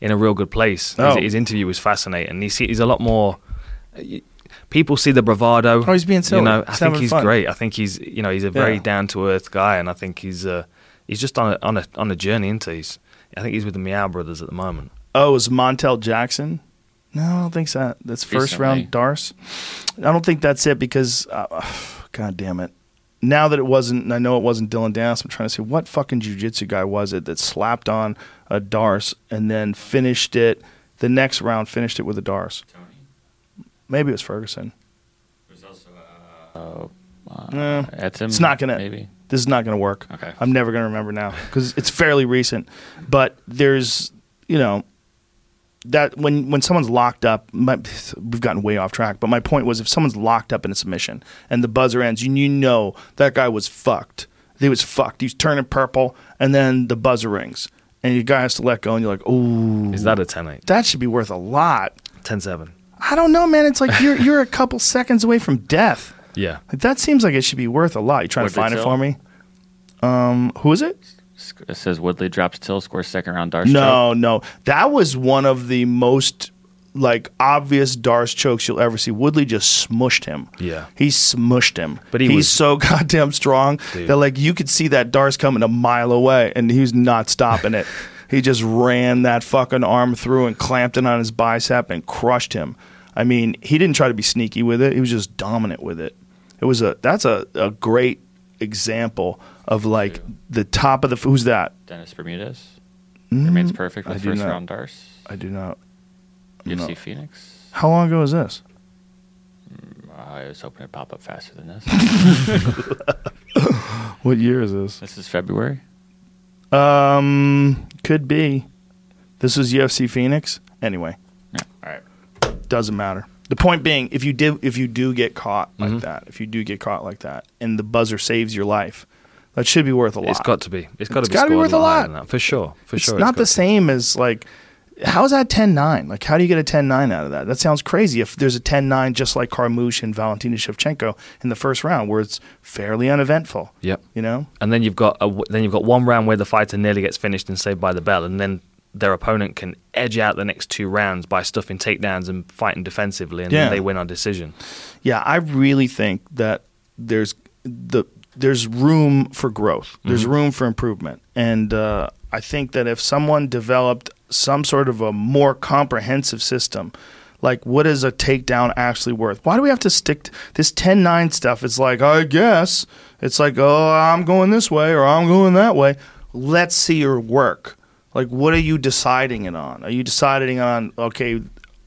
S1: in a real good place. His,
S2: Oh.
S1: his interview was fascinating. He's he's a lot more. People see the bravado.
S2: Oh, he's being silly.
S1: You know, I think he's
S2: fun.
S1: great. I think he's you know he's a very
S2: Yeah.
S1: down to earth guy, and I think he's uh, he's just on a on a on a journey into. He's I think he's with the Miyao Brothers at the moment.
S2: Oh, is Montel Jackson? No, I don't think so. That's first
S3: Recently.
S2: round Darce. I don't think that's it because, uh, god damn it. Now that it wasn't, I know it wasn't Dillon Danis. I'm trying to say what fucking jujitsu guy was it that slapped on a Darce and then finished it the next round, finished it with a Darce. Maybe it was Ferguson.
S3: There's also uh,
S2: Eh,
S3: Etzim,
S2: it's not gonna.
S3: maybe.
S2: This is not gonna work.
S3: Okay.
S2: I'm never gonna remember now because it's fairly recent. But there's, you know, that when when someone's locked up, my, we've gotten way off track. But my point was, if someone's locked up in a submission and the buzzer ends, you, you know that guy was fucked. He was fucked. He's turning purple, and then the buzzer rings, and your guy has to let go, and you're like, ooh,
S1: Is that a 10-8?
S2: that should be worth a lot.
S1: 10-7.
S2: I don't know, man. It's like you're you're a couple seconds away from death.
S1: Yeah.
S2: Like that seems like it should be worth a lot. You trying to find it for me? Um, who is it?
S3: Sc- It says Woodley drops Till, scores second round Darce.
S2: No, no. That was one of the most like obvious Darce chokes you'll ever see. Woodley just smushed him.
S1: Yeah.
S2: He smushed him.
S1: But he
S2: he's
S1: was-
S2: so goddamn strong
S1: Dude.
S2: that like you could see that Darce coming a mile away and he was not stopping it. he just ran that fucking arm through and clamped it on his bicep and crushed him. I mean, he didn't try to be sneaky with it. He was just dominant with it. It was a that's a, a great example of like the top of the who's that?
S3: Dennis Bermudez remains perfect
S2: Mm, I
S3: with
S2: do
S3: first
S2: not.
S3: round Darce.
S2: I do not.
S3: UFC
S2: No.
S3: Phoenix.
S2: How long ago was this?
S3: I was hoping it'd pop up faster than this.
S2: What year is this?
S3: this is February.
S2: Um, could be. This was UFC Phoenix. Anyway,
S3: Yeah. All right.
S2: doesn't matter. The point being, if you did, if you do get caught like
S1: Mhm.
S2: that, if you do get caught like that, and the buzzer saves your life, that should be worth a lot.
S1: It's got to be. It's got to be
S2: gotta be worth a lot.
S1: that. For sure. For
S2: it's
S1: sure.
S2: not
S1: got
S2: the same as like. How's that 10-9? Like, how do you get a 10-9 out of that? That sounds crazy. If there's a 10-9 just like Carmouche and Valentina Shevchenko in the first round, where it's fairly uneventful,
S1: Yep.
S2: you know?
S1: and then you've got a, then you've got one round where the fighter nearly gets finished and saved by the bell, and then their opponent can edge out the next two rounds by stuffing takedowns and fighting defensively, and
S2: Yeah.
S1: then they win on decision.
S2: Yeah, I really think that there's the there's room for growth. There's room for improvement, and uh, I think that if someone developed some sort of a more comprehensive system, like what is a takedown actually worth? Why do we have to stick to this 10-9 stuff? It's like I guess it's like oh I'm going this way or I'm going that way. Let's see your work. Like what are you deciding it on? Are you deciding on okay?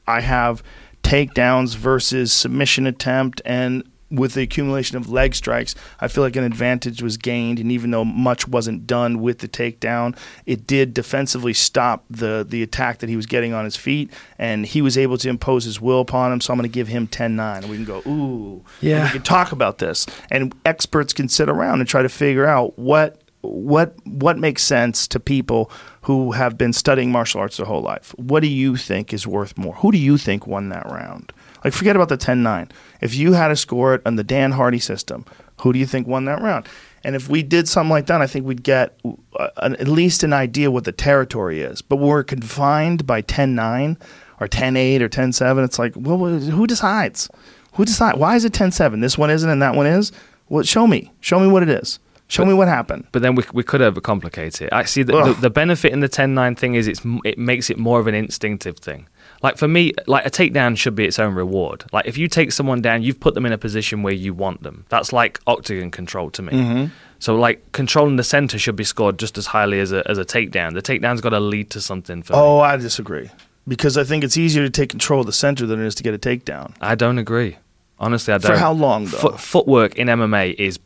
S2: I have takedowns versus submission attempt and with the accumulation of leg strikes, I feel like an advantage was gained. And even though much wasn't done with the takedown, it did defensively stop the, the attack that he was getting on his feet. And he was able to impose his will upon him. So I'm going to give him 10 9. And we can go, ooh.
S1: Yeah.
S2: We can talk about this. And experts can sit around and try to figure out what. What what makes sense to people who have been studying martial arts their whole life? What do you think is worth more? Who do you think won that round? Like, forget about the 10 9. If you had to score it on the Dan Hardy system, who do you think won that round? And if we did something like that, I think we'd get uh, an, at least an idea what the territory is. But we're confined by 10 9 or 10 8 or 10 7, it's like, well, who decides? Who decides? Why is it 10 7? This one isn't and that one is? Well, show me. Show me what it is. Show me what happened.
S1: But then we, we could overcomplicate it. Actually, the, the, the benefit in the 10-9 thing is it's it makes it more of an instinctive thing. Like for me, like a takedown should be its own reward. Like if you take someone down, you've put them in a position where you want them. That's like octagon control to me.
S2: Mm-hmm.
S1: So like controlling the center should be scored just as highly as a as a takedown. The takedown's got to lead to something for me.
S2: Oh, I disagree. Because I think it's easier to take control of the center than it is to get a takedown.
S1: I don't agree. Honestly, I don't.
S2: For how long, though?
S1: Foot, footwork in MMA is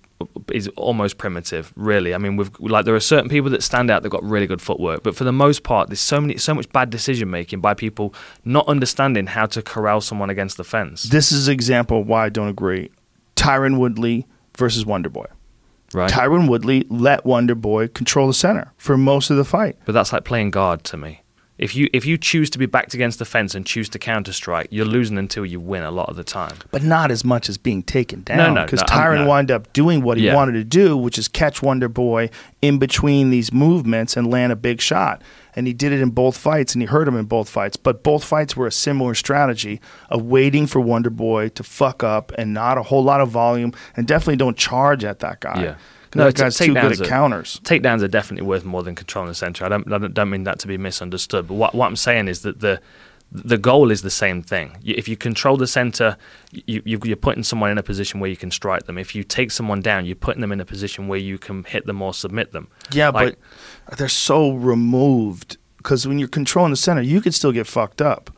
S1: is almost primitive. Really, I mean, we've like there are certain people that stand out that got really good footwork, but for the most part, there's so many so much bad decision making by people not understanding how to corral someone against the fence.
S2: This is an example of why I don't agree. Tyron Woodley versus Wonder Boy.
S1: Right.
S2: Tyron Woodley let Wonder Boy control the center for most of the fight.
S1: But that's like playing guard to me. If you if you choose to be backed against the fence and choose to counter strike, you're losing until you win a lot of the time.
S2: but not as much as being taken down.
S1: No, no,
S2: because
S1: no, I'm-
S2: Tyron
S1: no.
S2: wound up doing what he
S1: Yeah.
S2: wanted to do, which is catch Wonder Boy in between these movements and land a big shot. And he did it in both fights, and he hurt him in both fights. But both fights were a similar strategy of waiting for Wonder Boy to fuck up and not a whole lot of volume, and definitely don't charge at that guy.
S1: Yeah. No,
S2: that guy's too good
S1: takedowns
S2: at
S1: are-
S2: counters.
S1: Takedowns are definitely worth more than controlling the center. I don't, I don't don't mean that to be misunderstood. But what what I'm saying is that the the goal is the same thing. If you control the center, you, you're putting someone in a position where you can strike them. If you take someone down, you're putting them in a position where you can hit them or submit them.
S2: Yeah,
S1: Like-
S2: but they're so removed because when you're controlling the center, you could still get fucked up.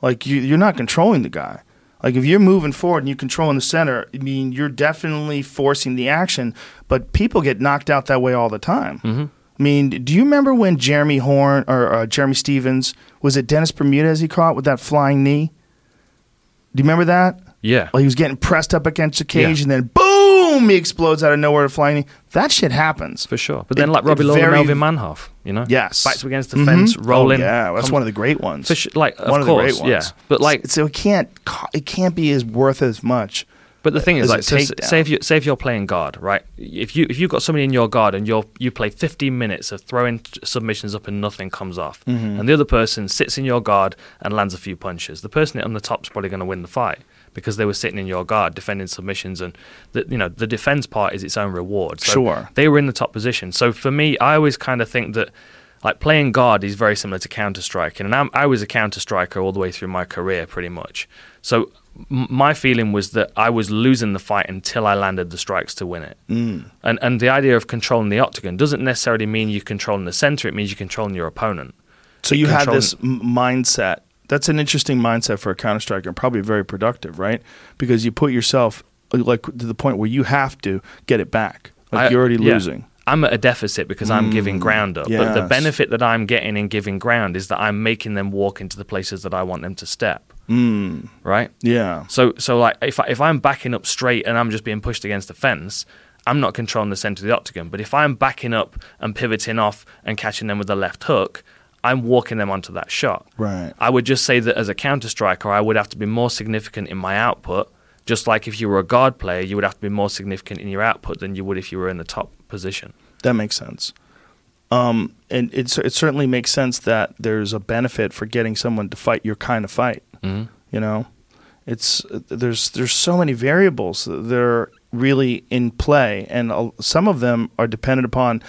S2: Like you, you're not controlling the guy. Like if you're moving forward and you're controlling the center, I mean, you're definitely forcing the action. But people get knocked out that way all the time.
S1: Mm-hmm.
S2: I mean, do you remember when Jeremy Horn or uh, Jeremy Stephens was it Dennis Bermudez he caught with that flying knee? Do you remember that?
S1: Yeah.
S2: Like he was getting pressed up against the cage,
S1: Yeah.
S2: and then boom, he explodes out of nowhere, flying. That shit happens.
S1: For sure. But then,
S2: It-
S1: like Robbie Lawler,
S2: very-
S1: Melvin Manhoef, you know?
S2: Yes.
S1: Backs against the
S2: Mhm.
S1: fence, rolling.
S2: Oh, yeah, that's
S1: comes-
S2: one of the great ones.
S1: Sure, like, of
S2: one of
S1: course,
S2: the great ones.
S1: yeah. But, like-
S2: so it can't it can't be as worth as much.
S1: But the thing is, like, so, say if you say if you're playing guard, right? If you if you've got somebody in your guard and you're you play 15 minutes of throwing t- submissions up and nothing comes off,
S2: Mm-hmm.
S1: and the other person sits in your guard and lands a few punches, the person on the top's probably going to win the fight because they were sitting in your guard defending submissions, and the, you know the defense part is its own reward. So
S2: Sure.
S1: they were in the top position. So for me, I always kind of think that. Like playing guard is very similar to counter striking, and I'm, I was a counter striker all the way through my career, pretty much. So m- my feeling was that I was losing the fight until I landed the strikes to win it. Mm. And and the idea of controlling the octagon doesn't necessarily mean you're controlling the center. It means you're controlling your opponent.
S2: So you had this mindset. That's an interesting mindset for a counter striker, and probably very productive, right? Because you put yourself like to the point where you have to get it back. Like
S1: I-
S2: you're already
S1: yeah.
S2: losing.
S1: I'm at a deficit because I'm giving ground up. But the benefit that I'm getting in giving ground is that I'm making them walk into the places that I want them to step.
S2: Mm.
S1: Right.
S2: Yeah.
S1: So so like if I, if I'm backing up straight and I'm just being pushed against the fence, I'm not controlling the center of the octagon. But if I'm backing up and pivoting off and catching them with the left hook, I'm walking them onto that shot.
S2: Right.
S1: I would just say that as a counter striker, I would have to be more significant in my output. Just like if you were a guard player, you would have to be more significant in your output than you would if you were in the top position.
S2: That makes sense. Um, and it, it certainly makes sense that there's a benefit for getting someone to fight your kind of fight.
S1: Mhm.
S2: You know, it's there's there's so many variables that are really in play, and some of them are dependent upon.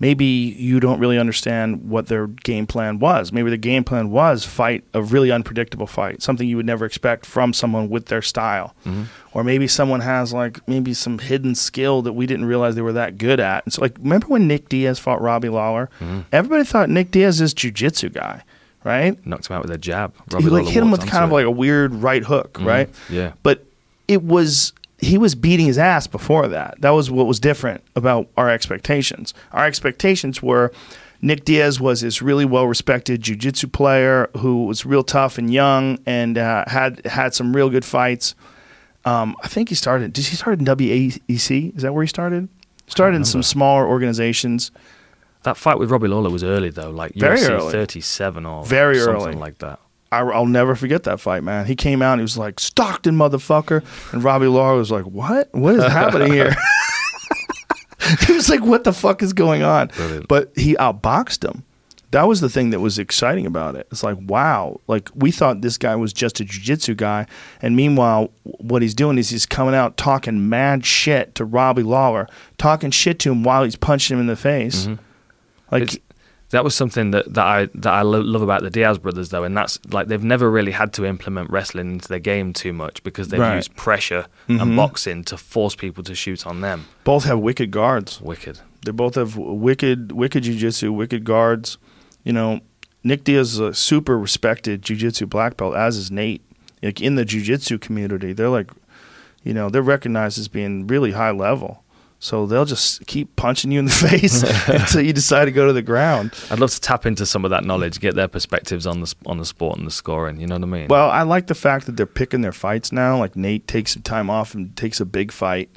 S2: Maybe you don't really understand what their game plan was. Maybe the game plan was fight a really unpredictable fight, something you would never expect from someone with their style. Mm-hmm. Or maybe someone has like maybe some hidden skill that we didn't realize they were that good at. And so, like, remember when Nick Diaz fought Robbie Lawler? Mm-hmm. Everybody thought Nick Diaz is jujitsu guy, right?
S1: Knocked him out with a jab.
S2: he like
S1: Lawler
S2: hit him with kind of
S1: onto
S2: like a weird right hook, mm-hmm. right?
S1: yeah.
S2: But it was he was beating his ass before that. That was what was different about our expectations. Our expectations were Nick Diaz was this really well respected jiu-jitsu player who was real tough and young and uh, had had some real good fights. Um, I think he started. Did he start in WEC? Is that where he started? Started in some smaller organizations.
S1: That fight with Robbie Lawler was early though, like
S2: Very
S1: UFC
S2: early.
S1: 37 or
S2: Very
S1: something
S2: early.
S1: like that.
S2: I, will never forget that fight, man. He came out and he was like, Stockton, motherfucker. And Robbie Lawler was like, What? What is happening here? he was like, What the fuck is going on?
S1: Brilliant.
S2: But he outboxed him. That was the thing that was exciting about it. It's like, wow. Like, we thought this guy was just a jiu-jitsu guy. And meanwhile, what he's doing is he's coming out talking mad shit to Robbie Lawler, talking shit to him while he's punching him in the face. Mm-hmm. Like,
S1: It's- that was something that, that I that I lo- love about the Diaz brothers though, and that's like they've never really had to implement wrestling into their game too much because they've
S2: Right.
S1: used pressure and mm-hmm. boxing to force people to shoot on them.
S2: both have wicked guards.
S1: Wicked.
S2: They both have wicked, wicked jujitsu, wicked guards. You know, Nick Diaz is a super respected jujitsu black belt, as is Nate. Like in the jujitsu community, they're like, you know, they're recognized as being really high level. So they'll just keep punching you in the face until you decide to go to the ground.
S1: I'd love to tap into some of that knowledge, get their perspectives on the on the sport and the scoring. You know what I mean?
S2: Well, I like the fact that they're picking their fights now. Like Nate takes some time off and takes a big fight.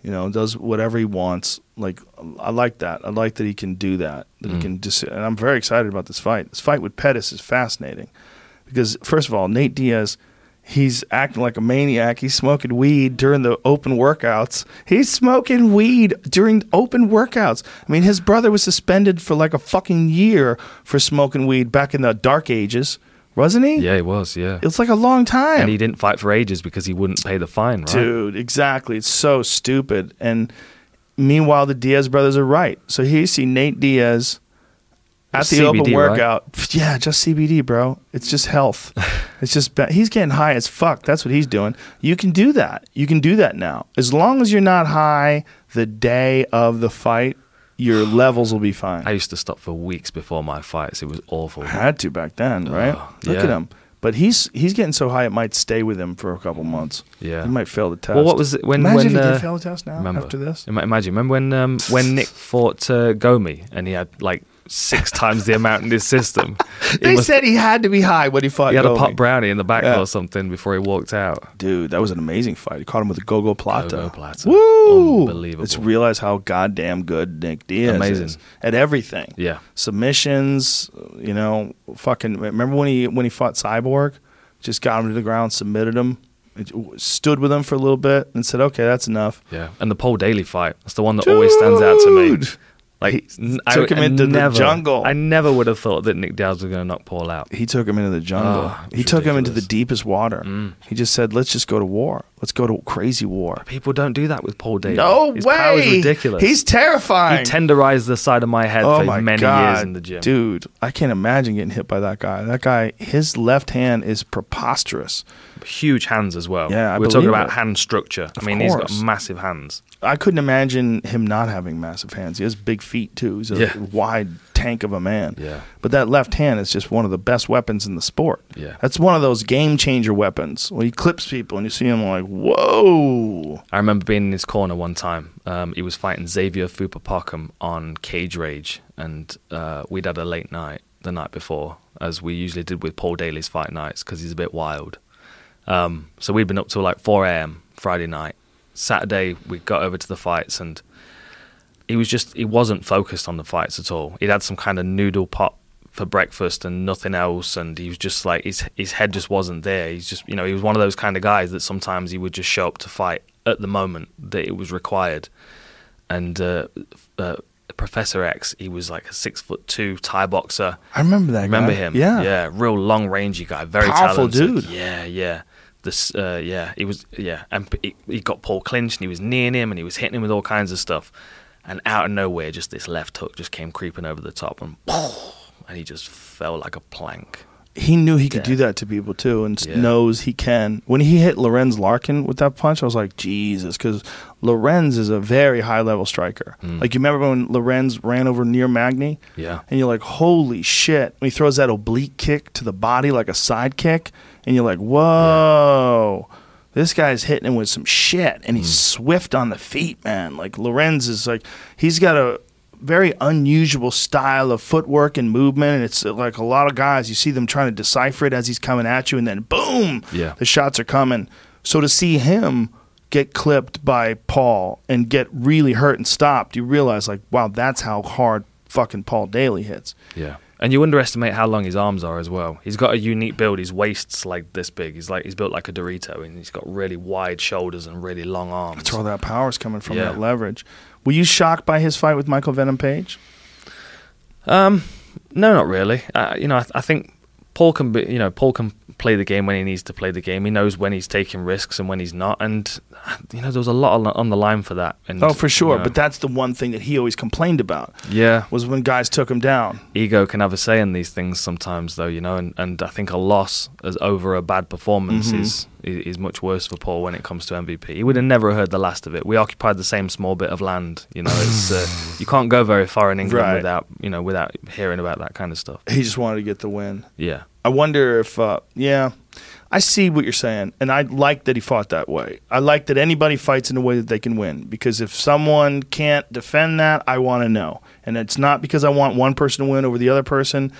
S2: You know, does whatever he wants. Like I like that. I like that he can do that. That he
S1: Mm.
S2: can just. And I'm very excited about this fight. This fight with Pettis is fascinating because first of all, Nate Diaz. He's acting like a maniac. He's smoking weed during the open workouts. He's smoking weed during open workouts. I mean, his brother was suspended for like a fucking year for smoking weed back in the dark ages, wasn't he?
S1: yeah, he was. Yeah,
S2: It's like a long time.
S1: and he didn't fight for ages because he wouldn't pay the fine. Right?
S2: Dude, exactly. It's so stupid. And meanwhile, the Diaz brothers are right. So here you see Nate Diaz at the open
S1: CBD, right?
S2: workout. Yeah, just CBD, bro. It's just health. it's just be- he's getting high as fuck. That's what he's doing. You can do that. You can do that now. As long as you're not high the day of the fight, your levels will be fine.
S1: I used to stop for weeks before my fights. It was awful.
S2: had to back then, right?
S1: Oh,
S2: Look
S1: yeah.
S2: at him. But he's he's getting so high it might stay with him for a couple months.
S1: Yeah.
S2: He might fail the test.
S1: Well, what was it when
S2: Imagine
S1: when
S2: if he
S1: uh,
S2: did fail the test now
S1: remember,
S2: after this.
S1: Imagine, remember when um, when Nick fought uh, Gomi and he had like six times the amount in his system. He
S2: They
S1: must-
S2: said he had to be high when he fought.
S1: he had a
S2: Gomi.
S1: pot brownie in the back
S2: Yeah.
S1: or something before he walked out.
S2: Dude, that was an amazing fight. He caught him with a gogoplata.
S1: Go-go plata.
S2: Woo!
S1: Unbelievable.
S2: Let's realize how goddamn good Nick Diaz
S1: Amazing.
S2: is at everything.
S1: Yeah,
S2: Submissions, you know, fucking. Remember when he when he fought Cyborg? Just got him to the ground, submitted him, stood with him for a little bit, and said, "Okay, that's enough."
S1: yeah. And the Paul Daley fight. That's the one that always stands out to me. Like
S2: He took him into the
S1: never,
S2: jungle.
S1: I never would have thought that Nick Diaz was going to knock Paul out.
S2: He took him into the jungle.
S1: Oh,
S2: he
S1: was
S2: took him into the deepest water.
S1: Mm.
S2: He just said, "Let's just go to war. Let's go to crazy war."
S1: People don't do that with Paul Daley.
S2: No
S1: His
S2: way!
S1: power is ridiculous.
S2: He's terrifying.
S1: he tenderized the side of my head
S2: oh
S1: for
S2: my
S1: many
S2: god,
S1: years in the gym.
S2: dude! I can't imagine getting hit by that guy. That guy, his left hand is preposterous.
S1: Huge hands as well.
S2: Yeah, I
S1: we're talking about
S2: it.
S1: hand structure.
S2: Of
S1: I mean, he's got massive hands.
S2: I couldn't imagine him not having massive hands. He has big feet too. He's a
S1: Yeah.
S2: wide tank of a man.
S1: Yeah.
S2: But that left hand is just one of the best weapons in the sport.
S1: Yeah.
S2: That's one of those game changer weapons. When he clips people and you see him like, whoa.
S1: I remember being in his corner one time. Um, he was fighting Xavier Foupa-Pokam on Cage Rage, and uh, we'd had a late night the night before, as we usually did with Paul Daley's fight nights, because he's a bit wild. Um, so we'd been up till like 4 a.m. Friday night. Saturday, we got over to the fights, and he was just, he wasn't focused on the fights at all. He'd had some kind of noodle pot for breakfast and nothing else, and he was just like, his, his head just wasn't there. He's just, you know, he was one of those kind of guys that sometimes he would just show up to fight at the moment that it was required. And uh, uh, Professor X, he was like a six foot two Thai boxer.
S2: I remember that
S1: Remember
S2: guy.
S1: him?
S2: Yeah.
S1: yeah, real long rangey guy, very
S2: Powerful
S1: talented.
S2: dude.
S1: Yeah, yeah. This, uh, yeah, he was, yeah, and he, he got Paul clinched, and he was near him, and he was hitting him with all kinds of stuff, and out of nowhere, just this left hook just came creeping over the top, and and he just fell like a plank.
S2: He knew he could
S1: Yeah.
S2: do that to people too, and
S1: Yeah.
S2: knows he can. When he hit Lorenz Larkin with that punch, I was like, Jesus, because Lorenz is a very high level striker.
S1: Mm.
S2: Like you remember when Lorenz ran over near Magny,
S1: Yeah,
S2: and you're like, holy shit! When he throws that oblique kick to the body like a side kick, and you're like, whoa. This guy's hitting him with some shit, and he's mm. swift on the feet, man. Like Lorenz is like, he's got a very unusual style of footwork and movement, and it's like a lot of guys. You see them trying to decipher it as he's coming at you, and then boom,
S1: Yeah.
S2: the shots are coming. So to see him get clipped by Paul and get really hurt and stopped, you realize like, wow, that's how hard fucking Paul Daley hits.
S1: yeah. And you underestimate how long his arms are as well. He's got a unique build. His waist's like this big. He's like he's built like a Dorito, and he's got really wide shoulders and really long arms.
S2: That's where all that power's coming from,
S1: Yeah.
S2: that leverage. Were you shocked by his fight with Michael Venom Page?
S1: Um, no, not really. Uh, you know, I, I think Paul can be. You know, Paul can play the game when he needs to play the game. He knows when he's taking risks and when he's not. And you know, there was a lot on, the line for that. And,
S2: Oh, for sure.
S1: you know,
S2: But that's the one thing that he always complained about
S1: yeah,
S2: was when guys took him down.
S1: ego can have a say in these things sometimes, though. You know, and, and I think a loss as over a bad performance
S2: Mhm.
S1: is is much worse for Paul when it comes to MVP. He would have never heard the last of it. We occupied the same small bit of land. You know, it's uh, you can't go very far in England
S2: Right.
S1: without you know without hearing about that kind of stuff.
S2: He just wanted to get the win.
S1: Yeah.
S2: I wonder if, uh, yeah, I see what you're saying, and I like that he fought that way. I like that anybody fights in a way that they can win. Because if someone can't defend that, I want to know, and it's not because I want one person to win over the other person.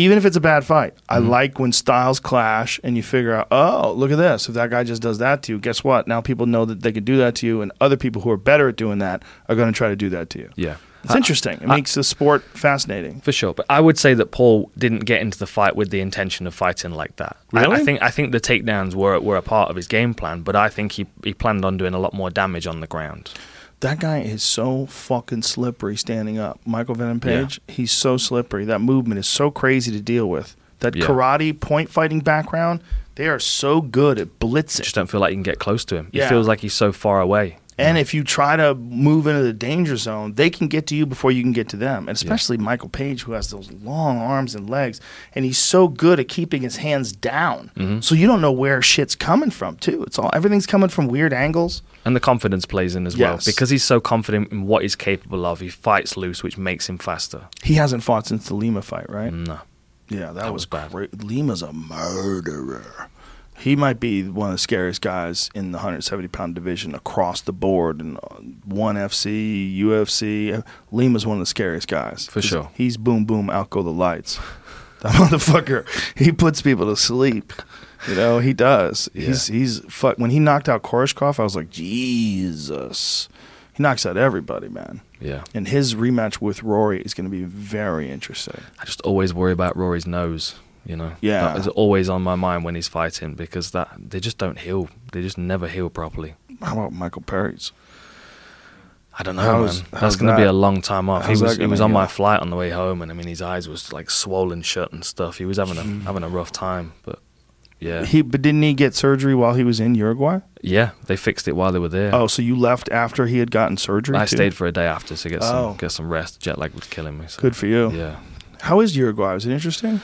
S2: Even if it's a bad fight, I mm-hmm. like when styles clash and you figure out, oh, look at this. If that guy just does that to you, guess what? Now people know that they can do that to you, and other people who are better at doing that are going to try to do that to you.
S1: Yeah.
S2: It's interesting. It makes the sport fascinating.
S1: For sure, but I would say that Paul didn't get into the fight with the intention of fighting like that. I- I, think I think the takedowns were were a part of his game plan, but I think he he planned on doing a lot more damage on the ground.
S2: That guy is so fucking slippery standing up. Michael Venom Page, he's so slippery. That movement is so crazy to deal with. That
S1: Yeah.
S2: karate point fighting background, they are so good at blitzing.
S1: Just don't feel like you can get close to him.
S2: Yeah.
S1: feels like he's so far away.
S2: And if you try to move into the danger zone, they can get to you before you can get to them. And especially Michael Page, who has those long arms and legs, and he's so good at keeping his hands down,
S1: Mm-hmm.
S2: so you don't know where shit's coming from. Too, it's all everything's coming from weird angles.
S1: And the confidence plays in as well because he's so confident in what he's capable of. He fights loose, which makes him faster.
S2: He hasn't fought since the Lima fight, right?
S1: No,
S2: Yeah, that,
S1: That
S2: was,
S1: was bad.
S2: great. Lima's a murderer. He might be one of the scariest guys in the 170 pound division across the board. And uh, one FC, UFC, Lima's one of the scariest guys
S1: for sure.
S2: He's boom boom out go the lights. That motherfucker, he puts people to sleep. You know, he does. He's he's fuck. When he knocked out Koreshkov, I was like, Jesus. He knocks out everybody, man.
S1: yeah.
S2: And his rematch with Rory is going to be very interesting.
S1: I just always worry about Rory's nose. You know,
S2: Yeah.
S1: that is always on my mind when he's fighting because that they just don't heal. They just never heal properly.
S2: How about Michael Perry's?
S1: I don't know,
S2: How's-
S1: man.
S2: how's
S1: That's going to be a long time off. He was he was on my flight on the way home, and I mean, his eyes was like swollen shut and stuff. He was having a having a rough time, but yeah,
S2: He but didn't he get surgery while he was in Uruguay?
S1: yeah, they fixed it while they were there.
S2: Oh, so you left after he had gotten surgery?
S1: I
S2: too?
S1: stayed for a day after to get
S2: Oh.
S1: some get some rest. Jet lag was killing me. So.
S2: Good for you.
S1: Yeah.
S2: How is Uruguay? Was it interesting?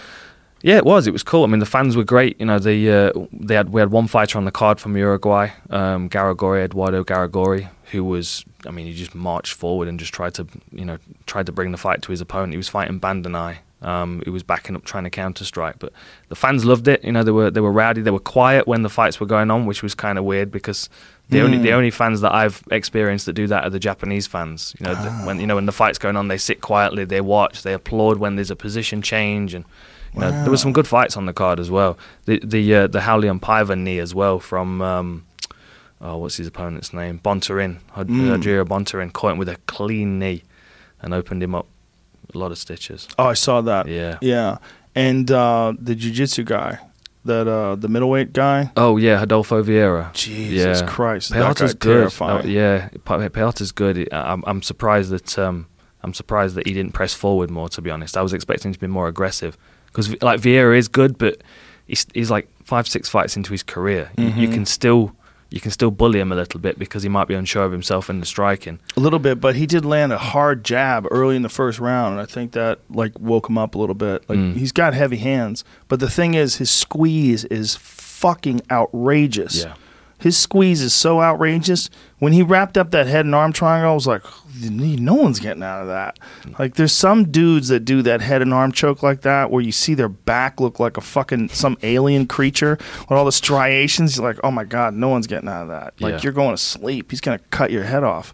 S1: Yeah, it was. It was cool. I mean, the fans were great. You know, the uh, they had we had one fighter on the card from Uruguay, um, Garagorri, Eduardo Garagorri, who was. I mean, he just marched forward and just tried to, you know, tried to bring the fight to his opponent. He was fighting Bandenay. Um, he was backing up, trying to counter strike, but the fans loved it. You know, they were they were rowdy. They were quiet when the fights were going on, which was kind of weird because the only the only fans that I've experienced that do that are the Japanese fans. You know, the, when you know when the fight's going on, they sit quietly, they watch, they applaud when there's a position change, and you know, there were some good fights on the card as well. The the uh, the Howlian knee as well from um, oh what's his opponent's name Bontorin Hajira Bontorin caught him with a clean knee and opened him up a lot of stitches.
S2: Oh, I saw that.
S1: Yeah.
S2: Yeah. And uh, the jiu-jitsu guy, that uh, the middleweight guy.
S1: Oh yeah, Rodolfo Vieira.
S2: Jesus
S1: yeah.
S2: Christ, that Piechota's
S1: good.
S2: terrifying.
S1: Oh, yeah, Pe- Piechota's good. I'm I'm surprised that um I'm surprised that he didn't press forward more. To be honest, I was expecting him to be more aggressive because like Vieira is good, but he's he's like five six fights into his career. You-
S2: Mm-hmm.
S1: You can still you can still bully him a little bit because he might be unsure of himself in the striking.
S2: A little bit, but he did land a hard jab early in the first round, and I think that like woke him up a little bit. Like
S1: Mm.
S2: he's got heavy hands, but the thing is, his squeeze is fucking outrageous.
S1: Yeah.
S2: His squeeze is so outrageous. When he wrapped up that head and arm triangle, I was like, no one's getting out of that. Like, there's some dudes that do that head and arm choke like that, where you see their back look like a fucking some alien creature with all the striations. You're like, oh my god, no one's getting out of that. Like,
S1: Yeah.
S2: you're going to sleep. He's gonna cut your head off.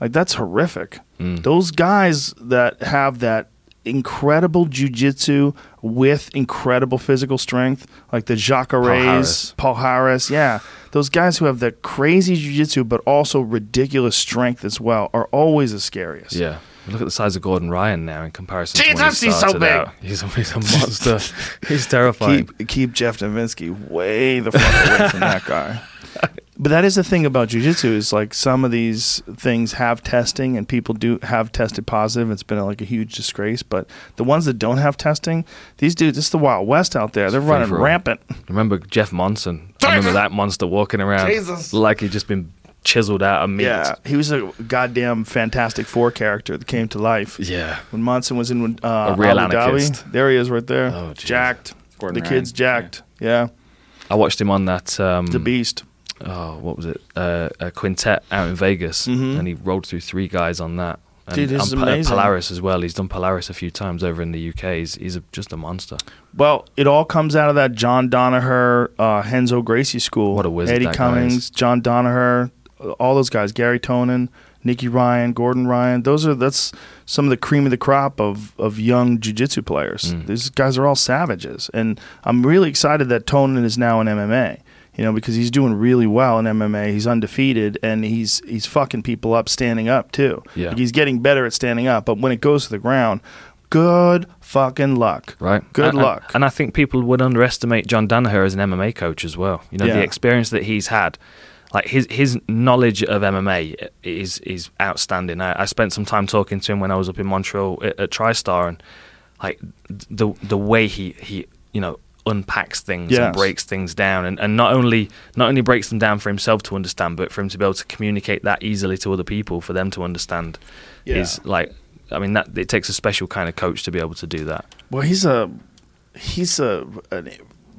S2: Like, that's horrific. Mm. Those guys that have that incredible jujitsu with incredible physical strength, like the Jacares,
S1: Harris.
S2: Paul Harris, yeah. Those guys who have the crazy jiu-jitsu but also ridiculous strength as well are always the scariest.
S1: Yeah. Look at the size of Gordon Ryan now in comparison
S2: Jesus,
S1: he
S2: he's so big.
S1: out. He's a, he's a monster. he's terrifying.
S2: Keep keep Jeff Novitzky way the fuck away from that guy. But that is the thing about jujitsu is like some of these things have testing and people do have tested positive. It's been like a huge disgrace. But the ones that don't have testing, these dudes, it's the Wild West out there. They're
S1: It's
S2: running
S1: free-for-all.
S2: rampant.
S1: Remember Jeff Monson? I remember that monster walking around
S2: Jesus.
S1: like he'd just been chiseled out of meat.
S2: Yeah, he was a goddamn Fantastic Four character that came to life.
S1: Yeah.
S2: When Monson was in uh,
S1: A real
S2: Abu Dhabi, there he is right there,
S1: Oh, jeez.
S2: jacked.
S3: Gordon
S2: the kid's
S3: Ryan,
S2: jacked. Yeah,
S1: I watched him on that. Um,
S2: the beast.
S1: Oh, what was it? Uh, a quintet out in Vegas,
S2: Mhm.
S1: and he rolled through three guys on that. And,
S2: Dude, this is
S1: and Pa-
S2: amazing.
S1: Polaris as well. He's done Polaris a few times over in the UK. He's, he's a, just a monster.
S2: Well, it all comes out of that John Danaher, uh, Renzo Gracie school.
S1: What a wizard
S2: Eddie
S1: that guy
S2: Cummings. John Danaher, uh, all those guys. Gary Tonon, Nicky Ryan, Gordon Ryan. Those are that's some of the cream of the crop of of young jiu-jitsu players.
S1: Mm.
S2: These guys are all savages, and I'm really excited that Tonon is now in MMA. You know, because he's doing really well in MMA. He's undefeated, and he's he's fucking people up standing up too.
S1: Yeah.
S2: Like, he's getting better at standing up. But when it goes to the ground, good fucking luck.
S1: Right.
S2: Good
S1: And- and-
S2: luck.
S1: And, I think people would underestimate John Danaher as an MMA coach as well. You know,
S2: Yeah.
S1: the experience that he's had. Like his his knowledge of MMA is is outstanding. I, I spent some time talking to him when I was up in Montreal at, at TriStar, and like the the way he he you know unpacks things
S2: Yes.
S1: and breaks things down, and, and not only not only breaks them down for himself to understand, but for him to be able to communicate that easily to other people for them to understand
S2: Yeah.
S1: is like. I mean, that it takes a special kind of coach to be able to do that.
S2: Well, he's a he's a, a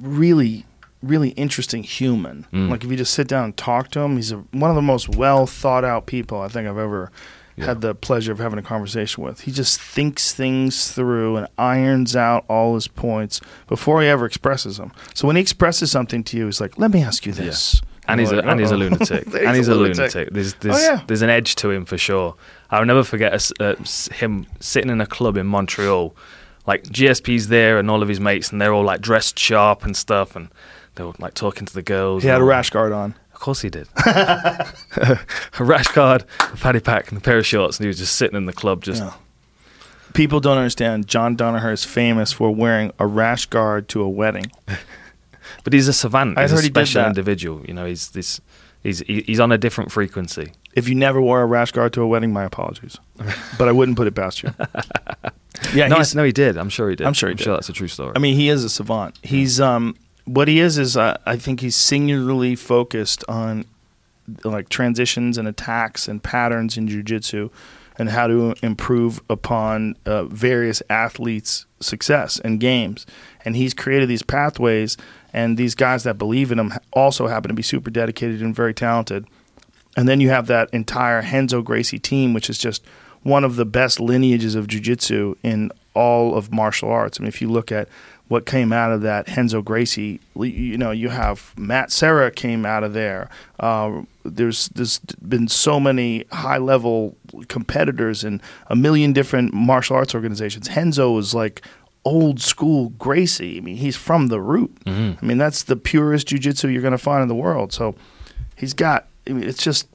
S2: really really interesting human.
S1: Mm.
S2: Like if you just sit down and talk to him, he's a, one of the most well thought out people I think I've ever
S1: Yeah.
S2: had the pleasure of having a conversation with. He just thinks things through and irons out all his points before he ever expresses them. So when he expresses something to you, he's like, "Let me ask you this."
S1: and he's
S2: you're
S1: a, and he's a lunatic,
S2: He's
S1: and he's
S2: a
S1: a
S2: lunatic.
S1: lunatic. There's there's,
S2: Oh, yeah.
S1: there's an edge to him for sure. I'll never forget us, uh, him sitting in a club in Montreal, like GSP's there and all of his mates, and they're all like dressed sharp and stuff, and they were like talking to the girls.
S2: He had a rash guard on.
S1: Of course he did. a rash guard, a paddy pack, and a pair of shorts, and he was just sitting in the club, just
S2: Yeah. People don't understand. John Danaher is famous for wearing a rash guard to a wedding.
S1: But he's a savant.
S2: I
S1: He's a
S2: heard he did
S1: special
S2: that.
S1: individual. You know, he's this. He's he's on a different frequency.
S2: If you never wore a rash guard to a wedding, my apologies. but I wouldn't put it past you. Yeah,
S1: no, I- no, he did. I'm sure he did.
S2: I'm sure he
S1: I'm
S2: did.
S1: sure that's a true story.
S2: I mean, he is a savant. He's um, what he is is uh, I think he's singularly focused on like transitions and attacks and patterns in jujitsu, and how to improve upon uh, various athletes' success and games. And he's created these pathways, and these guys that believe in him also happen to be super dedicated and very talented. And then you have that entire Renzo Gracie team, which is just one of the best lineages of jiu-jitsu in all of martial arts. I mean, if you look at what came out of that Renzo Gracie, you know, you have Matt Serra came out of there. Uh, there's there's been so many high level competitors in a million different martial arts organizations. Renzo is like old school Gracie. I mean, he's from the root. I mean, that's the purest jujitsu you're going to find in the world. So he's got. I mean, it's just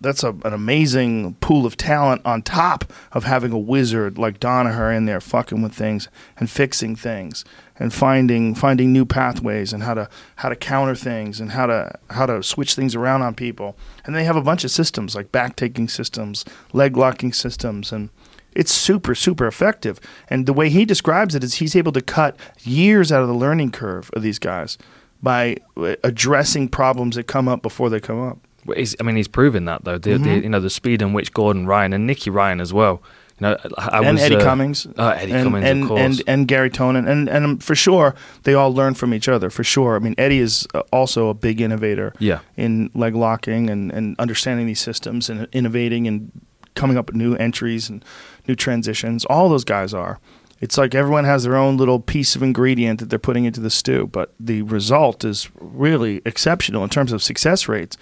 S2: that's a, an amazing pool of talent on top of having a wizard like Danaher in there fucking with things and fixing things and finding finding new pathways and how to how to counter things and how to how to switch things around on people. And they have a bunch of systems like back taking systems, leg locking systems and it's super super effective. And the way he describes it is he's able to cut years out of the learning curve of these guys by addressing problems that come up before they come up.
S1: I mean, he's proven that though. The,
S2: Mm-hmm.
S1: the, you know, the speed in which Gordon Ryan and Nicky Ryan as well. You know, I, I
S2: and
S1: was,
S2: Eddie
S1: uh,
S2: Cummings.
S1: Oh, Eddie
S2: and,
S1: Cummings,
S2: and,
S1: of course.
S2: And, and Gary Tonon. And, and um, for sure, they all learn from each other, for sure. I mean, Eddie is uh, also a big innovator
S1: Yeah.
S2: in leg locking and, and understanding these systems and innovating and coming up with new entries and new transitions. All those guys are. It's like everyone has their own little piece of ingredient that they're putting into the stew, but the result is really exceptional in terms of success rates.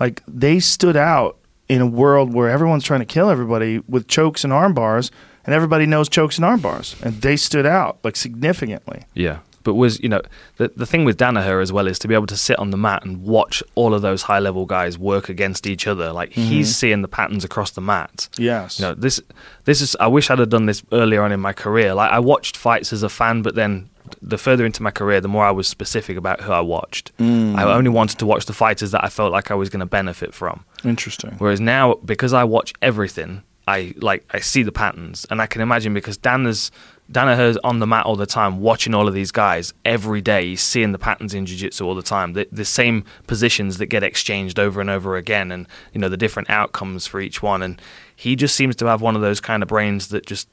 S2: Like they stood out in a world where everyone's trying to kill everybody with chokes and arm bars, and everybody knows chokes and arm bars, and they stood out like significantly.
S1: Yeah. But was, you know, the, the thing with Danaher as well is to be able to sit on the mat and watch all of those high level guys work against each other. Like he's mm-hmm. seeing the patterns across the mat.
S2: Yes.
S1: You know, this this is I wish I'd have done this earlier on in my career. Like I watched fights as a fan, but then the further into my career, the more I was specific about who I watched. Mm. I only wanted to watch the fighters that I felt like I was going to benefit from.
S2: Interesting.
S1: Whereas now, because I watch everything, I like I see the patterns, and I can imagine because Dan is Danaher's on the mat all the time, watching all of these guys every day. He's seeing the patterns in jiu-jitsu all the time. The, the same positions that get exchanged over and over again, and you know the different outcomes for each one. And he just seems to have one of those kind of brains that just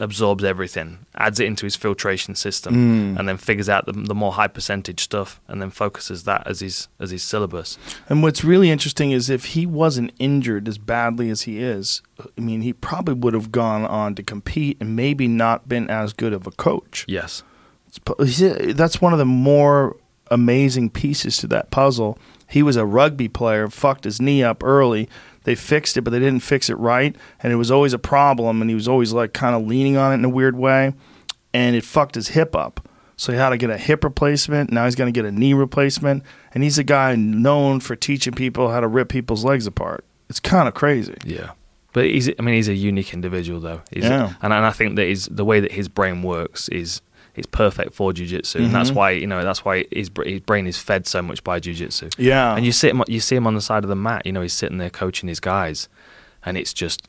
S1: absorbs everything, adds it into his filtration system,
S2: Mm.
S1: and then figures out the, the more high percentage stuff, and then focuses that as his as his syllabus.
S2: And what's really interesting is if he wasn't injured as badly as he is, I mean, he probably would have gone on to compete and maybe not been as good of a coach.
S1: Yes.
S2: That's one of the more amazing pieces to that puzzle. He was a rugby player, fucked his knee up early. They fixed it, but they didn't fix it right, and it was always a problem. And he was always like kind of leaning on it in a weird way, and it fucked his hip up. So he had to get a hip replacement. Now he's going to get a knee replacement, and he's a guy known for teaching people how to rip people's legs apart. It's kind of crazy.
S1: Yeah. But he's I mean he's a unique individual though. He's,
S2: Yeah.
S1: And and I think that his the way that his brain works is is perfect for jiu-jitsu and
S2: Mm-hmm.
S1: that's why you know that's why his, his brain is fed so much by jiu-jitsu.
S2: Yeah.
S1: And you see him you see him on the side of the mat, you know, he's sitting there coaching his guys and it's just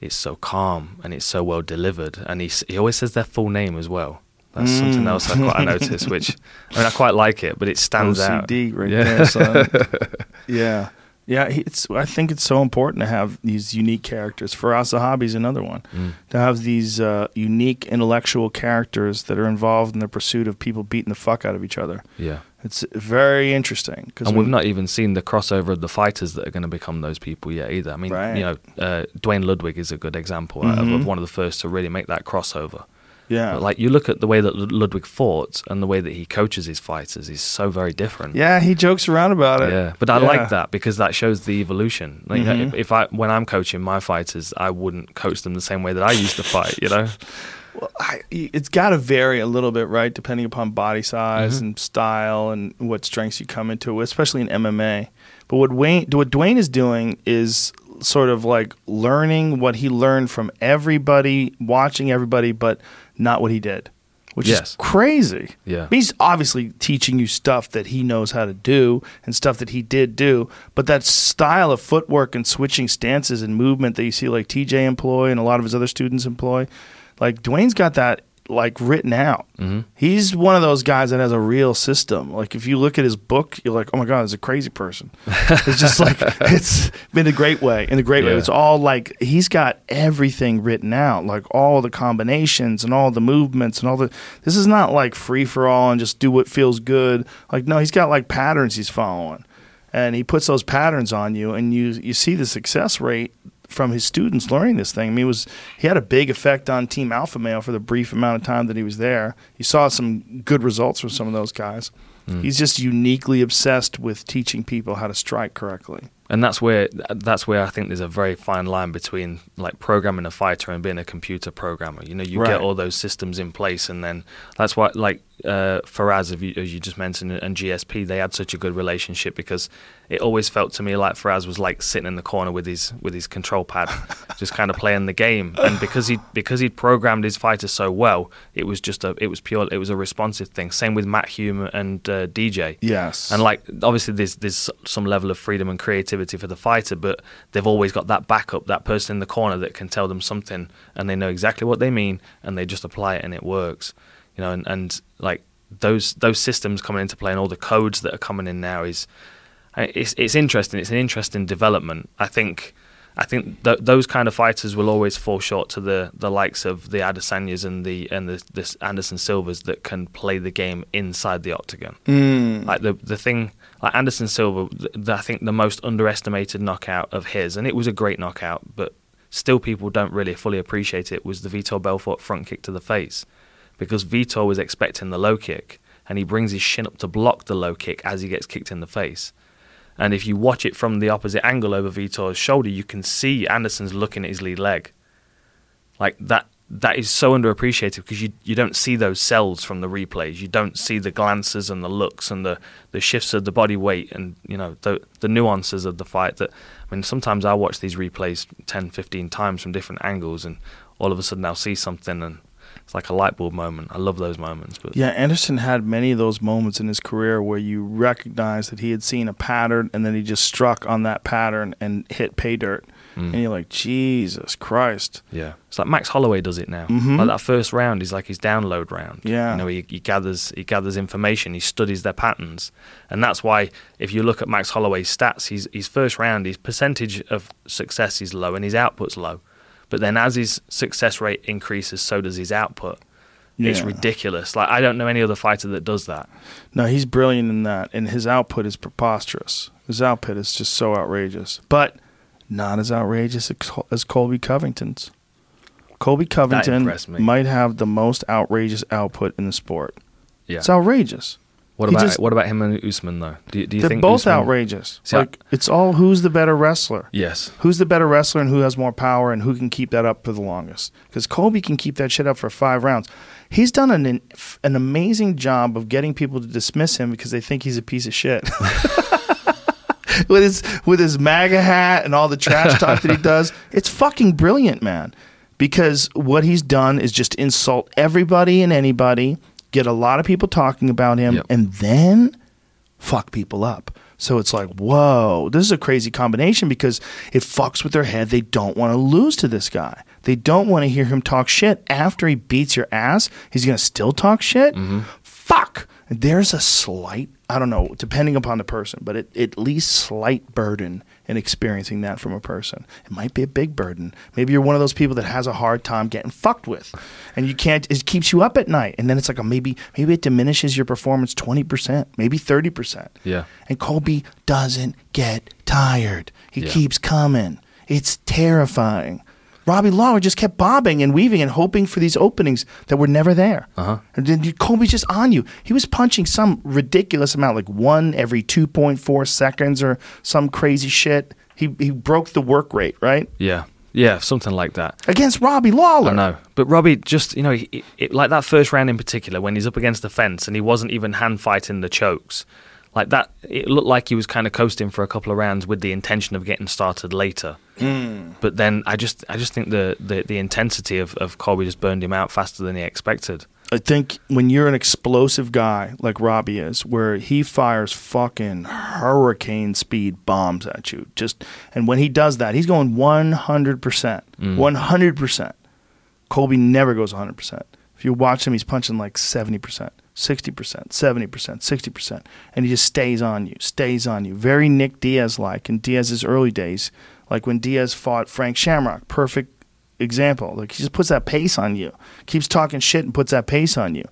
S1: it's so calm and it's so well delivered and he he always says their full name as well. That's something
S2: Mm.
S1: else I quite I noticed, which I mean I quite like it, but it stands out.
S2: Right
S1: Yeah.
S2: there, son. yeah, yeah. It's. I think it's so important to have these unique characters. Firas Zahabi is another one.
S1: Mm.
S2: To have these uh, unique intellectual characters that are involved in the pursuit of people beating the fuck out of each other.
S1: Yeah.
S2: It's very interesting. Cause
S1: And we've
S2: when-
S1: not even seen the crossover of the fighters that are going to become those people yet either. I mean,
S2: Right.
S1: you know, uh, Duane Ludwig is a good example of,
S2: Mhm.
S1: of one of the first to really make that crossover.
S2: Yeah.
S1: But like you look at the way that Ludwig fought and the way that he coaches his fighters is so very different.
S2: yeah, he jokes around about it.
S1: Yeah, but I
S2: Yeah.
S1: like that because that shows the evolution. Like,
S2: Mhm.
S1: if, if I when I'm coaching my fighters, I wouldn't coach them the same way that I used to fight. You know,
S2: Well, I, it's got to vary a little bit, right, depending upon body size
S1: Mm-hmm.
S2: and style and what strengths you come into, especially in MMA. But what Wayne, what Duane is doing is sort of like learning what he learned from everybody, watching everybody, but not what he did, which
S1: Yes.
S2: is crazy.
S1: Yeah.
S2: he's obviously teaching you stuff that he knows how to do and stuff that he did do, but that style of footwork and switching stances and movement that you see like TJ employ and a lot of his other students employ, like Duane's got that like written out.
S1: Mm-hmm.
S2: He's one of those guys that has a real system. Like if you look at his book, you're like, oh my god, he's a crazy person. it's just like it's been a great way. In a great way, it's all like he's got everything written out, like all the combinations and all the movements and all the. This is not like free for all and just do what feels good. Like no, he's got like patterns he's following, and he puts those patterns on you, and you you see the success rate from his students learning this thing. I mean, was he had a big effect on Team Alpha Male for the brief amount of time that he was there. He saw some good results from some of those guys. Hmm. He's just uniquely obsessed with teaching people how to strike correctly.
S1: and that's where that's where I think there's a very fine line between like programming a fighter and being a computer programmer. You know, you
S2: Right.
S1: get all those systems in place, and then that's why like uh, Firas, as you, as you just mentioned, and GSP, they had such a good relationship because it always felt to me like Firas was like sitting in the corner with his with his control pad, just kind of playing the game. And because he because he'd programmed his fighters so well, it was just a it was pure it was a responsive thing. Same with Matt Hume and uh, DJ.
S2: Yes.
S1: And like obviously there's there's some level of freedom and creativity for the fighter, but they've always got that backup, that person in the corner that can tell them something and they know exactly what they mean and they just apply it and it works. You know, and, and like those those systems coming into play and all the codes that are coming in now is it's it's interesting. It's an interesting development. I think I think th- those kind of fighters will always fall short to the, the likes of the Adesanyas and the and the this Anderson Silvas that can play the game inside the octagon.
S2: Mm.
S1: Like the the thing, like Anderson Silva, th- th- I think the most underestimated knockout of his, and it was a great knockout, but still people don't really fully appreciate it. Was the Vitor Belfort front kick to the face, because Vitor was expecting the low kick, and he brings his shin up to block the low kick as he gets kicked in the face. And if you watch it from the opposite angle over Vitor's shoulder, you can see Anderson's looking at his lead leg. Like that that is so underappreciated because you you don't see those cells from the replays. You don't see the glances and the looks and the, the shifts of the body weight and you know the the nuances of the fight that I mean sometimes I watch these replays 10 15 times from different angles and all of a sudden I'll see something and it's like a light bulb moment. I love those moments. But
S2: Yeah, Anderson had many of those moments in his career where you recognize that he had seen a pattern and then he just struck on that pattern and hit pay dirt.
S1: Mm.
S2: And you're like, Jesus Christ.
S1: Yeah, it's like Max Holloway does it now.
S2: Mhm.
S1: Like that first round is like his download round.
S2: Yeah.
S1: you know, he, he gathers he gathers information, he studies their patterns, and that's why if you look at Max Holloway's stats, his his first round, his percentage of success is low and his output's low, But then as his success rate increases, so does his output. It's ridiculous. Like I don't know any other fighter that does that.
S2: No, he's brilliant in that, and his output is preposterous. His output is just so outrageous, but not as outrageous as Colby Covington's. Colby Covington might have the most outrageous output in the sport.
S1: Yeah.
S2: It's outrageous.
S1: What
S2: he
S1: about
S2: just-
S1: what about him and Usman though? Do you, do you
S2: They're
S1: think
S2: both
S1: Usman-
S2: outrageous.
S1: See, I-
S2: like it's all who's the better wrestler.
S1: Yes.
S2: Who's the better wrestler and who has more power and who can keep that up for the longest? Because Colby can keep that shit up for five rounds. He's done an an amazing job of getting people to dismiss him because they think he's a piece of shit. with his with his MAGA hat and all the trash talk that he does, it's fucking brilliant, man. Because what he's done is just insult everybody and anybody, get a lot of people talking about him,
S1: Yep.
S2: and then fuck people up. So it's like, whoa, this is a crazy combination because it fucks with their head. They don't want to lose to this guy. They don't want to hear him talk shit after he beats your ass. He's going to still talk shit. Mm-hmm. Fuck. There's a slight, I don't know, depending upon the person, but it, at least slight burden in experiencing that from a person. It might be a big burden. Maybe you're one of those people that has a hard time getting fucked with, and you can't. It keeps you up at night, and then it's like a maybe. Maybe it diminishes your performance twenty percent, maybe thirty percent.
S1: Yeah.
S2: And Colby doesn't get tired. He
S1: Yeah.
S2: keeps coming. It's terrifying. Robbie Lawler just kept bobbing and weaving and hoping for these openings that were never there.
S1: Uh-huh.
S2: And then Colby's just on you. He was punching some ridiculous amount, like one every 2.4 seconds or some crazy shit. He, he broke the work rate, right?
S1: Yeah. Yeah, something like that.
S2: Against Robbie Lawler.
S1: I know, but Robbie just you know, he, it, like that first round in particular, when he's up against the fence and he wasn't even hand fighting the chokes, like that, it looked like he was kind of coasting for a couple of rounds with the intention of getting started later. Mm. But then I just, I just think the the, the intensity of, of Colby just burned him out faster than he expected.
S2: I think when you're an explosive guy like Robbie is, where he fires fucking hurricane speed bombs at you, just and when he does that, he's going 100 percent, mm. 100 percent. Colby never goes 100 percent. If you watch him, he's punching like 70 percent, 60 percent, 70 percent, 60 percent, and he just stays on you, stays on you. Very Nick Diaz like in Diaz's early days, like when Diaz fought Frank Shamrock, perfect example. Like he just puts that pace on you, keeps talking shit and puts that pace on you,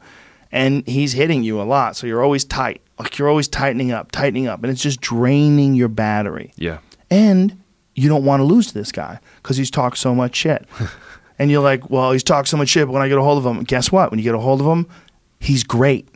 S2: and he's hitting you a lot. So you're always tight, like you're always tightening up, tightening up, and it's just draining your battery.
S1: Yeah,
S2: And you don't want to lose to this guy because he's talked so much shit. and you're like, well, he's talked so much shit, but when I get a hold of him, guess what? When you get a hold of him, he's great.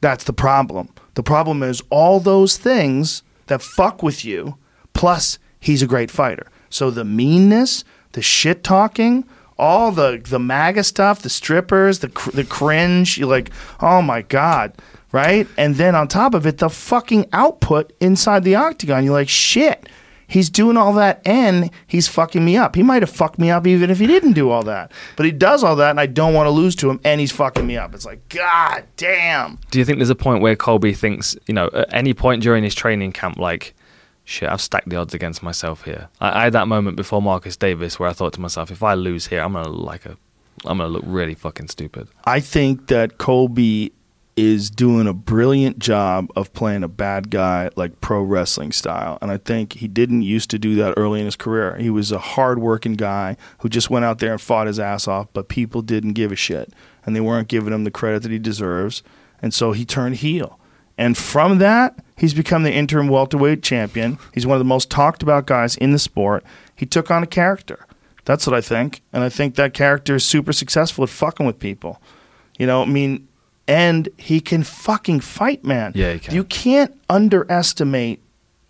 S2: That's the problem. The problem is all those things that fuck with you, plus he's a great fighter. So the meanness, the shit talking, all the the MAGA stuff, the strippers, the cr- the cringe. You're like, oh my god, right? And then on top of it, the fucking output inside the octagon. You're like, shit. He's doing all that and he's fucking me up. He might have fucked me up even if he didn't do all that. But he does all that and I don't want to lose to him and he's fucking me up. It's like, God damn.
S1: Do you think there's a point where Colby thinks, you know, at any point during his training camp, like, shit, I've stacked the odds against myself here. I, I had that moment before Marcus Davis where I thought to myself, if I lose here, I'm gonna look like a, I'm gonna look really fucking stupid.
S2: I think that Colby is doing a brilliant job of playing a bad guy like pro wrestling style. And I think he didn't used to do that early in his career. He was a hard-working guy who just went out there and fought his ass off, but people didn't give a shit and they weren't giving him the credit that he deserves. And so he turned heel. And from that, he's become the interim welterweight champion. He's one of the most talked about guys in the sport. He took on a character. That's what I think. And I think that character is super successful at fucking with people. You know, I mean, and he can fucking fight, man.
S1: Yeah, he can.
S2: You can't underestimate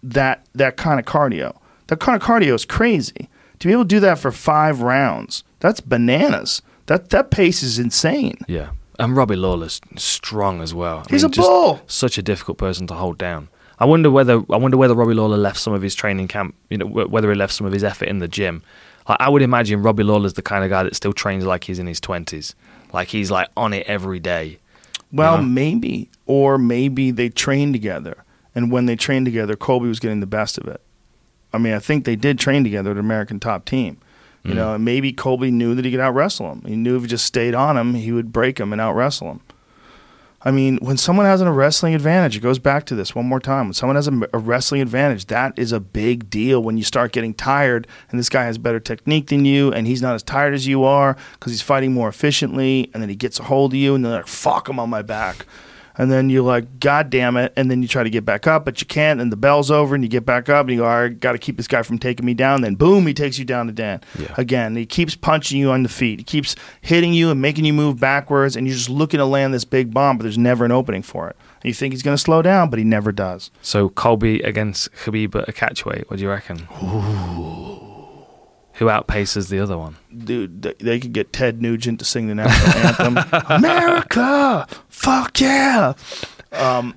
S2: that that kind of cardio. That kind of cardio is crazy. To be able to do that for five rounds, that's bananas. That that pace is insane.
S1: Yeah. And Robbie Lawler's strong as well. I
S2: He's a
S1: just
S2: bull.
S1: Such a difficult person to hold down. I wonder whether I wonder whether Robbie Lawler left some of his training camp. You know, whether he left some of his effort in the gym. Like, I would imagine Robbie Lawler's the kind of guy that still trains like he's in his twenties. Like he's like on it every day.
S2: Well,
S1: know?
S2: maybe, or maybe they trained together, and when they trained together, Colby was getting the best of it. I mean, I think they did train together at American Top Team. You know, and maybe Colby knew that he could out wrestle him. He knew if he just stayed on him, he would break him and out wrestle him. I mean, when someone has a wrestling advantage, it goes back to this one more time. When someone has a, a wrestling advantage, that is a big deal when you start getting tired and this guy has better technique than you and he's not as tired as you are because he's fighting more efficiently and then he gets a hold of you and they're like, fuck him on my back. And then you're like, God damn it. And then you try to get back up, but you can't. And the bell's over and you get back up and you go, I got to keep this guy from taking me down. Then boom, he takes you down to Dan.
S1: Yeah.
S2: Again, he keeps punching you on the feet. He keeps hitting you and making you move backwards. And you're just looking to land this big bomb, but there's never an opening for it. And you think he's going to slow down, but he never does.
S1: So Colby against Khabib at a catchweight. What do you reckon? Who outpaces the other one?
S2: Dude, they, they could get Ted Nugent to sing the national anthem. America! Fuck yeah! Um,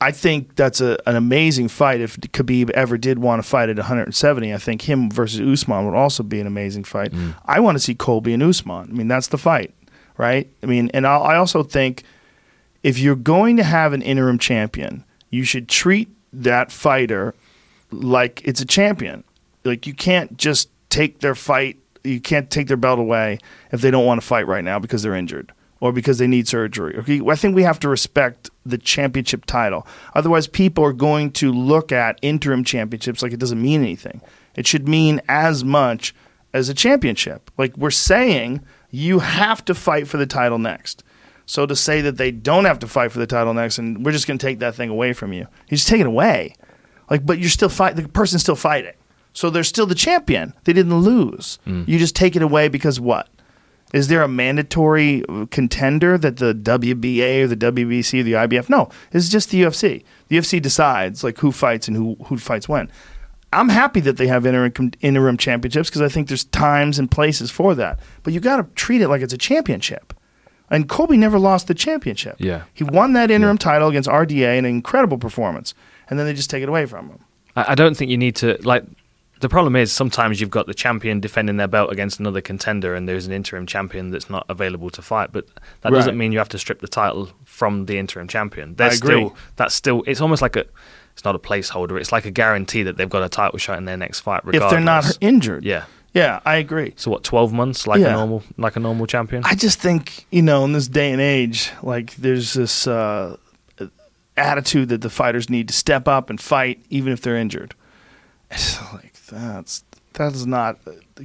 S2: I think that's a, an amazing fight. If Khabib ever did want to fight at 170, I think him versus Usman would also be an amazing fight. I want to see Colby and Usman. I mean, that's the fight, right? I mean, and i I also think if you're going to have an interim champion, you should treat that fighter like it's a champion. Like you can't just take their fight, you can't take their belt away if they don't want to fight right now because they're injured or because they need surgery. Okay, I think we have to respect the championship title. Otherwise, people are going to look at interim championships like it doesn't mean anything. It should mean as much as a championship. Like we're saying, you have to fight for the title next. So to say that they don't have to fight for the title next, and we're just going to take that thing away from you, you just take it away. Like, but you're still fight. The person's still fighting, so they're still the champion. They didn't lose. Mm. You just take it away because what? Is there a mandatory contender that the WBA or the WBC or the IBF? No, it's just the UFC. The UFC decides like who fights and who who fights when. I'm happy that they have interim interim championships because I think there's times and places for that. But you got to treat it like it's a championship. And Colby never lost the championship.
S1: Yeah.
S2: He won that interim title against RDA, in an incredible performance, and then they just take it away from him.
S1: I, I don't think you need to like. The problem is sometimes you've got the champion defending their belt against another contender, and there's an interim champion that's not available to fight. But that
S2: Right.
S1: doesn't mean you have to strip the title from the interim champion. They're
S2: I agree.
S1: Still, that's still. It's almost like a. It's not a placeholder. It's like a guarantee that they've got a title shot in their next fight. Regardless.
S2: If they're not injured.
S1: Yeah.
S2: Yeah, I agree.
S1: So what? Twelve months, like
S2: Yeah.
S1: a normal, like a normal champion.
S2: I just think you know in this day and age, like there's this uh, attitude that the fighters need to step up and fight even if they're injured. It's like that's that's not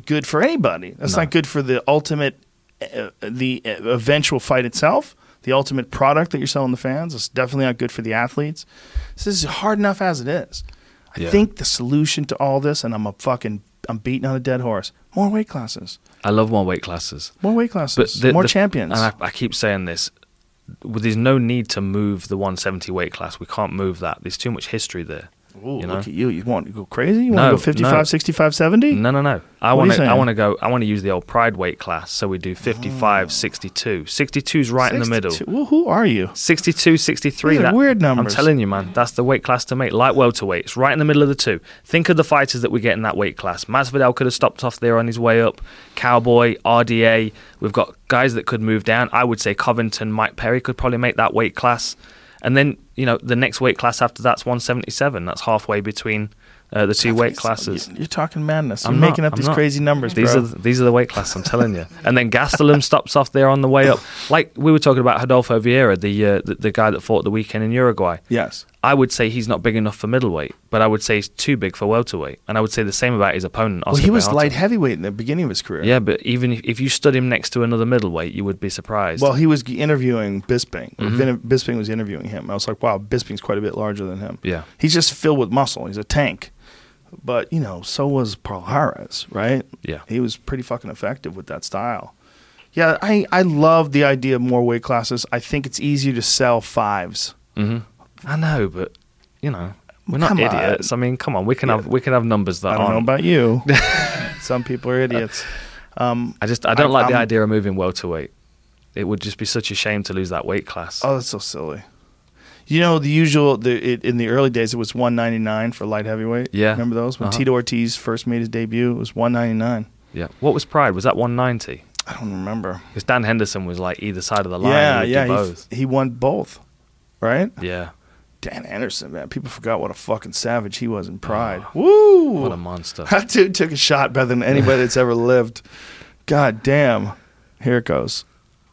S2: good for anybody. That's
S1: No.
S2: not good for the ultimate, uh, the uh, eventual fight itself. The ultimate product that you're selling the fans. It's definitely not good for the athletes. This is hard enough as it is. I
S1: Yeah.
S2: think the solution to all this, and I'm a fucking, I'm beating on a dead horse. More weight classes.
S1: I love more weight classes.
S2: More weight classes.
S1: the-
S2: more
S1: the-
S2: champions.
S1: And I, I keep saying this. There's no need to move the 170 weight class. We can't move that. There's too much history there.
S2: Ooh,
S1: you know?
S2: look at you. You want to go crazy? You want to go 55,
S1: no.
S2: 65, 70?
S1: No, no, no. I want to. I want to go. I want to use the old pride weight class. So we do ah. 55, 62. 62 is right in the middle.
S2: Well, who are you?
S1: 62, 63. That-
S2: weird numbers.
S1: I'm telling you, man. That's the weight class to make. Light welterweight. It's right in the middle of the two. Think of the fighters that we get in that weight class. Masvidal could have stopped off there on his way up. Cowboy, RDA. We've got guys that could move down. I would say Covington, Mike Perry could probably make that weight class. And then, you know, the next weight class after that's 177. That's halfway between uh, the two weight classes.
S2: You're talking madness. You're
S1: I'm not,
S2: making up
S1: I'm
S2: these
S1: not.
S2: crazy numbers,
S1: These
S2: bro.
S1: are the, these are the weight class. I'm telling you. And then Gastelum stops off there on the way up. Like we were talking about Rodolfo Vieira, the, uh, the the guy that fought the weekend in Uruguay.
S2: yes.
S1: I would say he's not big enough for middleweight, but I would say he's too big for welterweight. And I would say the same about his opponent.
S2: Well, he was light heavyweight in the beginning of his career.
S1: Yeah, but even if, if you stood him next to another middleweight, you would be surprised.
S2: Well, he was interviewing Bisping.
S1: Mhm.
S2: Bisping was interviewing him. I was like, wow, Bisping's quite a bit larger than him.
S1: yeah,
S2: He's just filled with muscle. He's a tank. But, you know, so was Pearl Harris, right?
S1: yeah.
S2: He was pretty fucking effective with that style. Yeah, I, I love the idea of more weight classes. I think it's easier to sell fives.
S1: hmm I know, but you know, we're not
S2: Come on.
S1: idiots. I mean, come on, we can have we can have numbers that
S2: I don't know
S1: aren't.
S2: about you. Some people are idiots. Um,
S1: I just I don't
S2: I-
S1: like the
S2: I'm-
S1: idea of moving welterweight. It would just be such a shame to lose that weight class.
S2: oh, that's so silly. You know, the usual the, it, in the early days, it was one ninety nine for light heavyweight.
S1: Yeah.
S2: remember those when
S1: Uh-huh.
S2: Tito Ortiz first made his debut? It was one ninety nine.
S1: Yeah. What was Pride? Was that 190?
S2: I don't remember.
S1: Because Dan Henderson was like either side of the line.
S2: yeah, yeah, he,
S1: both.
S2: he won both, right?
S1: Yeah.
S2: Dan Henderson, man, people forgot what a fucking savage he was in Pride. Woo!
S1: What a monster.
S2: That dude took a shot better than anybody that's ever lived. God damn. Here it goes.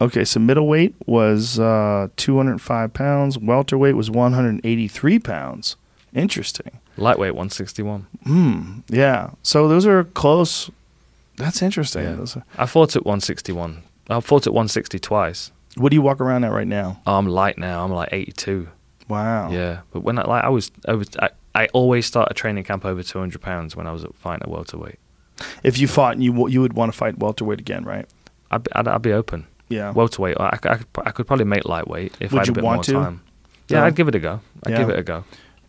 S2: Okay, so middleweight was uh, 205 pounds. Welterweight was 183 pounds. Interesting.
S1: Lightweight 161.
S2: Hmm. Yeah. So those are close. That's interesting.
S1: Yeah.
S2: Are-
S1: I fought at 161. I fought at 160 twice.
S2: what do you walk around at right now?
S1: Oh, I'm light now. I'm like 82.
S2: Wow.
S1: Yeah, but when I like I was over, I, I always start a training camp over 200 pounds when I was fighting at welterweight.
S2: If you fought, you you would want to fight welterweight again, right?
S1: I'd, be- I'd, I'd be open.
S2: Yeah.
S1: Welterweight, I, I, could, I could probably make lightweight if
S2: Would
S1: I had a bit
S2: want
S1: more
S2: to?
S1: time. Yeah? I'd give it a go. I'd
S2: Yeah.
S1: give it a go.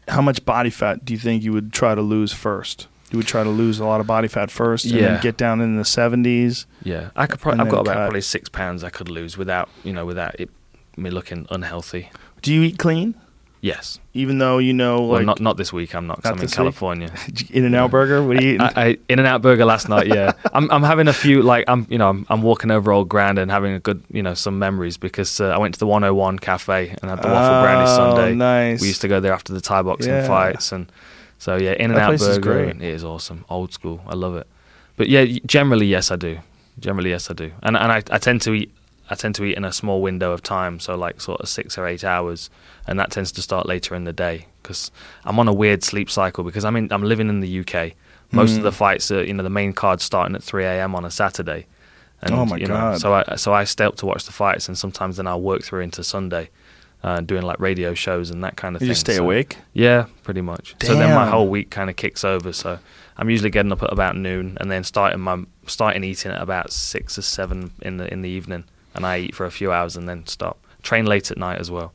S2: How much body fat do you think you would try to lose first? You would try to lose a lot of body fat first, and
S1: Yeah.
S2: then get down in the 70s.
S1: Yeah, I could. Pro-
S2: And
S1: I've got about
S2: cut.
S1: probably six pounds I could lose without you know without it me looking unhealthy.
S2: Do you eat clean?
S1: Yes.
S2: Even though you know,
S1: Well, not not this week. I'm not. 'cause
S2: Not
S1: I'm in? California.
S2: In and Out Burger. What are you eating?
S1: I, I In and Out Burger last night. Yeah, I'm I'm having a few like I'm you know I'm, I'm walking over old ground and having a good you know some memories because uh, I went to the 101 cafe and had the waffle brownie
S2: Oh,
S1: Sunday.
S2: nice.
S1: We used to go there after the Thai boxing
S2: Yeah.
S1: fights and so yeah, In and Out
S2: place is
S1: Burger.
S2: great.
S1: It is awesome, old school. I love it. But yeah, generally yes, I do. Generally yes, I do. And and I, I tend to eat. I tend to eat in a small window of time, so like sort of six or eight hours, and that tends to start later in the day because I'm on a weird sleep cycle because I'm in I'm living in the UK. Most
S2: Mm.
S1: of the fights are you know the main card's starting at 3 a.m. on a Saturday, and
S2: Oh my
S1: you know,
S2: God.
S1: so I so I stay up to watch the fights, and sometimes then I'll work through into Sunday, uh, doing like radio shows and that kind of
S2: you
S1: thing.
S2: just stay
S1: So-
S2: awake.
S1: yeah, pretty much. So then my whole week kind of kicks over. So I'm usually getting up at about noon and then starting my starting eating at about six or seven in the in the evening, and I eat for a few hours and then stop. Train late at night as well.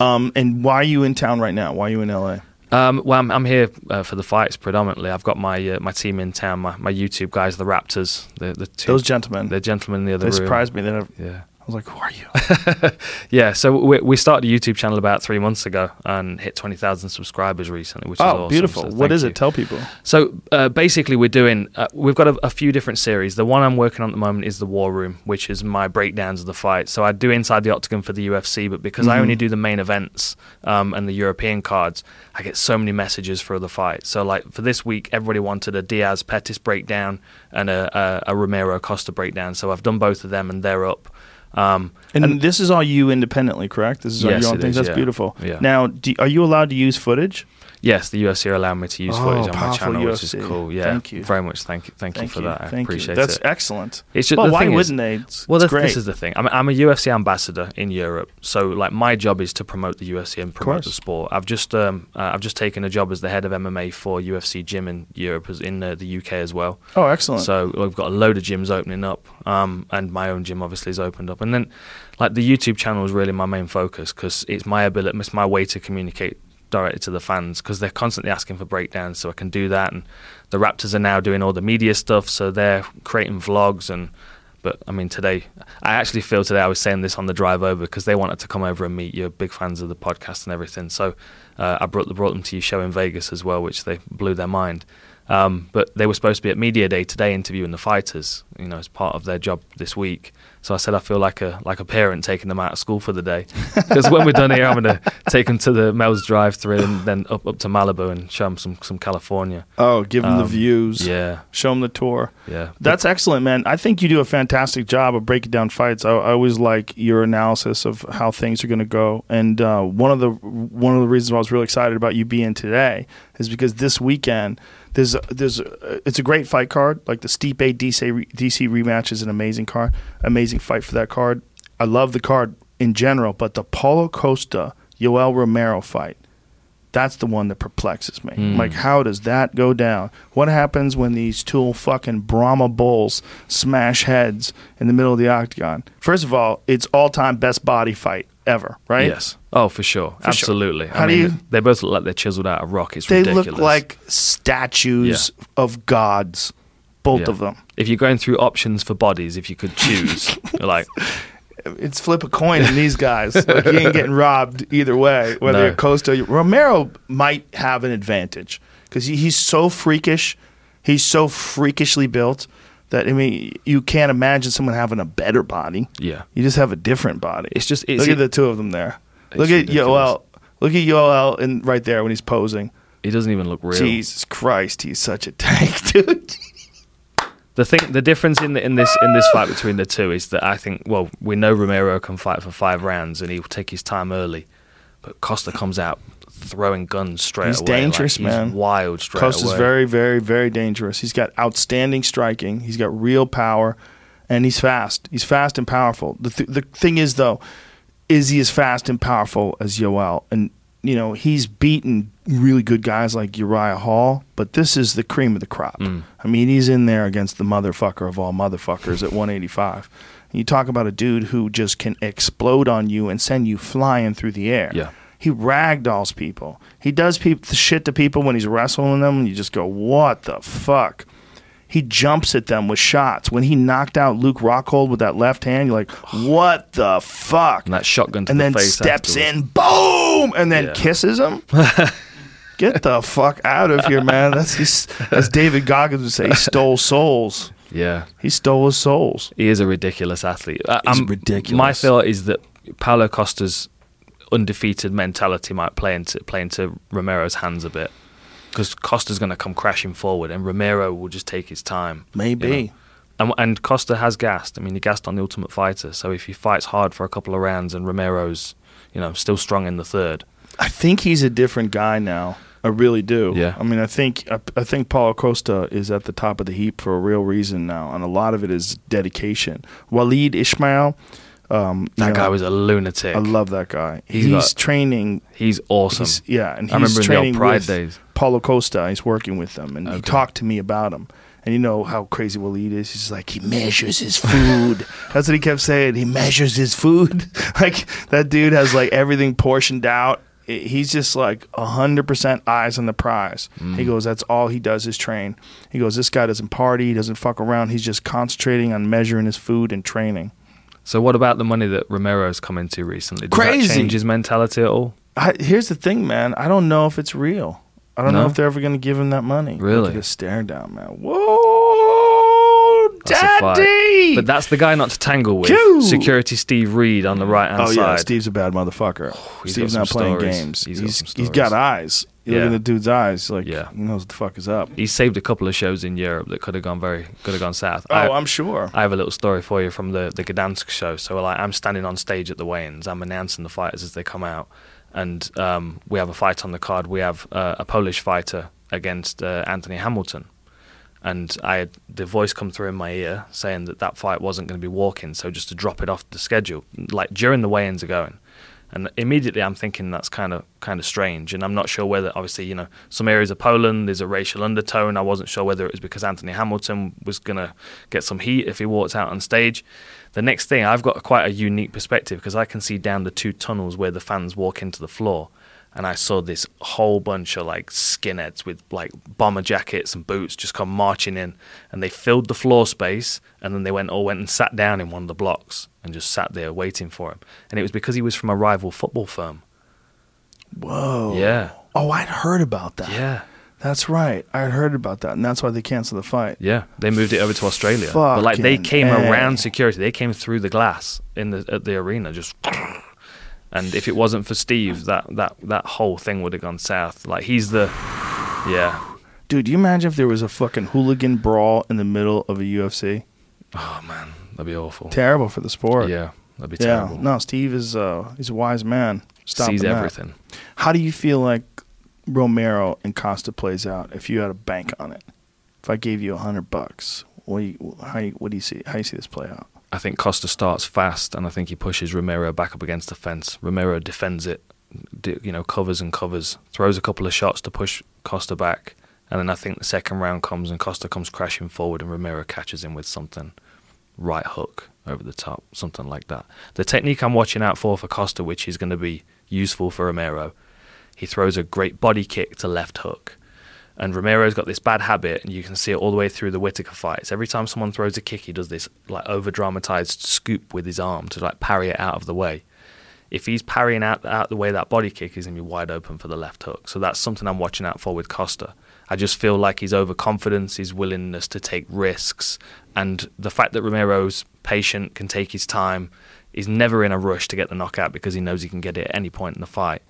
S2: Um, and why are you in town right now? Why are you in LA?
S1: Um, well, I'm, I'm here uh, for the fights predominantly. I've got my uh, my team in town, my, my YouTube guys, the Raptors, the the two,
S2: Those gentlemen.
S1: the gentlemen in the other
S2: They
S1: room.
S2: surprised me. That I,
S1: Yeah.
S2: I was like, "Who are you?"
S1: Yeah, so we, we started a YouTube channel about three months ago and hit 20,000 subscribers recently, which is
S2: oh,
S1: awesome.
S2: beautiful.
S1: So
S2: what is
S1: you.
S2: it? Tell people.
S1: So uh, basically, we're doing. Uh, we've got a, a few different series. The one I'm working on at the moment is the War Room, which is my breakdowns of the fight. So I do inside the octagon for the UFC, but because I
S2: Mhm.
S1: only do the main events um, and the European cards, I get so many messages for the fight. So like for this week, everybody wanted a Diaz Pettis breakdown and a, a, a Romero Costa breakdown. So I've done both of them, and they're up. Um,
S2: And, this is all you independently, correct? This is all
S1: Yes,
S2: your own things.
S1: is,
S2: That's
S1: yeah.
S2: beautiful.
S1: Yeah.
S2: Now, do, are you allowed to use footage?
S1: Yes, the UFC are allowing me to use
S2: Oh,
S1: footage on my channel, which is cool. Yeah,
S2: Thank you.
S1: very much. Thank you, thank, you for that. I
S2: Thank
S1: appreciate
S2: you. That's
S1: it.
S2: excellent.
S1: It's just,
S2: Well, why
S1: thing is-
S2: wouldn't they? It's,
S1: Well,
S2: it's
S1: this,
S2: great.
S1: this is the thing. I'm, I'm a UFC ambassador in Europe, so like my job is to promote the UFC and promote the sport. I've just um, uh, I've just taken a job as the head of MMA for UFC Gym in Europe, as in uh, the UK as well.
S2: oh, excellent.
S1: So we've got a load of gyms opening up, um, and my own gym obviously is opened up. And then, like the YouTube channel is really my main focus because it's my ability, it's my way to communicate directly to the fans because they're constantly asking for breakdowns, so I can do that. And the Raptors are now doing all the media stuff, so they're creating vlogs and. But I mean, today I actually feel today I was saying this on the drive over because they wanted to come over and meet you, big fans of the podcast and everything. So uh, I brought brought them to your show in Vegas as well, which they blew their mind. Um, but they were supposed to be at media day today interviewing the fighters, you know, as part of their job this week. So I said I feel like a like a parent taking them out of school for the day because when we're done here, I'm going to take them to the Mel's drive-through and then up up to Malibu and show them some some California.
S2: oh, give them the
S1: Um,
S2: views.
S1: Yeah,
S2: Show them the tour.
S1: yeah.
S2: That's excellent, man. I think you do a fantastic job of breaking down fights. I, I always like your analysis of how things are going to go. And uh, one of the one of the reasons why I was really excited about you being today is because this weekend there's there's it's a great fight card. Like the Stipe DC DC rematch is an amazing card, amazing fight for that card. I love the card in general, but the Paulo Costa Yoel Romero fight. That's the one that perplexes me.
S1: Hmm.
S2: Like, how does that go down? What happens when these two fucking Brahma bulls smash heads in the middle of the octagon? First of all, it's all time best body fight ever, right?
S1: Yes. Oh, for sure.
S2: For sure.
S1: Absolutely.
S2: How
S1: I
S2: do
S1: mean,
S2: you-
S1: they both look like they're chiseled out of rock. It's
S2: They
S1: ridiculous.
S2: look like statues of gods, both
S1: Yeah.
S2: of them.
S1: If you're going through options for bodies, if you could choose, like,
S2: It's flip a coin in these guys. like, you ain't getting robbed either way. Whether
S1: No.
S2: you're Costa, Romero might have an advantage because he, he's so freakish. He's so freakishly built that I mean, you can't imagine someone having a better body.
S1: yeah.
S2: You just have a different body.
S1: It's just it's,
S2: look at the two of them there. Look at
S1: ridiculous.
S2: Yoel. Look at Yoel in right there when he's posing.
S1: He doesn't even look real.
S2: Jesus Christ, he's such a tank, dude.
S1: The thing, the difference in the, in this in this fight between the two is that I think, well, we know Romero can fight for five rounds and he'll take his time early, but Costa comes out throwing guns straight
S2: He's
S1: away.
S2: dangerous,
S1: like, he's
S2: man.
S1: Wild straight
S2: Costa's
S1: away.
S2: Is very, very, very dangerous. He's got outstanding striking. He's got real power, and he's fast. He's fast and powerful. The th- the thing is, though, is he as fast and powerful as Yoel? And you know, he's beaten really good guys like Uriah Hall, but this is the cream of the crop.
S1: Mm.
S2: I mean, he's in there against the motherfucker of all motherfuckers at 185. You talk about a dude who just can explode on you and send you flying through the air.
S1: Yeah.
S2: He ragdolls people. He does the shit to people when he's wrestling them, and you just go, "What the fuck?" He jumps at them with shots. When he knocked out Luke Rockhold with that left hand, you're like, "What the fuck?"
S1: and that shotgun to
S2: and
S1: the
S2: then
S1: face
S2: steps
S1: afterwards.
S2: in, boom, and then
S1: Yeah.
S2: kisses him. Get the fuck out of here, man! That's he's, as David Goggins would say, he stole souls.
S1: Yeah,
S2: He stole his souls.
S1: he is a ridiculous athlete. I-
S2: He's um,
S1: I'm-
S2: ridiculous.
S1: My thought is that Paulo Costa's undefeated mentality might play into play into Romero's hands a bit because Costa's going to come crashing forward, and Romero will just take his time.
S2: Maybe.
S1: you know. And, and Costa has gassed. I mean, he gassed on the Ultimate Fighter. So if he fights hard for a couple of rounds and Romero's, you know, still strong in the third,
S2: I think he's a different guy now. I really do.
S1: Yeah.
S2: I mean, I think I, I think Paulo Costa is at the top of the heap for a real reason now, and a lot of it is dedication. Wallid Ismail, um,
S1: that
S2: know,
S1: guy was a lunatic.
S2: I love that guy.
S1: He's
S2: He's,
S1: got-
S2: training.
S1: He's awesome.
S2: He's, yeah, and he's
S1: I remember in the
S2: training
S1: Pride
S2: with
S1: days.
S2: Paulo Costa. He's working with them, and he talked to me about him. And you know how crazy Waleed is. He's like he measures his food. That's what he kept saying. He measures his food. like that dude has like everything portioned out. I- He's just like hundred percent eyes on the prize.
S1: Mm.
S2: He goes, that's all he does is train. He goes, this guy doesn't party. He doesn't fuck around. He's just concentrating on measuring his food and training.
S1: So what about the money that Romero's come into recently? Does
S2: Crazy.
S1: that change his mentality at all?
S2: I, here's the thing, man. I don't know if it's real. I don't
S1: No?
S2: know if they're ever going to give him that money.
S1: Really?
S2: his stare down, man. Whoa,
S1: That's
S2: daddy!
S1: But that's the guy not to tangle with. Security Steve Reed on the right hand
S2: oh
S1: side.
S2: yeah, Steve's a bad motherfucker. Steve's not playing
S1: stories.
S2: games.
S1: He's
S2: He's he's got eyes. You look
S1: Yeah.
S2: at the dude's eyes, like
S1: Yeah.
S2: he knows what the fuck is up.
S1: He saved a couple of shows in Europe that could have gone very could have gone south.
S2: Oh,
S1: I,
S2: am sure.
S1: I have a little story for you from the the Gdansk show. So like I'm standing on stage at the weigh-ins. I'm announcing the fighters as they come out, and um, we have a fight on the card. We have uh, a Polish fighter against uh, Anthony Hamilton, and I had the voice come through in my ear saying that that fight wasn't going to be walking, so just to drop it off the schedule, like during the weigh-ins are going. And immediately I'm thinking that's kind of kind of strange, and I'm not sure whether obviously you know some areas of Poland there's a racial undertone. I wasn't sure whether it was because Anthony Hamilton was gonna get some heat if he walked out on stage. The next thing I've got quite a unique perspective because I can see down the two tunnels where the fans walk into the floor, and I saw this whole bunch of like skinheads with like bomber jackets and boots just come marching in, and they filled the floor space, and then they went all went and sat down in one of the blocks and just sat there waiting for him, and it was because he was from a rival football firm.
S2: Whoa.
S1: Yeah,
S2: Oh, I'd heard about that.
S1: yeah,
S2: That's right. I heard about that, and that's why they canceled the fight.
S1: yeah. They moved it over to Australia, but like they came
S2: A.
S1: around security. They came through the glass in the at the arena just. And if it wasn't for Steve, that, that, that whole thing would have gone south. Like he's the, yeah,
S2: Dude, do you imagine if there was a fucking hooligan brawl in the middle of a UFC?
S1: Oh man, that'd be awful.
S2: Terrible for the sport.
S1: Yeah, that'd be
S2: Yeah.
S1: terrible.
S2: No, Steve is uh he's a wise man. Stopping
S1: Sees
S2: that.
S1: everything.
S2: How do you feel like Romero and Costa plays out if you had a bank on it? If I gave you a hundred bucks, what do you how you, what do you see how you see this play out?
S1: I think Costa starts fast, and I think he pushes Romero back up against the fence. Romero defends it, you know, covers and covers, throws a couple of shots to push Costa back, and then I think the second round comes and Costa comes crashing forward, and Romero catches him with something, right hook over the top, something like that. The technique I'm watching out for for Costa, which is going to be useful for Romero, he throws a great body kick to left hook. And Romero's got this bad habit, and you can see it all the way through the Whitaker fights. Every time someone throws a kick, he does this like over dramatized scoop with his arm to like parry it out of the way. If he's parrying out out the way that body kick, he's gonna be wide open for the left hook. So that's something I'm watching out for with Costa. I just feel like his overconfidence, his willingness to take risks, and the fact that Romero's patient, can take his time, is never in a rush to get the knockout because he knows he can get it at any point in the fight.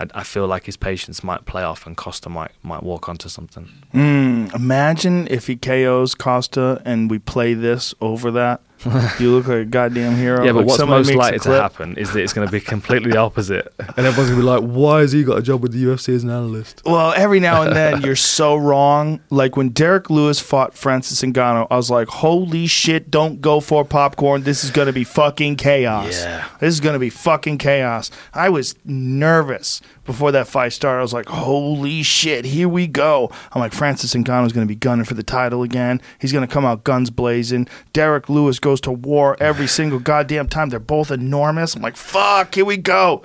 S1: I, I feel like his patience might play off and Costa might might walk onto something.
S2: Mm, imagine if he KOs Costa and we play this over that. You look like a goddamn hero.
S1: Yeah, but
S2: Like
S1: what's
S2: somebody
S1: most
S2: makes a
S1: likely to happen is that it's going to be completely the opposite, and everyone's going to be like, "Why has he got a job with the UFC as an analyst?"
S2: Well, every now and then you're so wrong. Like when Derrick Lewis fought Francis Ngannou, I was like, "Holy shit! Don't go for popcorn. This is going to be fucking chaos.
S1: Yeah.
S2: This is going to be fucking chaos." I was nervous before that fight started. I was like, "Holy shit! Here we go." I'm like, Francis Ngannou is going to be gunning for the title again. He's going to come out guns blazing. Derrick Lewis goes to war every single goddamn time. They're both enormous. I'm like, "Fuck! Here we go."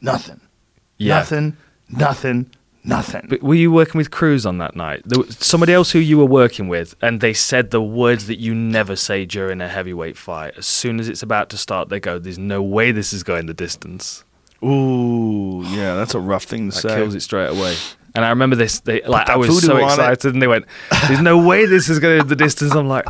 S2: Nothing. Nothing. Nothing. Nothing.
S1: But were you working with Cruz on that night? There was somebody else who you were working with, and they said the words that you never say during a heavyweight fight. As soon as it's about to start, they go, "There's no way this is going the distance."
S2: Ooh, yeah, that's a rough thing to
S1: That
S2: say.
S1: kills it straight away. And I remember this. They, like I was so
S2: on it.
S1: excited, and they went, "There's no way this is going to the distance." I'm like,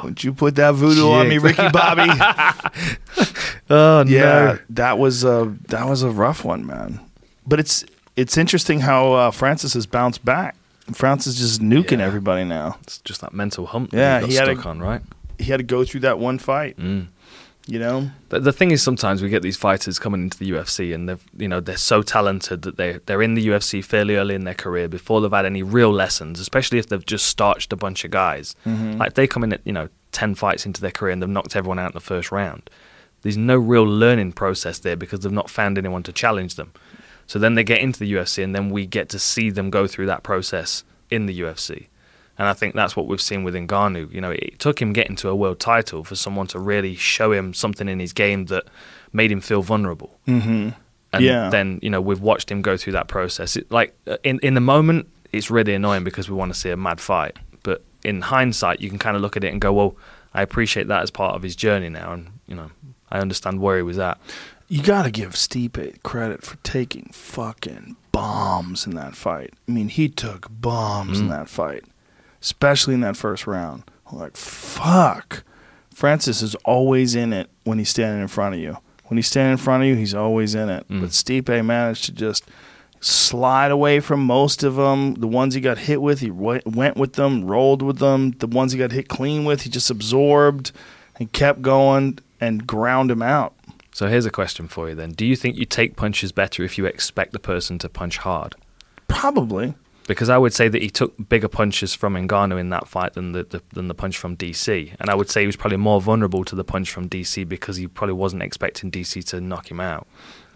S2: Don't you put that voodoo on me, Ricky Bobby?
S1: "Oh
S2: yeah,
S1: no!"
S2: that was a that was a rough one, man. But it's it's interesting how uh, Francis has bounced back. Francis is just nuking
S1: Yeah.
S2: everybody now.
S1: It's just that mental hump.
S2: Yeah,
S1: that
S2: he
S1: he
S2: had
S1: stuck
S2: a-
S1: on, right?
S2: He had to go through that one fight.
S1: Mm.
S2: You know,
S1: The, the thing is, sometimes we get these fighters coming into the UFC, and they've, you know, they're so talented that they they're in the UFC fairly early in their career before they've had any real lessons. Especially if they've just starched a bunch of guys. Mm-hmm. Like they come in at you know ten fights into their career and they've knocked everyone out in the first round. There's no real learning process there because they've not found anyone to challenge them. So then they get into the UFC, and then we get to see them go through that process in the UFC. And I think that's what we've seen with Ngannou. You know, it took him getting to a world title for someone to really show him something in his game that made him feel vulnerable.
S2: mm-hmm.
S1: And
S2: Yeah.
S1: then, you know, we've watched him go through that process. It, like, uh, in, in the moment, it's really annoying because we want to see a mad fight. But in hindsight, you can kind of look at it and go, well, I appreciate that as part of his journey now. And, you know, I understand where he was at.
S2: you got to give Stipe credit for taking fucking bombs in that fight. I mean, he took bombs in
S1: Mm.
S2: that fight, especially in that first round. I'm like, fuck. Francis is always in it when he's standing in front of you. When he's standing in front of you, he's always in it.
S1: Mm.
S2: But Stipe managed to just slide away from most of them. The ones he got hit with, he w- went with them, rolled with them. The ones he got hit clean with, he just absorbed and kept going and ground him out.
S1: So here's a question for you then. Do you think you take punches better if you expect the person to punch hard?
S2: Probably.
S1: Because I would say that he took bigger punches from Ngannou in that fight than the, the than the punch from DC, and I would say he was probably more vulnerable to the punch from DC because he probably wasn't expecting DC to knock him out.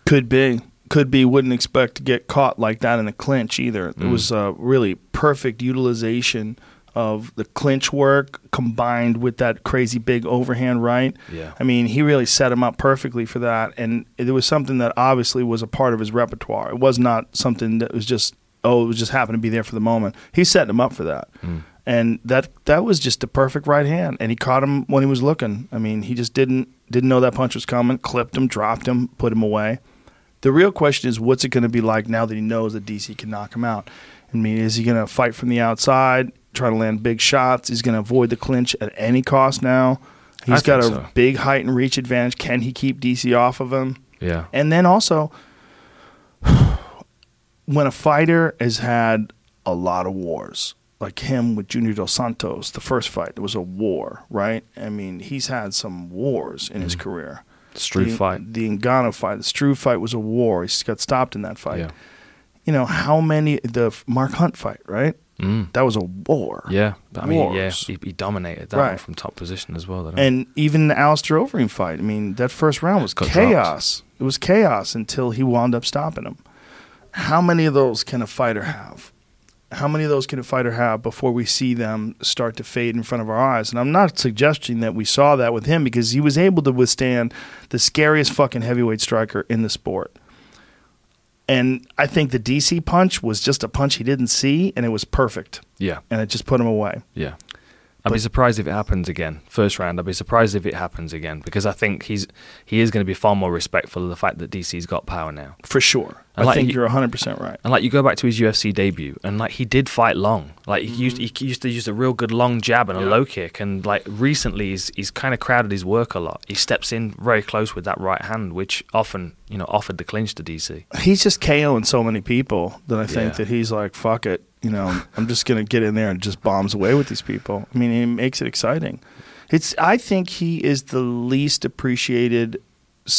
S2: Could be. Could be. Wouldn't expect to get caught like that in a clinch either. It
S1: Mm.
S2: was a really perfect utilization of the clinch work combined with that crazy big overhand right.
S1: Yeah.
S2: I mean, he really set him up perfectly for that. And it was something that obviously was a part of his repertoire. It was not something that was just, oh, it was just happened to be there for the moment. He set him up for that.
S1: Mm.
S2: And that that was just the perfect right hand. And he caught him when he was looking. I mean, he just didn't didn't know that punch was coming, clipped him, dropped him, put him away. The real question is, what's it going to be like now that he knows that DC can knock him out? I mean, is he going to fight from the outside, try to land big shots? He's going to avoid the clinch at any cost now. He's
S1: I
S2: got a
S1: so.
S2: big height and reach advantage. Can he keep DC off of him?
S1: Yeah.
S2: And then also, when a fighter has had a lot of wars, like him with Junior Dos Santos, the first fight, there was a war, right? I mean, he's had some wars in his career.
S1: Struve
S2: the,
S1: Mm. fight.
S2: The Ngannou fight, the Struve fight was a war. He got stopped in that fight.
S1: Yeah.
S2: You know, how many, the Mark Hunt fight, right?
S1: Mm.
S2: That was a war.
S1: Yeah. I mean, yeah, he, he dominated that one
S2: Right.
S1: from top position as well.
S2: And even the Alistair Overeem fight, I mean, that first round was chaos. It was chaos until he wound up stopping him. How many of those can a fighter have? How many of those can a fighter have before we see them start to fade in front of our eyes? And I'm not suggesting that we saw that with him because he was able to withstand the scariest fucking heavyweight striker in the sport. And I think the DC punch was just a punch he didn't see, and it was perfect.
S1: Yeah.
S2: And it just put him away.
S1: Yeah. I'd be surprised if it happens again. First round, I'd be surprised if it happens again because I think he's he is going to be far more respectful of the fact that DC's got power now.
S2: For sure. I
S1: like
S2: think
S1: you-
S2: you're 100 percent right.
S1: And like you go back to his UFC debut, and like he did fight long. Like he used
S2: Mm-hmm.
S1: he used to use a real good long jab and a low kick. And like recently, he's he's kind of crowded his work a lot. He steps in very close with that right hand, which often you know offered the clinch to DC.
S2: He's just KOing so many people that I think
S1: Yeah.
S2: that he's like, fuck it. You know, I'm just gonna get in there and just bombs away with these people. I mean, he makes it exciting. It's. I think he is the least appreciated,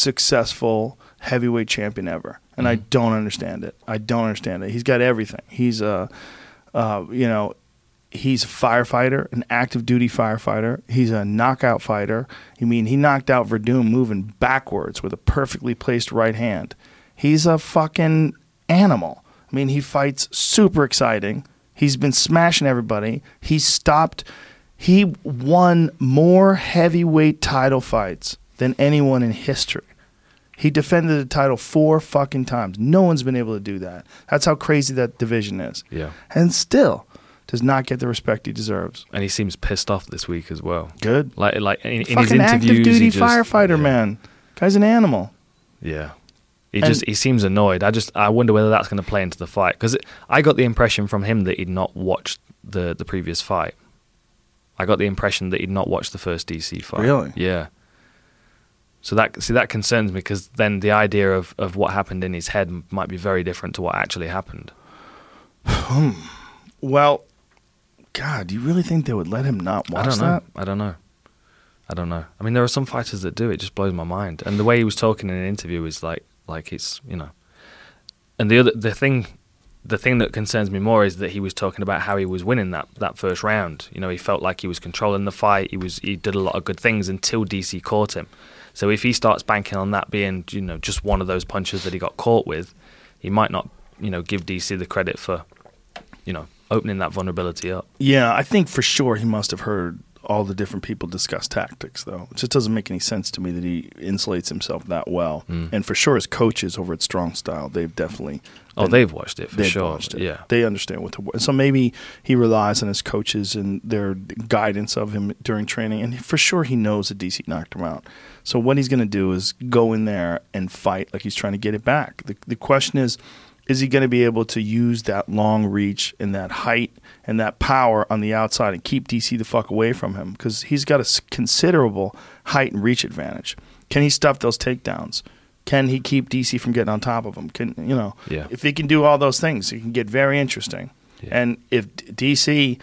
S2: successful heavyweight champion ever, and I don't understand it. I don't understand it. He's got everything. He's a, uh, you know, he's a firefighter, an active duty firefighter. He's a knockout fighter. I mean, he knocked out Werdum moving backwards with a perfectly placed right hand. He's a fucking animal. I mean, he fights super exciting. He's been smashing everybody. He stopped. He won more heavyweight title fights than anyone in history. He defended the title four fucking times. No one's been able to do that. That's how crazy that division is.
S1: Yeah,
S2: And still does not get the respect he deserves.
S1: and he seems pissed off this week as well.
S2: Good.
S1: Like like in, in his
S2: fucking active duty
S1: just-
S2: firefighter,
S1: yeah,
S2: man. Guy's an animal.
S1: Yeah. He
S2: And-
S1: just he seems annoyed. I just I wonder whether that's going to play into the fight because I got the impression from him that he'd not watched the the previous fight. I got the impression that he'd not watched the first DC fight.
S2: Really?
S1: Yeah. So that see that concerns me because then the idea of, of what happened in his head might be very different to what actually happened. Hmm.
S2: Well, God, do you really think they would let him not watch
S1: I don't know.
S2: that?
S1: I don't know. I don't know. I mean, there are some fighters that do. It just blows my mind. And the way he was talking in an interview is like, like it's you know. And the other, the thing, the thing that concerns me more is that he was talking about how he was winning that that first round. You know, he felt like he was controlling the fight. He was he did a lot of good things until DC caught him. So if he starts banking on that being you know just one of those punches that he got caught with, he might not you know give DC the credit for, you know, opening that vulnerability up.
S2: Yeah, I think for sure he must have heard all the different people discuss tactics, though. It just doesn't make any sense to me that he insulates himself that well.
S1: Mm.
S2: And for sure, his coaches over at Strong Style, they've definitely.
S1: Oh, they've watched it for
S2: they've
S1: sure.
S2: watched it.
S1: Yeah.
S2: They understand what to. So maybe he relies on his coaches and their guidance of him during training, and for sure he knows that DC knocked him out. So what he's going to do is go in there and fight like he's trying to get it back. The, the question is, is he going to be able to use that long reach and that height and that power on the outside and keep DC the fuck away from him? Because he's got a considerable height and reach advantage. Can he stuff those takedowns? Can he keep DC from getting on top of him? Can you know?
S1: Yeah.
S2: If he can do all those things, it can get very interesting.
S1: Yeah.
S2: And if DC,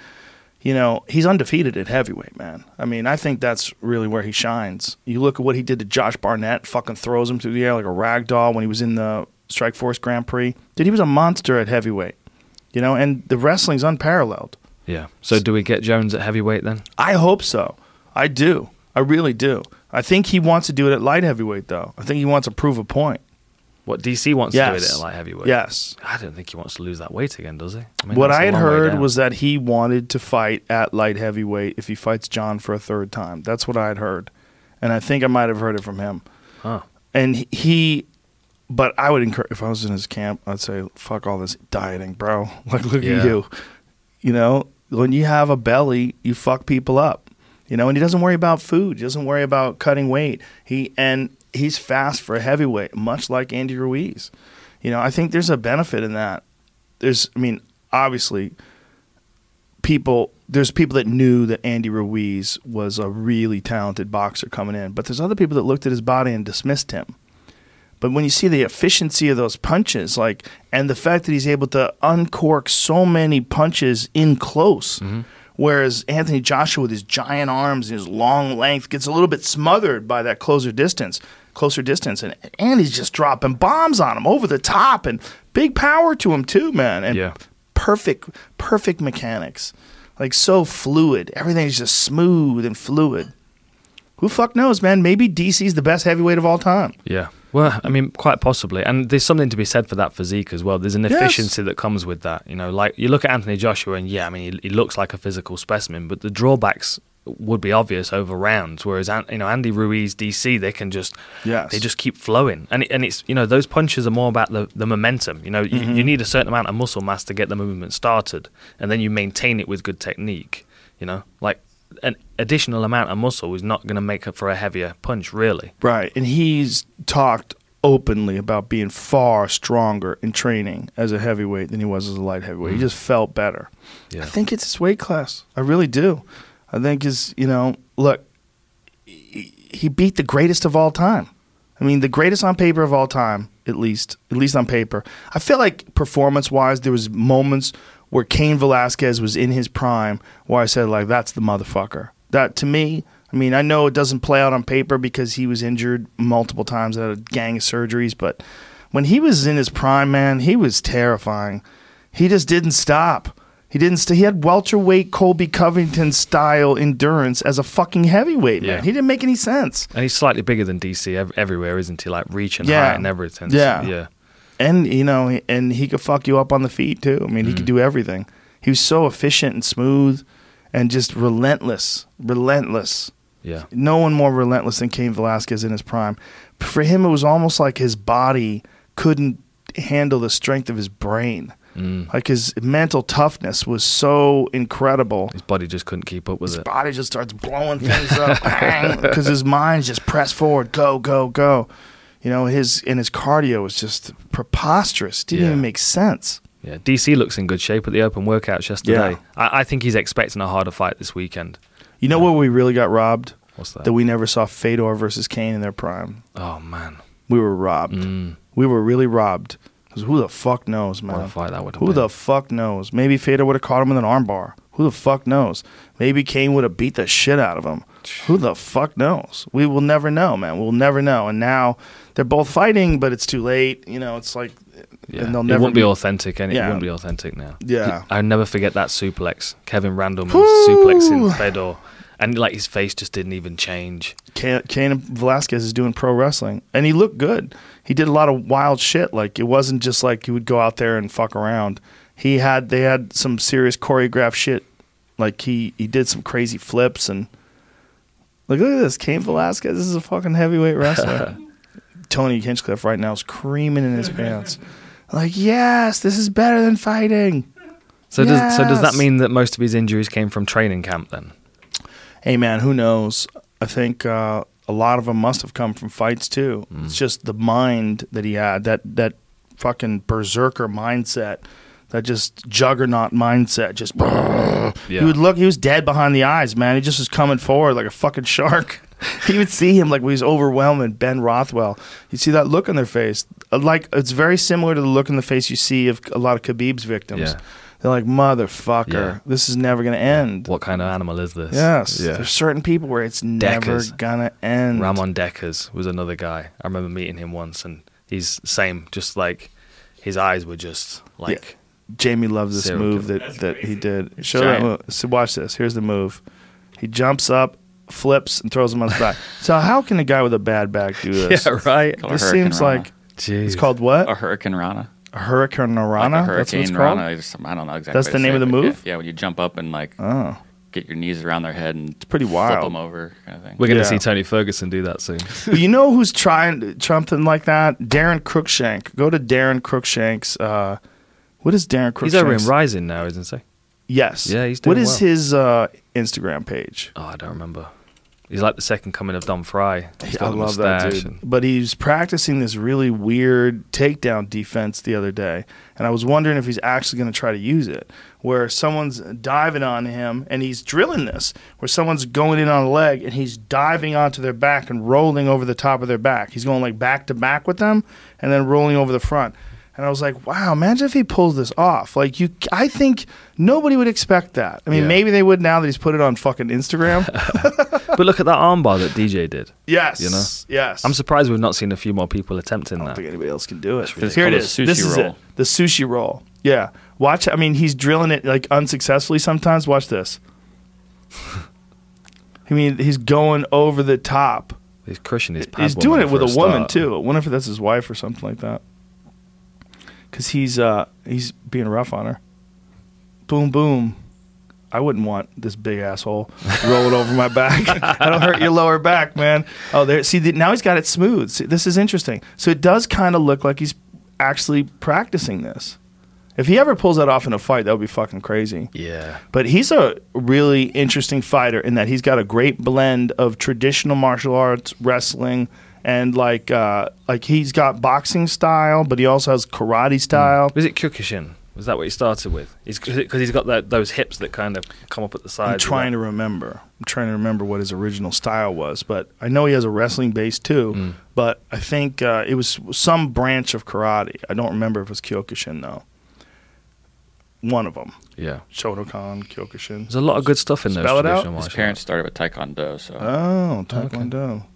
S2: you know, he's undefeated at heavyweight, man. I mean, I think that's really where he shines. You look at what he did to Josh Barnett, fucking throws him through the air like a rag doll when he was in the Strikeforce Grand Prix. Dude, he was a monster at heavyweight. You know, and the wrestling's unparalleled.
S1: Yeah. So do we get Jones at heavyweight then?
S2: I hope so. I do. I really do. I think he wants to do it at light heavyweight, though. I think he wants to prove a point.
S1: What DC wants to do
S2: Yes.
S1: it at light heavyweight?
S2: Yes.
S1: I don't think he wants to lose that weight again, does he? I mean,
S2: what I had heard was that he wanted to fight at light heavyweight if he fights John for a third time. That's what I had heard. And I think I might have heard it from him.
S1: Huh.
S2: And he- he, but I would encourage, if I was in his camp, I'd say, fuck all this dieting, bro. Like, look
S1: Yeah.
S2: at you. You know, when you have a belly, you fuck people up. You know, and he doesn't worry about food. He doesn't worry about cutting weight. He and he's fast for a heavyweight, much like Andy Ruiz. You know, I think there's a benefit in that. There's, I mean, obviously, people. There's people that knew that Andy Ruiz was a really talented boxer coming in, but there's other people that looked at his body and dismissed him. But when you see the efficiency of those punches, like, and the fact that he's able to uncork so many punches in close, mm-hmm. whereas Anthony Joshua with his giant arms and his long length gets a little bit smothered by that closer distance, closer distance, and Andy's just dropping bombs on him over the top, and big power to him too, man, and
S1: Yeah.
S2: perfect, perfect mechanics, like so fluid. Everything's just smooth and fluid. Who fuck knows, man? Maybe DC's the best heavyweight of all time.
S1: Yeah. Well, I mean, quite possibly. And there's something to be said for that physique as well. There's an
S2: Yes.
S1: efficiency that comes with that. You know, like you look at Anthony Joshua, and yeah, I mean, he, he looks like a physical specimen, but the drawbacks would be obvious over rounds. Whereas, you know, Andy Ruiz, DC, they can just
S2: Yes.
S1: they just keep flowing, and it, and it's you know those punches are more about the, the momentum. You know, you,
S2: Mm-hmm.
S1: you need a certain amount of muscle mass to get the movement started, and then you maintain it with good technique. You know, like an additional amount of muscle is not going to make up for a heavier punch, really.
S2: Right. And he's talked openly about being far stronger in training as a heavyweight than he was as a light heavyweight. He just felt better.
S1: Yeah.
S2: I think it's his weight class. I really do. I think his, you know, look, he beat the greatest of all time. I mean, the greatest on paper of all time, at least, at least on paper. I feel like performance-wise, there was moments where Cain Velasquez was in his prime, where I said like, "That's the motherfucker." That to me, I mean, I know it doesn't play out on paper because he was injured multiple times, had a gang of surgeries, but when he was in his prime, man, he was terrifying. He just didn't stop. He didn't. St- he had welterweight Colby Covington style endurance as a fucking heavyweight
S1: Yeah.
S2: man. He didn't make any sense.
S1: And he's slightly bigger than DC ev- everywhere, isn't he? Like reach and
S2: Yeah.
S1: height and everything.
S2: Yeah.
S1: yeah.
S2: and you know, and he could fuck you up on the feet too. I mean, he could mm. do everything. He was so efficient and smooth, and just relentless, relentless.
S1: Yeah.
S2: No one more relentless than Cain Velasquez in his prime. For him, it was almost like his body couldn't handle the strength of his brain.
S1: Mm.
S2: Like his mental toughness was so incredible.
S1: His body just couldn't keep up with
S2: His
S1: it.
S2: His body just starts blowing things up because his mind's just press forward, go, go, go. You know, his and his cardio was just preposterous. Didn't
S1: Yeah.
S2: even make sense.
S1: Yeah. DC looks in good shape at the open workouts yesterday.
S2: Yeah.
S1: I, I think he's expecting a harder fight this weekend.
S2: You know where we really got robbed?
S1: What's that?
S2: That we never saw Fedor versus Cain in their prime.
S1: oh man.
S2: We were robbed.
S1: Mm.
S2: We were really robbed. 'Cause who the fuck knows, man?
S1: What a fight that would have
S2: Who
S1: been.
S2: the fuck knows? Maybe Fedor would have caught him with an armbar. Who the fuck knows? Maybe Cain would have beat the shit out of him. Who the fuck knows? We will never know, man. We'll never know. And now they're both fighting, but it's too late. You know, it's like,
S1: Yeah.
S2: and they'll
S1: it
S2: never
S1: won't be, authentic, and
S2: Yeah.
S1: it won't be authentic now.
S2: Yeah.
S1: I never forget that suplex. Kevin Randleman
S2: Whew.
S1: suplexing Fedor, and like his face just didn't even change.
S2: Cain, Cain Velasquez is doing pro wrestling, and he looked good. He did a lot of wild shit. Like it wasn't just like he would go out there and fuck around. He had they had some serious choreographed shit. Like he he did some crazy flips and like look at this Cain Velasquez. This is a fucking heavyweight wrestler. Tony Hinchcliffe right now is creaming in his pants. Like yes, this is better than fighting.
S1: So does so does that mean that most of his injuries came from training camp then?
S2: Hey man, who knows? I think uh, a lot of them must have come from fights too.
S1: Mm.
S2: It's just the mind that he had that that fucking berserker mindset, that just juggernaut mindset. Just he would look. He was dead behind the eyes, man. He just was coming forward like a fucking shark. you would see him like when he's overwhelming Ben Rothwell. You see that look on their face, Uh, like it's very similar to the look in the face you see of a lot of Khabib's victims.
S1: Yeah.
S2: They're like, motherfucker,
S1: Yeah.
S2: this is never gonna end.
S1: What kind of animal is this?
S2: Yes.
S1: Yeah.
S2: There's certain people where it's never gonna end.
S1: Ramon Dekkers was another guy. I remember meeting him once, and he's same. Just like his eyes were just like
S2: Jamie loves this
S1: Serial
S2: move
S1: killer.
S2: that, that he did. Show
S3: Giant.
S2: that move. So watch this. Here's the move. He jumps up, flips, and throws him on his back. so how can a guy with a bad back do this?
S1: yeah, right.
S3: Called a
S2: This
S3: Hurricane
S2: seems
S3: Rana.
S2: like
S1: Jeez.
S2: it's called what?
S3: a hurricane rana.
S2: A hurricane Rana.
S3: Like a
S2: That's what
S3: hurricane
S2: it's called.
S3: rana. Just- I don't know exactly.
S2: That's the name
S3: say,
S2: of the
S3: but yeah-
S2: move?
S3: Yeah, when you jump up and like
S2: Oh,
S3: get your knees around their head and it's
S2: pretty wild.
S3: flip
S2: wild.
S3: them over, kind of thing.
S1: We're gonna
S2: Yeah.
S1: see Tony Ferguson do that soon.
S2: You know who's trying something like that? Daron Cruickshank. Go to Daron Cruickshank's. Uh, what is Daron Cruickshank?
S1: He's over in RIZIN now, isn't he?
S2: Yes.
S1: Yeah, he's
S2: What
S1: doing
S2: is
S1: well.
S2: his uh, Instagram page?
S1: Oh, I don't remember. He's like the second coming of Don Frye. He's
S2: I love that dude. But he's practicing this really weird takedown defense the other day, and I was wondering if he's actually going to try to use it, where someone's diving on him and he's drilling this, where someone's going in on a leg and he's diving onto their back and rolling over the top of their back. He's going like back to back with them and then rolling over the front. And I was like, wow, imagine if he pulls this off. Like you, I think nobody would expect that. I mean,
S1: Yeah.
S2: maybe they would now that he's put it on fucking Instagram.
S1: but look at that armbar that DJ did.
S2: yes,
S1: You know?
S2: yes.
S1: I'm surprised we've not seen a few more people attempting
S2: I don't
S1: that.
S2: think anybody else can do it.
S3: ridiculous.
S2: Here
S3: It's
S2: is.
S3: a
S2: This
S3: sushi
S2: is it. The sushi roll. Yeah. Watch. I mean, he's drilling it like unsuccessfully sometimes. Watch this. I mean, he's going over the top.
S1: He's crushing his
S2: he's doing it with a, woman too. I wonder if that's his wife or something like that. Because he's uh he's being rough on her. Boom, boom. I wouldn't want this big asshole rolling over my back. That'll hurt your lower back, man. Oh, there. See, the, now he's got it smooth. See, this is interesting. So it does kind of look like he's actually practicing this. If he ever pulls that off in a fight, that would be fucking crazy.
S1: Yeah.
S2: But he's a really interesting fighter in that he's got a great blend of traditional martial arts, wrestling, and like uh, like he's got boxing style, but he also has karate style.
S1: Was it Kyokushin? Was that what he started with? Because he's got that, those hips that kind of come up at the side.
S2: I'm trying to remember. I'm trying to remember what his original style was, but I know he has a wrestling base too.
S1: Mm.
S2: But I think uh, it was some branch of karate. I don't remember if it was Kyokushin though. One of them,
S1: Yeah.
S2: Shotokan, Kyokushin.
S1: There's a lot of good stuff in those
S2: Spell it out.
S3: His parents started with Taekwondo, so
S2: Oh, Taekwondo.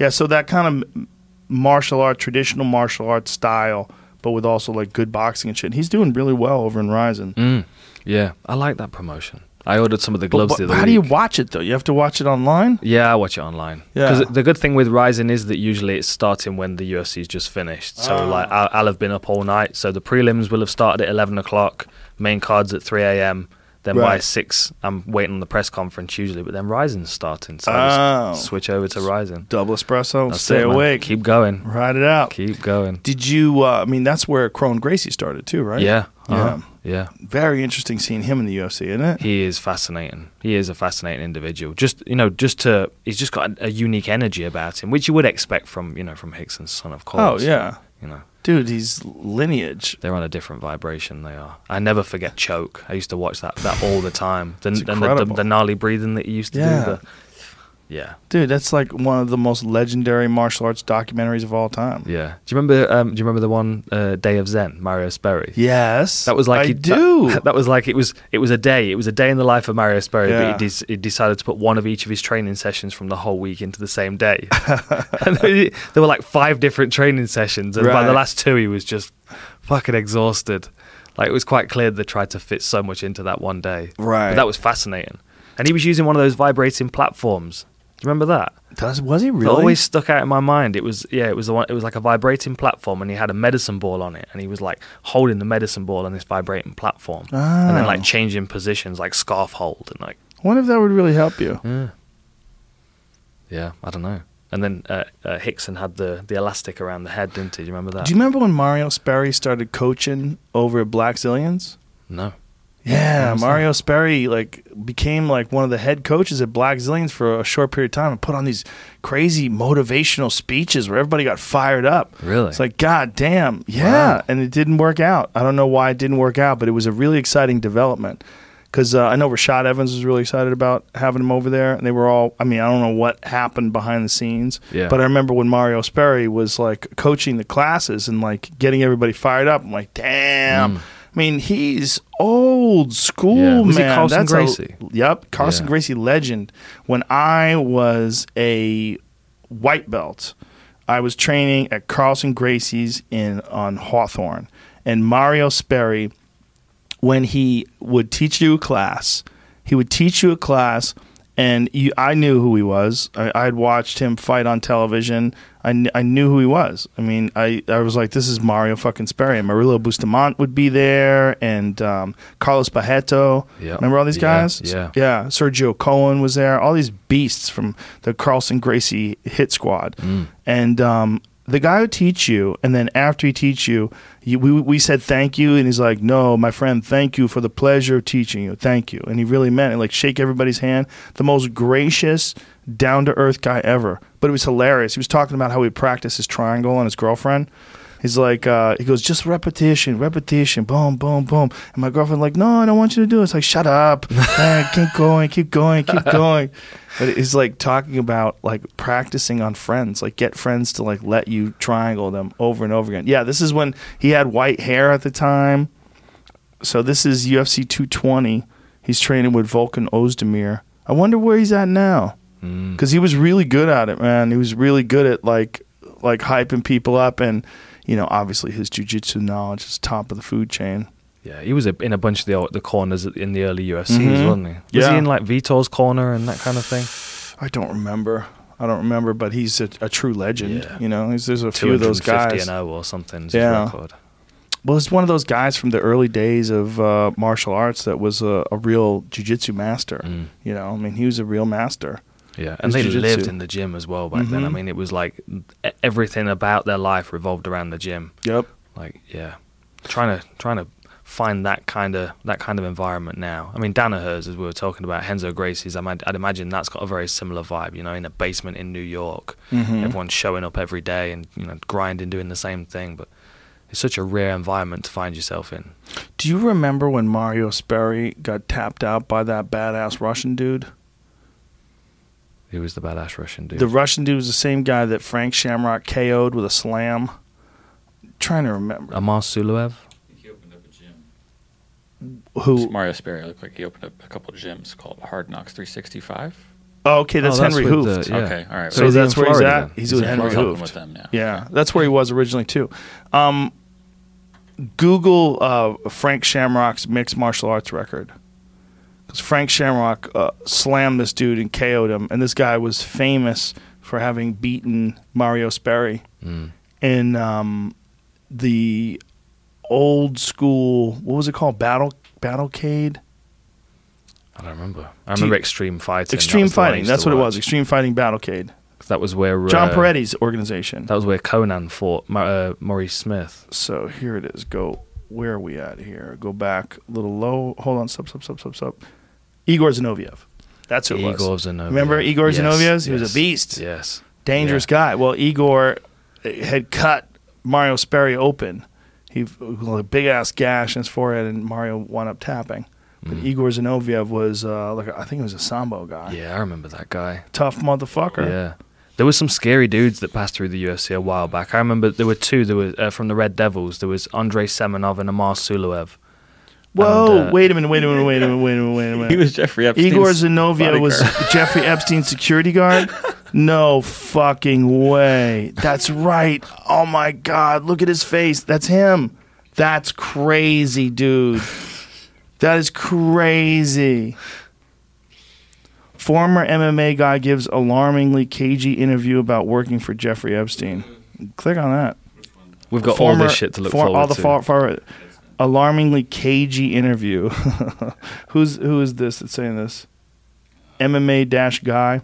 S2: Yeah, so that kind of martial art, traditional martial arts style, but with also like good boxing and shit. He's doing really well over in RIZIN.
S1: Mm. Yeah, I like that promotion. I ordered some of the gloves
S2: but
S1: the other
S2: how
S1: week.
S2: do you watch it though? You have to watch it online.
S1: Yeah, I watch it online.
S2: Yeah.
S1: Because the good thing with RIZIN is that usually it's starting when the UFC's just finished. So
S2: Ah.
S1: like I'll, I'll have been up all night. So the prelims will have started at eleven o'clock. Main cards at three a.m. Then by
S2: Right.
S1: six, I'm waiting on the press conference usually. But then RIZIN's starting, so I
S2: Oh.
S1: just switch over to RIZIN.
S2: Double espresso.
S1: That's
S2: stay
S1: it,
S2: awake.
S1: Keep going.
S2: Ride it out.
S1: Keep going.
S2: Did you? Uh, I mean, that's where Kron Gracie started too, right?
S1: Yeah.
S2: Yeah.
S1: uh-huh, Yeah.
S2: Very interesting seeing him in the UFC, isn't it?
S1: He is fascinating. He is a fascinating individual. Just you know, just to he's just got a, a unique energy about him, which you would expect from you know from Rickson's son, of course.
S2: oh yeah,
S1: You know,
S2: dude. He's lineage.
S1: they're on a different vibration. They are. I never forget choke. I used to watch that that all the time. The, the, the, the gnarly breathing that he used to
S2: Yeah.
S1: do. The, yeah.
S2: Dude, that's like one of the most legendary martial arts documentaries of all time.
S1: Yeah. Do you remember? Um, do you remember the one uh, Day of Zen, Mario Sperry?
S2: Yes,
S1: That was like
S2: I
S1: he-
S2: do.
S1: That, that was like it was. It was a day. It was a day in the life of Mario Sperry.
S2: Yeah.
S1: But he, des- he decided to put one of each of his training sessions from the whole week into the same day. and there were like five different training sessions, and by the last two, he was just fucking exhausted. Like it was quite clear they tried to fit so much into that one day.
S2: Right.
S1: But that was fascinating. And he was using one of those vibrating platforms. Do you remember that?
S2: Does was he
S1: It
S2: really?
S1: It always stuck out in my mind. It was yeah, it was the one. It was like a vibrating platform, and he had a medicine ball on it, and he was like holding the medicine ball on this vibrating platform, and then
S2: Oh.
S1: like changing positions, like scarf hold, and like
S2: I wonder if that would really help you.
S1: yeah, yeah, I don't know. And then uh, uh, Rickson had the the elastic around the head, didn't he? Do you remember that?
S2: Do you remember when Mario Sperry started coaching over at Blackzilians?
S1: no.
S2: Yeah, Mario Sperry like became like one of the head coaches at Blackzilians for a short period of time and put on these crazy motivational speeches where everybody got fired up.
S1: Really?
S2: It's like, God damn, yeah.
S1: Wow.
S2: And it didn't work out. I don't know why it didn't work out, but it was a really exciting development. Because uh, I know Rashad Evans was really excited about having him over there, and they were all. I mean, I don't know what happened behind the scenes,
S1: Yeah.
S2: but I remember when Mario Sperry was like coaching the classes and like getting everybody fired up. I'm like, damn.
S1: Mm.
S2: I mean, he's old school,
S1: Yeah.
S2: Man.
S1: Carlson
S2: That's a- yep, Carson
S1: Yeah.
S2: Gracie legend. When I was a white belt, I was training at Carlson Gracie's in on Hawthorne, and Mario Sperry, when he would teach you a class, he would teach you a class, and you, I knew who he was. I, I'd watched him fight on television. I, kn- I knew who he was. I mean, I, I was like, this is Mario fucking Sperry. And Murillo Bustamante would be there, and um, Carlos Barreto.
S1: Yeah.
S2: Remember all these
S1: Yeah,
S2: guys?
S1: yeah.
S2: Yeah. Sergio Cohen was there. All these beasts from the Carlson Gracie hit squad.
S1: Mm.
S2: And um, the guy would teach you, and then after he teach you, you we, we said thank you, and he's like, no, my friend, thank you for the pleasure of teaching you. Thank you. And he really meant it. Like, shake everybody's hand. The most gracious, down to earth guy ever. But it was hilarious. He was talking about how he practiced his triangle on his girlfriend. He's like, uh, he goes, just repetition, repetition, boom, boom, boom. And my girlfriend like, no, I don't want you to do it. It's like, shut up, man, keep going, keep going, keep going. But he's like talking about like practicing on friends, like get friends to like let you triangle them over and over again. Yeah, this is when he had white hair at the time. So this is UFC 220. He's training with Volkan Oezdemir. I wonder where he's at now. Because he was really good at it, man. He was really good at like like hyping people up, and you know, obviously his jujitsu knowledge is top of the food chain.
S1: Yeah, he was in a bunch of the the corners in the early UFCs,
S2: Mhm.
S1: wasn't he? Was
S2: Yeah.
S1: he in like Vitor's corner and that kind of thing?
S2: I don't remember. I don't remember, but he's a, a true legend.
S1: Yeah.
S2: You know, there's, there's a few of those
S1: 250
S2: guys.
S1: and 0 or something.
S2: Yeah. Well, it's one of those guys from the early days of uh, martial arts that was a, a real jujitsu master.
S1: Mm.
S2: You know, I mean, he was a real master.
S1: Yeah, and they
S2: jiu-jitsu.
S1: lived in the gym as well back then. I
S2: Mhm.
S1: mean, it was like e- everything about their life revolved around the gym.
S2: Yep.
S1: Like, yeah, trying to trying to find that kind of that kind of environment now. I mean, Danaher's, as we were talking about, Renzo Gracie's. I might, I'd imagine that's got a very similar vibe. You know, in a basement in New York,
S2: Mhm.
S1: everyone's showing up every day and you know grinding, doing the same thing. But it's such a rare environment to find yourself in.
S2: Do you remember when Mario Sperry got tapped out by that badass Russian dude?
S1: Who was the badass Russian dude?
S2: The Russian dude was the same guy that Frank Shamrock KO'd with a slam. trying to remember
S1: Amar Suluev.
S3: He opened up a gym.
S2: who.
S3: Mario Sperry looked like he opened up a couple of gyms called Hard Knocks 365.
S2: Oh, okay, that's,
S1: Oh, that's
S2: Henri
S1: with
S2: Hooft.
S1: the- Yeah.
S3: Okay, all right.
S2: So,
S1: he's in
S2: that's where he's at.
S1: then.
S2: He's,
S1: He's
S2: with Henri
S3: Florida.
S2: Hooft.
S3: with them, yeah.
S2: Yeah, that's where he was originally too. Um, Google uh, Frank Shamrock's mixed martial arts record. Because Frank Shamrock uh, slammed this dude and KO'd him, and this guy was famous for having beaten Mario Sperry
S1: Mm.
S2: in um, the old school. What was it called? Battle Battlecade.
S1: I don't remember. I remember
S2: you-
S1: Extreme Fighting.
S2: Extreme
S1: was the one I
S2: Fighting. That's what it was. Extreme Fighting Battlecade.
S1: That was where
S2: John
S1: uh,
S2: Peretti's organization.
S1: That was where Conan fought Ma- uh, Maurice Smith.
S2: So here it is. Go. Where are we at here? Go back a little low. Hold on. Stop. Stop. Stop. Stop. Stop. Igor Zinoviev. That's who it
S1: Igor
S2: was.
S1: Zinoviev.
S2: Remember Igor
S1: Yes,
S2: Zinoviev? He was a beast.
S1: Yes.
S2: Dangerous
S1: Yeah.
S2: guy. Well, Igor had cut Mario Sperry open. He was a big ass gash in his forehead, and Mario wound up tapping. But
S1: Mm.
S2: Igor Zinoviev was uh, like I think he was a sambo guy.
S1: Yeah, I remember that guy.
S2: Tough motherfucker.
S1: Yeah. There was some scary dudes that passed through the UFC a while back. I remember there were two. There was uh, from the Red Devils. There was Andrei Semenov and Amar Suluev.
S2: Whoa!
S1: Uh,
S2: wait a minute! Wait a minute! Wait a minute! Wait a minute! Wait a minute!
S3: He was Jeffrey Epstein.
S2: Igor Zinoviev was. Jeffrey Epstein's security guard? No fucking way. That's right. Oh my God. Look at his face. That's him. That's crazy, dude. That is crazy. Former MMA guy gives alarmingly cagey interview about working for Jeffrey Epstein. Click on that.
S1: We've got all this shit to look
S2: for-
S1: forward
S2: all the
S1: to.
S2: far, far, alarmingly cagey interview. Who's who is this that's saying this? MMA dash guy.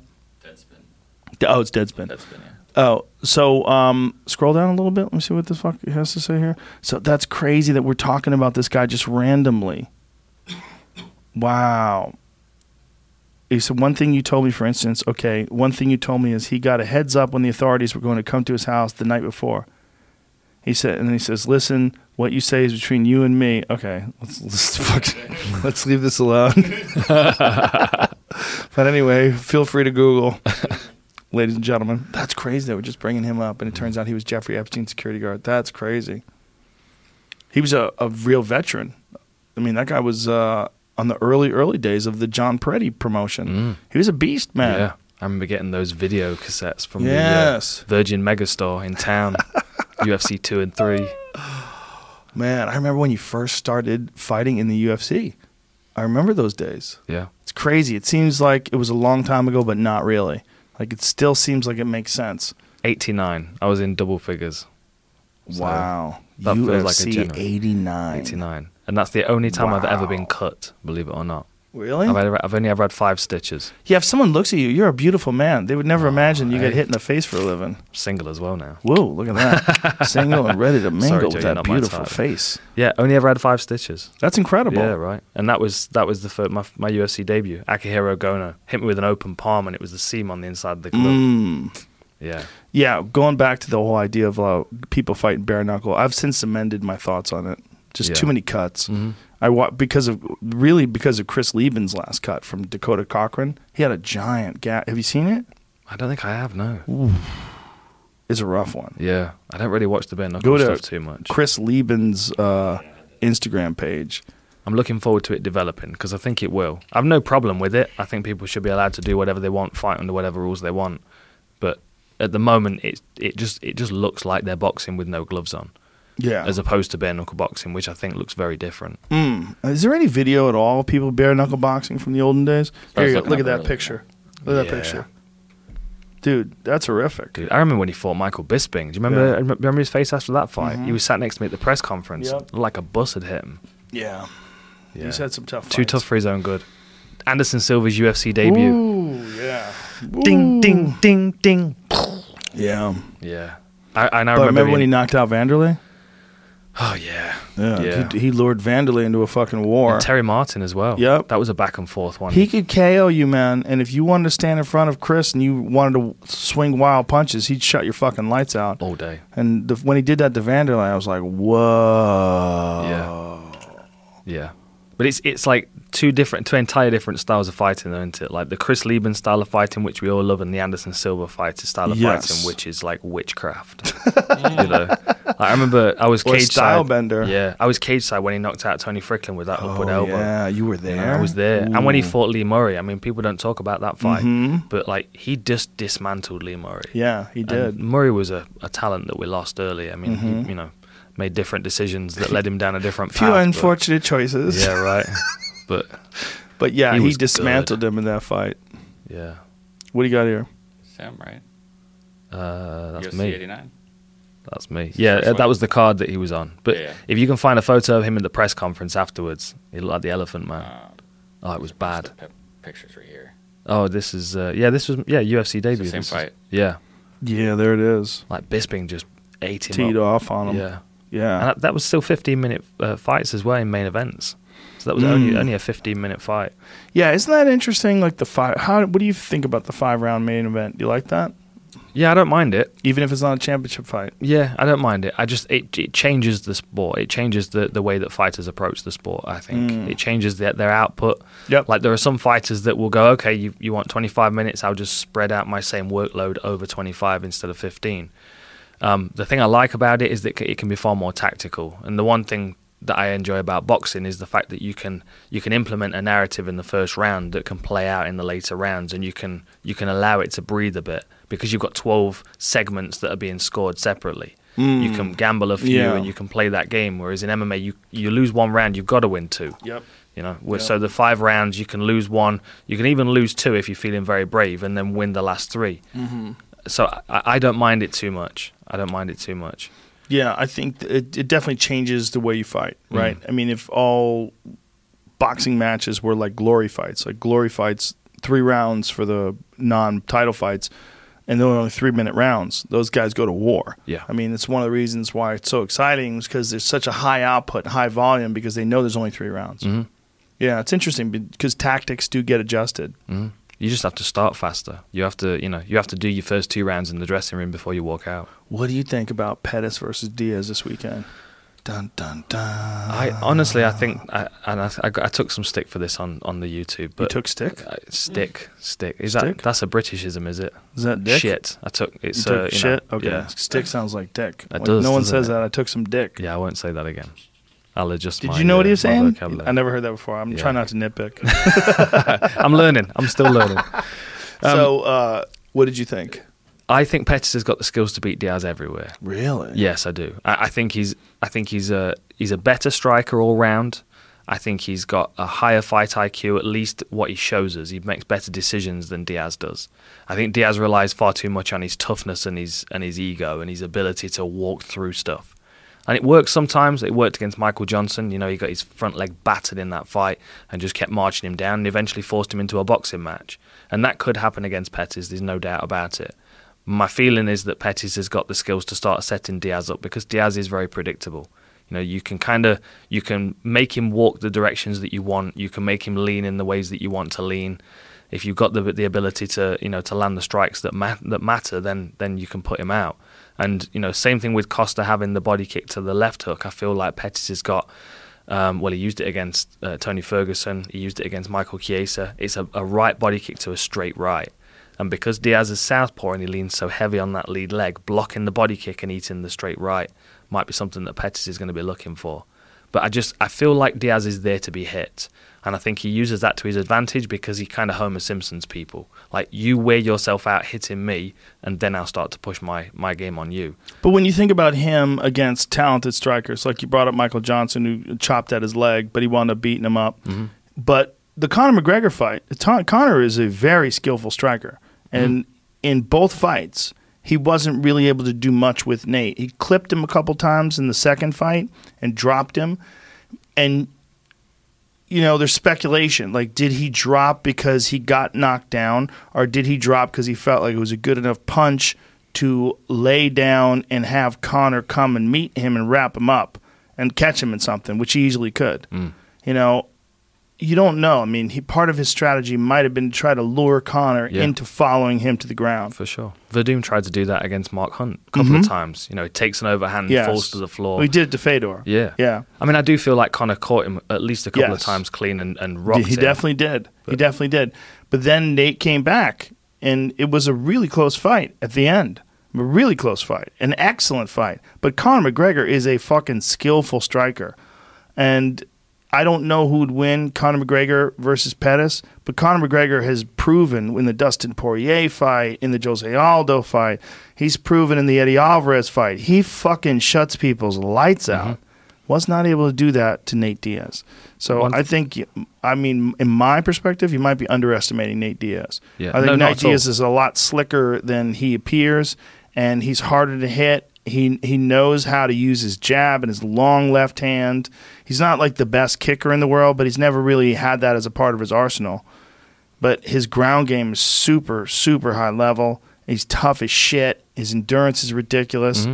S2: Oh, it's Deadspin.
S3: That's yeah.
S2: Oh, so um, scroll down a little bit. Let me see what the fuck he has to say here. So that's crazy that we're talking about this guy just randomly. Wow. He said, one thing you told me, for instance, okay, one thing you told me is he got a heads up when the authorities were going to come to his house the night before. He said, and then he says, listen, what you say is between you and me. Okay, let's let's, fuck, let's leave this alone. but anyway, feel free to Google ladies and gentlemen. That's crazy that we're just bringing him up, and it turns out he was Jeffrey Epstein's security guard. That's crazy. He was a, a real veteran. I mean, that guy was uh, on the early, early days of the John Peretti promotion.
S1: Mm.
S2: He was a beast, man.
S1: Yeah, I remember getting those video cassettes from
S2: Yes.
S1: the uh, Virgin Megastore in town. UFC two and three.
S2: Man, I remember when you first started fighting in the UFC. I remember those days.
S1: Yeah,
S2: It's crazy. It seems like it was a long time ago, but not really. Like, it still seems like it makes sense.
S1: eighty nine. I was in double figures. So,
S2: wow.
S1: that feels like a
S2: UFC 89.
S1: Eighty nine, and that's the only time I've ever been cut. Believe it or not,
S2: Really?
S1: I've, ever, I've only ever had five stitches.
S2: Yeah, if someone looks at you, you're a beautiful man. They would never imagine you get hit in the face for a living.
S1: Single as well now.
S2: Whoa, look at that. Single and ready to mingle
S1: Sorry,
S2: with
S1: Joe,
S2: that
S1: you're not my
S2: beautiful face.
S1: Yeah, only ever had five stitches.
S2: That's incredible.
S1: Yeah, right. And that was that was the first, my my UFC debut. Akihiro Gono hit me with an open palm, and it was the seam on the inside of the glove.
S2: Mm.
S1: Yeah,
S2: Yeah, going back to the whole idea of uh, people fighting bare knuckle, I've since amended my thoughts on it. Just
S1: Yeah.
S2: too many cuts.
S1: hmm
S2: I wa- because of really because of Chris Leben's last cut from Dakota Cochrane. He had a giant gap. Have you seen it?
S1: I don't think I have. No.
S2: It's a rough one.
S1: Yeah, I don't really watch the bare
S2: Go
S1: knuckle
S2: to
S1: stuff too much.
S2: Chris Leben's uh, Instagram page.
S1: I'm looking forward to it developing because I think it will. I've no problem with it. I think people should be allowed to do whatever they want, fight under whatever rules they want. But at the moment, it it just it just looks like they're boxing with no gloves on,
S2: Yeah.
S1: as opposed to bare knuckle boxing, which I think looks very different.
S2: Mm. Is there any video at all of people bare knuckle boxing from the olden days? Here you go. Look at that picture. Look at that
S1: Yeah.
S2: picture. Dude, that's horrific.
S1: Dude, I remember when he fought Michael Bisping. Do you remember?
S2: Yeah.
S1: Remember his face after that fight?
S2: Mhm.
S1: He was sat next to me at the press conference,
S2: Yep.
S1: Like a bus had hit him.
S2: Yeah.
S1: Yeah.
S2: He's had some tough Fights.
S1: Too tough for his own good. Anderson Silva's UFC debut.
S2: Ooh, yeah.
S1: Ding,
S2: Ooh.
S1: ding, ding, ding.
S2: Yeah.
S1: Yeah, I, and I remember,
S2: remember when he knocked out Vanderlei?
S1: Oh yeah,
S2: Yeah,
S1: yeah.
S2: He, he lured Vanderlei into a fucking war.
S1: And Terry Martin as well.
S2: Yep.
S1: that was a back and forth one.
S2: He could KO you, man. And if you wanted to stand in front of Chris and you wanted to swing wild punches, he'd shut your fucking lights out.
S1: all day.
S2: And the, when he did that to Vanderlei, I was like, whoa.
S1: Yeah. Yeah, but it's it's like two different, two entire different styles of fighting, though, isn't it? Like the Chris Leben style of fighting, which we all love, and the Anderson Silva fighter style of
S2: Yes.
S1: fighting, which is like witchcraft. you know, Like, I remember I was
S2: Or
S1: cage
S2: style
S1: side.
S2: bender.
S1: Yeah, I was cage side when he knocked out Tony Fryklund with that upward
S2: Oh,
S1: elbow.
S2: yeah, you were
S1: You
S2: there.
S1: know, I was there, and when he fought Lee Murray, I mean, people don't talk about that fight,
S2: Mhm.
S1: but like he just dismantled Lee Murray.
S2: Yeah, he
S1: And
S2: did.
S1: Murray was a, a talent that we lost early. I mean,
S2: Mhm.
S1: he, you know, made different decisions that led him down a different
S2: Few
S1: path. but-
S2: unfortunate choices.
S1: Yeah, right. but
S2: But yeah,
S1: He
S2: he,
S1: was
S2: dismantled him in that fight.
S1: yeah,
S2: What do you got here?
S3: Sam, right?
S1: uh, that's
S3: UFC
S1: me.
S3: 89.
S1: That's me.
S3: His
S1: Yeah,
S3: first
S1: uh,
S3: one.
S1: that was the card that he was on. But
S3: Yeah.
S1: if you can find a photo of him in the press conference afterwards, he looked like the Elephant Man.
S3: Uh,
S1: Oh, it was bad.
S3: the pi- pictures right here.
S1: Oh, this is uh, yeah, this was yeah UFC debut.
S3: same
S1: This is-
S3: fight.
S1: yeah,
S2: Yeah, there it is.
S1: like Bisping just ate him
S2: Teed
S1: up.
S2: off on him.
S1: Yeah,
S2: Yeah.
S1: and that, that was still 15 minute uh, fights as well in main events. So that was only
S2: Mm.
S1: only a 15 minute fight.
S2: Yeah, isn't that interesting? Like the five. How? What do you think about the five round main event? Do you like that?
S1: Yeah, I don't mind it.
S2: Even if it's not a championship fight.
S1: Yeah, I don't mind it. I just it, it changes the sport. It changes the, the way that fighters approach the sport. I think
S2: Mm.
S1: it changes their their output.
S2: Yep.
S1: Like there are some fighters that will go, okay, you you want 25 minutes, I'll just spread out my same workload over 25 instead of 15. Um, the thing I like about it is that it can be far more tactical. And the one thing that I enjoy about boxing is the fact that you can you can implement a narrative in the first round that can play out in the later rounds, and you can you can allow it to breathe a bit because you've got 12 segments that are being scored separately. You can gamble a few
S2: Yeah.
S1: and you can play that game. Whereas in MMA, you you lose one round, you've got to win two.
S2: Yep.
S1: You know,
S2: Yep.
S1: so the five rounds, you can lose one. You can even lose two if you're feeling very brave, and then win the last 3
S2: Mm-hmm.
S1: So I, I don't mind it too much. I don't mind it too much.
S2: Yeah, I think it, it definitely changes the way you fight,
S1: Mm.
S2: right? I mean, if all boxing matches were like glory fights, like glory fights, three rounds for the non-title fights, and they're only three-minute rounds, those guys go to war.
S1: Yeah.
S2: I mean, it's one of the reasons why it's so exciting is because there's such a high output, high volume, because they know there's only three rounds.
S1: Mhm.
S2: Yeah, it's interesting because tactics do get adjusted.
S1: hmm You just have to start faster. You have to, you know, you have to do your first two rounds in the dressing room before you walk out.
S2: What do you think about Pettis versus Diaz this weekend? Dun dun dun.
S1: I honestly, I think, I, and I, I, I took some stick for this on on the YouTube. But
S2: you took stick.
S1: uh, stick, stick. Is
S2: Stick?
S1: that that's a Britishism? Is it?
S2: Is that dick?
S1: Shit. I took
S2: You
S1: it's
S2: took
S1: uh, you
S2: shit.
S1: know,
S2: okay,
S1: Yeah.
S2: stick sounds like dick.
S1: It
S2: Like,
S1: does,
S2: no one says
S1: it?
S2: that. I took some dick.
S1: yeah, I won't say that again. I'll adjust.
S2: Did
S1: my,
S2: you know what
S1: uh,
S2: he was saying? I never heard that before. I'm
S1: Yeah.
S2: trying not to nitpick.
S1: I'm learning. I'm still learning. Um,
S2: so, uh, what did you think?
S1: I think Pettis has got the skills to beat Diaz everywhere.
S2: Really?
S1: Yes, I do. I, I think he's. I think he's a he's a better striker all round. I think he's got a higher fight IQ. At least what he shows us, he makes better decisions than Diaz does. I think Diaz relies far too much on his toughness and his and his ego and his ability to walk through stuff. And it works sometimes. It worked against Michael Johnson. You know, he got his front leg battered in that fight and just kept marching him down and eventually forced him into a boxing match. And that could happen against Pettis. There's no doubt about it. My feeling is that Pettis has got the skills to start setting Diaz up because Diaz is very predictable. You know, you can kind of you can make him walk the directions that you want. You can make him lean in the ways that you want to lean. If you've got the the ability to you know to land the strikes that ma- that matter, then then you can put him out. And you know, same thing with Costa having the body kick to the left hook. I feel like Pettis has got. Um, well, he used it against uh, Tony Ferguson. He used it against Michael Chiesa. It's a, a right body kick to a straight right. And because Diaz is southpaw and he leans so heavy on that lead leg, blocking the body kick and eating the straight right might be something that Pettis is going to be looking for. But I just I feel like Diaz is there to be hit, and I think he uses that to his advantage because he kind of Homer Simpsons people. Like you wear yourself out hitting me, and then I'll start to push my my game on you.
S2: But when you think about him against talented strikers, like you brought up Michael Johnson, who chopped at his leg, but he wound up beating him up.
S1: Mm-hmm.
S2: But the Conor McGregor fight, Conor is a very skillful striker, and in both fights, he wasn't really able to do much with Nate. He clipped him a couple times in the second fight and dropped him, and you know, there's speculation. Like, did he drop because he got knocked down, or did he drop because he felt like it was a good enough punch to lay down and have Conor come and meet him and wrap him up? and catch him in something, which he easily could.
S1: Mm.
S2: You know, you don't know. I mean, he part of his strategy might have been to try to lure Conor
S1: Yeah.
S2: into following him to the ground.
S1: For sure. Werdum tried to do that against Mark Hunt a couple of times. You know, he takes an overhand,
S2: Mm-hmm. Yes.
S1: falls to the floor.
S2: Well, he did it to Fedor.
S1: Yeah.
S2: Yeah.
S1: I mean, I do feel like Conor caught him at least a couple of times clean and, and
S2: he
S1: rocked him.
S2: He definitely did. he definitely did. But then Nate came back, and it was a really close fight at the end. A really close fight, an excellent fight. But Conor McGregor is a fucking skillful striker, and I don't know who would win Conor McGregor versus Pettis, but Conor McGregor has proven in the Dustin Poirier fight, in the Jose Aldo fight, he's proven in the Eddie Alvarez fight. He fucking shuts people's lights mm-hmm. out. Was not able to do that to Nate Diaz. So
S1: One-
S2: I think, I mean, in my perspective, you might be underestimating Nate Diaz.
S1: Yeah.
S2: I think
S1: No,
S2: Nate
S1: all.
S2: Diaz is a lot slicker than he appears, and he's harder to hit. He he knows how to use his jab and his long left hand. He's not like the best kicker in the world, but he's never really had that as a part of his arsenal. But his ground game is super super high level. He's tough as shit. His endurance is ridiculous. Mm-hmm.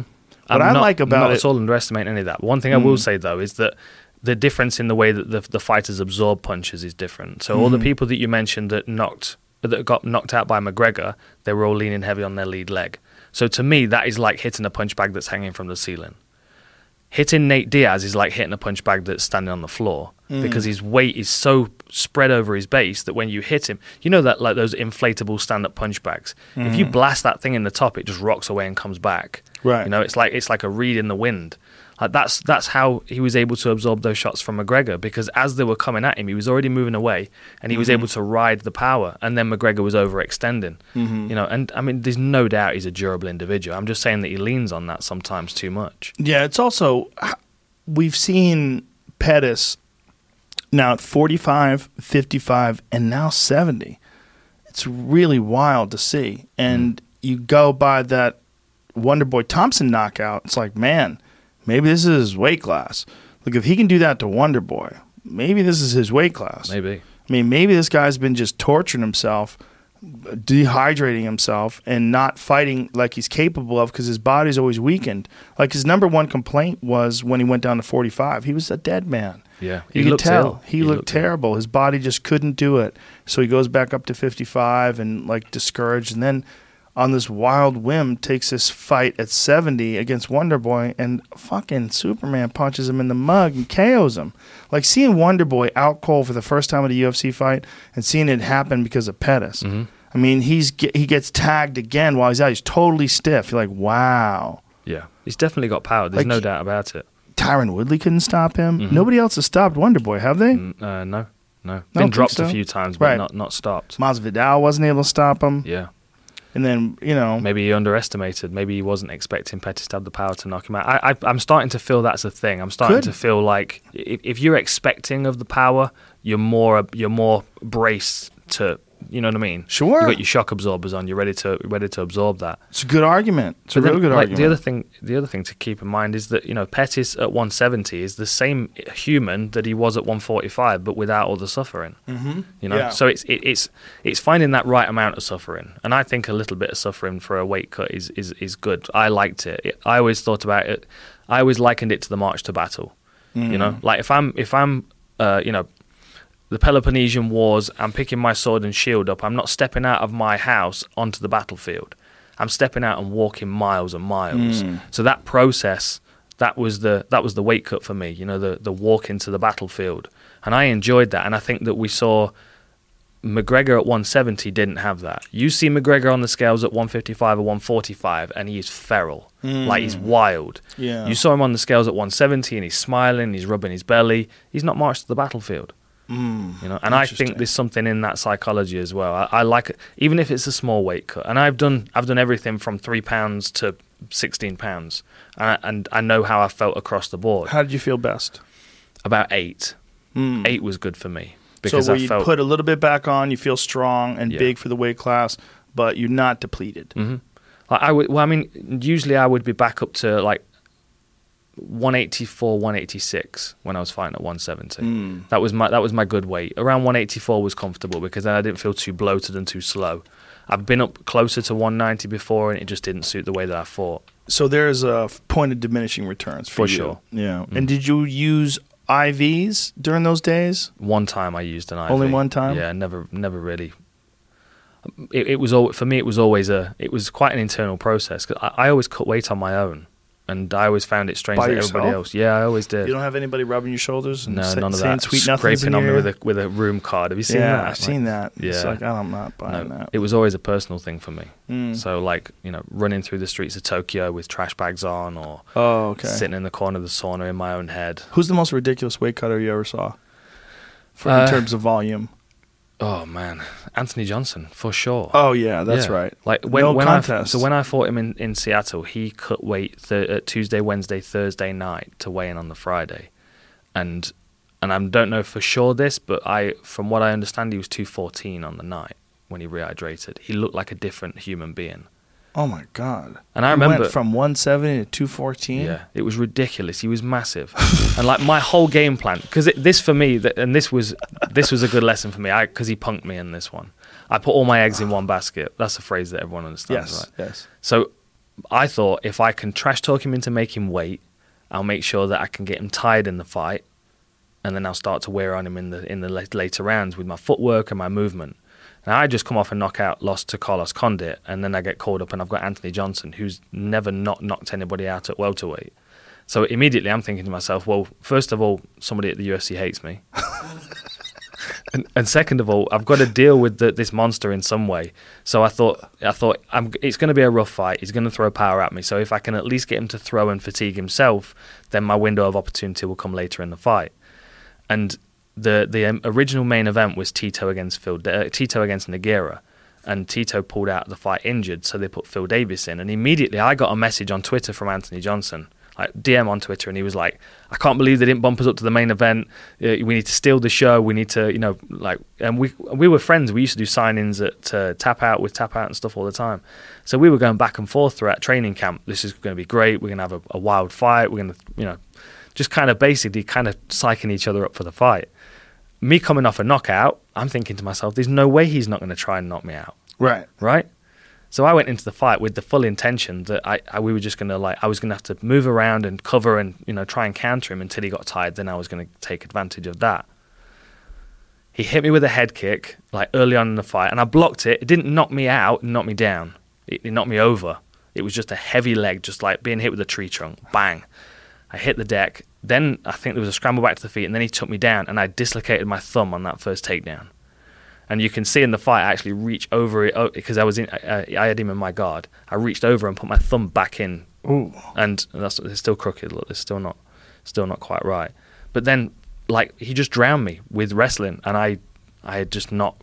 S2: What
S1: I'm
S2: I
S1: not-
S2: like about
S1: not
S2: it,
S1: at all underestimating any of that. One thing I will mm. say though is that the difference in the way that the, the fighters absorb punches is different. So all the mm. people that you mentioned that knocked that got knocked out by McGregor, they were all leaning heavy on their lead leg. So to me, that is like hitting a punch bag that's hanging from the ceiling. Hitting Nate Diaz is like hitting a punch bag that's standing on the floor mm. because his weight is so spread over his base that when you hit him, you know that like those inflatable stand-up punch bags. If you mm. blast that thing in the top, it just rocks away and comes back.
S2: Right.
S1: You know, it's like it's like a reed in the wind. Like that's that's how he was able to absorb those shots from McGregor because as they were coming at him, he was already moving away and he was mm-hmm. able to ride the power. And then McGregor was overextending. Mm-hmm. You know, and I mean, there's no doubt he's a durable individual. I'm just saying that he leans on that sometimes too much.
S2: Yeah, it's also we've seen Pettis now at 45, 55 and now 70. It's really wild to see. And mm. you go by that Wonderboy Thompson knockout, it's like, man, maybe this is his weight class. Look, if he can do that to Wonder Boy, maybe this is his weight class.
S1: Maybe.
S2: I mean, maybe this guy's been just torturing himself, dehydrating himself, and not fighting like he's capable of because his body's always weakened. Like his number one complaint was when he went down to 45, he was a dead man.
S1: Yeah.
S2: You
S1: He
S2: could
S1: looked
S2: tell
S1: ill.
S2: he,
S1: He
S2: looked,
S1: looked
S2: terrible. His body just couldn't do it. So he goes back up to 55 and like discouraged, and then on this wild whim takes this fight at 70 against Wonder Boy, and fucking Superman punches him in the mug and KOs him. Like seeing Wonder Boy out cold for the first time at a UFC fight, and seeing it happen because of Pettis.
S1: Mm-hmm.
S2: I mean, he's he gets tagged again while he's out. He's totally stiff. You're like, wow.
S1: Yeah. He's definitely got power. There's
S2: Like-
S1: no doubt about it.
S2: Tyron Woodley couldn't stop him.
S1: Mm-hmm.
S2: Nobody else has stopped Wonder Boy, have they?
S1: Mm, Uh, no. No. Been dropped
S2: so.
S1: a few times, but
S2: Right.
S1: not not stopped.
S2: Masvidal wasn't able to stop him.
S1: Yeah.
S2: And then, you know,
S1: Maybe he underestimated. Maybe he wasn't expecting Pettis to have the power to knock him out. I, I, I'm starting to feel that's a thing. I'm starting
S2: Could.
S1: to feel like if, if you're expecting of the power, you're more you're more braced to. You know what I mean?
S2: Sure.
S1: You got your shock absorbers on. You're ready to ready to absorb that.
S2: it's a good argument. It's a
S1: But then,
S2: real good
S1: like,
S2: argument.
S1: The other thing, the other thing to keep in mind is that you know Pettis at 170 is the same human that he was at 145, but without all the suffering. Mm-hmm. You know,
S2: Yeah.
S1: so it's it, it's it's finding that right amount of suffering, and I think a little bit of suffering for a weight cut is is is good. I liked it. it I always thought about it. I always likened it to the march to battle. You know,
S2: Mm.
S1: like if I'm if I'm uh, you know the Peloponnesian Wars, I'm picking my sword and shield up. I'm not stepping out of my house onto the battlefield. I'm stepping out and walking miles and miles. Hmm. So that process, that was the that was the weight cut for me. You know, the the walk into the battlefield, and I enjoyed that. And I think that we saw McGregor at 170 didn't have that. You see McGregor on the scales at 155 or 145, and he is feral, hmm. like he's wild.
S2: Yeah.
S1: You saw him on the scales at 170, and he's smiling, he's rubbing his belly. He's not marched to the battlefield. Mm. You know, and I think there's something in that psychology as well. I, I like it, even if it's a small weight cut. And I've done I've done everything from three pounds to 16 pounds, and I, and I know how I felt across the board.
S2: How did you feel best?
S1: About eight, mm. eight was good for me because
S2: where
S1: I
S2: you
S1: felt
S2: put a little bit back on, you feel strong and
S1: Yeah.
S2: big for the weight class, but you're not depleted. Mm-hmm.
S1: Like I would, well, I mean, usually I would be back up to like 184, 186 when I was fighting at 170. Hmm. That was my that was my good weight. Around 184 was comfortable because then I didn't feel too bloated and too slow. I've been up closer to 190 before, and it just didn't suit the way that I fought.
S2: So there's a point of diminishing returns for,
S1: For sure.
S2: Yeah. Mm. And did you use IVs during those days?
S1: One time I used an IV.
S2: Only one time?
S1: Yeah, never, never really. It, it was all for me. It was always a. It was quite an internal process 'cause I, I always cut weight on my own, and I always found it strange
S2: By
S1: that everybody else. Yeah, I always did.
S2: You don't have anybody rubbing your shoulders and
S1: no,
S2: sa-
S1: none of
S2: saying
S1: that.
S2: sweet nothings
S1: Scraping on me with a with a room card. Have you seen
S2: yeah,
S1: that?
S2: I've seen that. It's
S1: Yeah.
S2: like I'm not buying
S1: No,
S2: that.
S1: it was always a personal thing for me.
S2: Mm.
S1: So like you know, running through the streets of Tokyo with trash bags on, or
S2: oh, okay.
S1: sitting in the corner of the sauna in my own head.
S2: Who's the most ridiculous weight cutter you ever saw? For, in
S1: Uh,
S2: terms of volume.
S1: Oh man, Anthony Johnson for sure.
S2: Oh yeah, that's
S1: Yeah.
S2: right.
S1: Like when,
S2: No
S1: when I
S2: contest.
S1: so when I fought him in, in Seattle, he cut weight th- uh, Tuesday, Wednesday, Thursday night to weigh in on the Friday, and and I don't know for sure this, but I from what I understand, he was two fourteen on the night when he rehydrated. He looked like a different human being.
S2: Oh my god.
S1: And I
S2: He
S1: remember
S2: went from 170 to 214.
S1: Yeah, it was ridiculous. He was massive, and like my whole game plan, because this for me, th- and this was this was a good lesson for me, because he punked me in this one. I put all my eggs in one basket. That's a phrase that everyone understands,
S2: Yes.
S1: right?
S2: Yes.
S1: So I thought if I can trash talk him into making weight, I'll make sure that I can get him tired in the fight, and then I'll start to wear on him in the in the later rounds with my footwork and my movement. Now I just come off a knockout loss to Carlos Condit, and then I get called up, and I've got Anthony Johnson, who's never not knocked anybody out at welterweight. So immediately I'm thinking to myself, well, first of all, somebody at the UFC hates me. and, and second of all, I've got to deal with the, this monster in some way. So I thought, I thought I'm, it's going to be a rough fight. He's going to throw power at me. So if I can at least get him to throw and fatigue himself, then my window of opportunity will come later in the fight. And the the um, original main event was Tito against Phil, uh, Tito against Nogueira, and Tito pulled out of the fight injured, so they put Phil Davis in. And immediately, I got a message on Twitter from Anthony Johnson, like DM on Twitter, and he was like, "I can't believe they didn't bump us up to the main event. Uh, we need to steal the show. We need to, you know, like." And we we were friends. We used to do sign-ins at uh, Tap Out with Tap Out and stuff all the time. So we were going back and forth throughout training camp. This is going to be great. We're going to have a, a wild fight. We're going to, you know, just kind of basically kind of psyching each other up for the fight. Me coming off a knockout, I'm thinking to myself, there's no way he's not going to try and knock me out,
S2: Right.
S1: right? So I went into the fight with the full intention that I, I we were just going to like I was going to have to move around and cover and you know try and counter him until he got tired. Then I was going to take advantage of that. He hit me with a head kick like early on in the fight, and I blocked it. It didn't knock me out, it knocked me down. It, it knocked me over. It was just a heavy leg, just like being hit with a tree trunk. Bang! I hit the deck. Then I think there was a scramble back to the feet, and then he took me down, and I dislocated my thumb on that first takedown. And you can see in the fight, I actually reach over it oh, because I was in. I, I had him in my guard. I reached over and put my thumb back in,
S2: Ooh.
S1: and that's it's still crooked. Look, it's still not, still not quite right. But then, like he just drowned me with wrestling, and I, I had just not,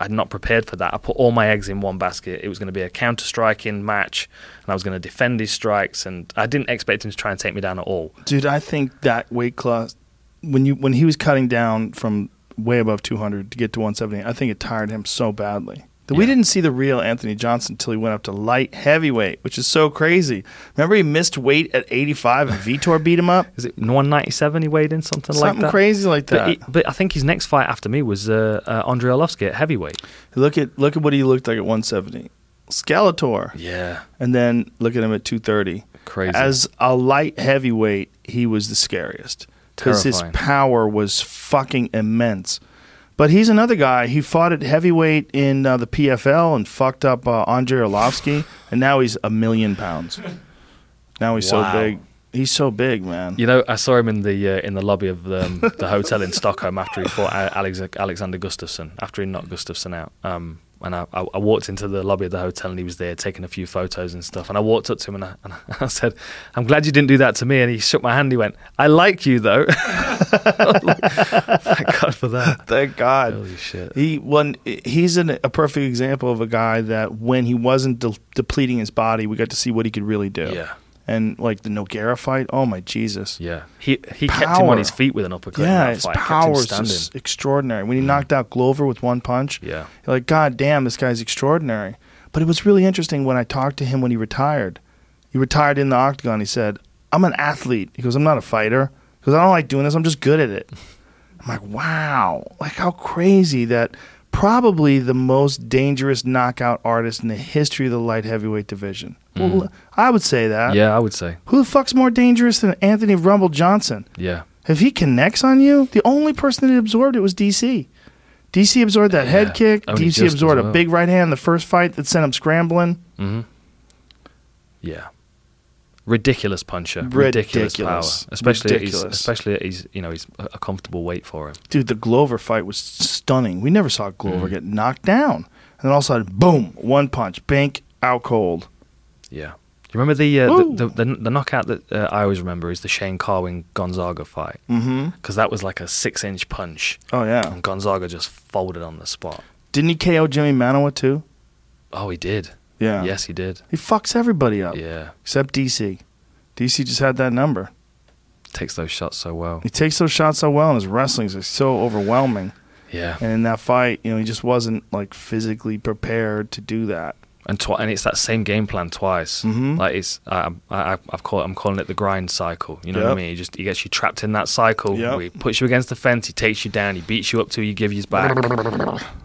S1: I had not prepared for that. I put all my eggs in one basket. It was going to be a counter striking match, and I was going to defend his strikes, and I didn't expect him to try and take me down at all.
S2: Dude, I think that weight class when you when he was cutting down from way above 200 to get to 170, I think it tired him so badly. That we didn't see the real Anthony Johnson until he went up to light heavyweight, which is so crazy. Remember he missed weight at 85 and Vitor beat him up?
S1: Is it 197 he weighed in something, like that?
S2: Something crazy like
S1: But,
S2: that.
S1: he, but I think his next fight after me was uh, uh, Andrei Arlovsky at heavyweight.
S2: look at look at what he looked like at 170. Skeletor.
S1: Yeah,
S2: And then look at him at 230.
S1: crazy.
S2: As a light heavyweight, he was the scariest because his power was fucking immense. But he's another guy. He fought at heavyweight in uh, the PFL and fucked up uh, Andrei Arlovsky, and now he's a million pounds. Now he's
S1: Wow.
S2: so big. He's so big, man.
S1: You know, I saw him in the uh, in the lobby of um, the hotel in Stockholm after he fought Alex, Alexander Gustafsson after he knocked Gustafsson out. Um, and I, I, walked into the lobby of the hotel and he was there taking a few photos and stuff. And I walked up to him and I, and I said, "I'm glad you didn't do that to me." And he shook my hand. He went, "I like you though." Thank God for that.
S2: Thank God.
S1: Holy shit.
S2: He one he's an, a perfect example of a guy that when he wasn't de- depleting his body, we got to see what he could really do.
S1: Yeah,
S2: And like the Nogueira fight, oh my Jesus.
S1: yeah. He he kept him on his feet with an uppercut.
S2: Yeah,
S1: that
S2: his
S1: fight. Kept him
S2: power is extraordinary. When he mm. knocked out Glover with one punch,
S1: Yeah.
S2: you're like, God damn, this guy's extraordinary. But it was really interesting when I talked to him when he retired. He retired in the octagon. He said, I'm an athlete. He goes, I'm not a fighter. He goes, I don't like doing this. I'm just good at it. I'm like, wow. Like how crazy that probably the most dangerous knockout artist in the history of the light heavyweight division. Well, I would say that.
S1: Yeah, I would say.
S2: Who the fuck's more dangerous than Anthony Rumble Johnson?
S1: Yeah.
S2: If he connects on you, the only person that absorbed it was DC. DC absorbed that head
S1: Yeah,
S2: kick.
S1: only
S2: DC
S1: just as
S2: absorbed a big right hand in the first fight that sent him scrambling.
S1: hmm Yeah. Ridiculous puncher. Ridiculous, power.
S2: Ridiculous.
S1: Especially at his, especially at his, you know, he's a comfortable weight for him.
S2: Dude, the Glover fight was stunning. We never saw Glover
S1: Mm.
S2: get knocked down. And then all of a sudden, boom, one punch, bank, out cold.
S1: Yeah. Do you remember the uh, the, the, the the knockout that uh, I always remember is the Shane Carwin Gonzaga fight
S2: Mm-hmm.
S1: because that was like a six inch punch
S2: Oh, yeah.
S1: and Gonzaga just folded on the spot.
S2: Didn't he KO Jimmy Manuwa, too?
S1: Oh, he did.
S2: Yeah.
S1: Yes, he did.
S2: He fucks everybody up
S1: Yeah.
S2: except DC. DC just had that number.
S1: Takes those shots so well.
S2: He takes those shots so well, and his wrestling is so overwhelming.
S1: Yeah.
S2: And in that fight, you know, he just wasn't like physically prepared to do that.
S1: And and it's that same game plan twice.
S2: Mhm.
S1: Like it's I, I I've called I'm calling it the grind cycle. You know what I mean? He just he gets you trapped in that cycle.
S2: Yep.
S1: He puts you against the fence. He takes you down. He beats you up till you give his back.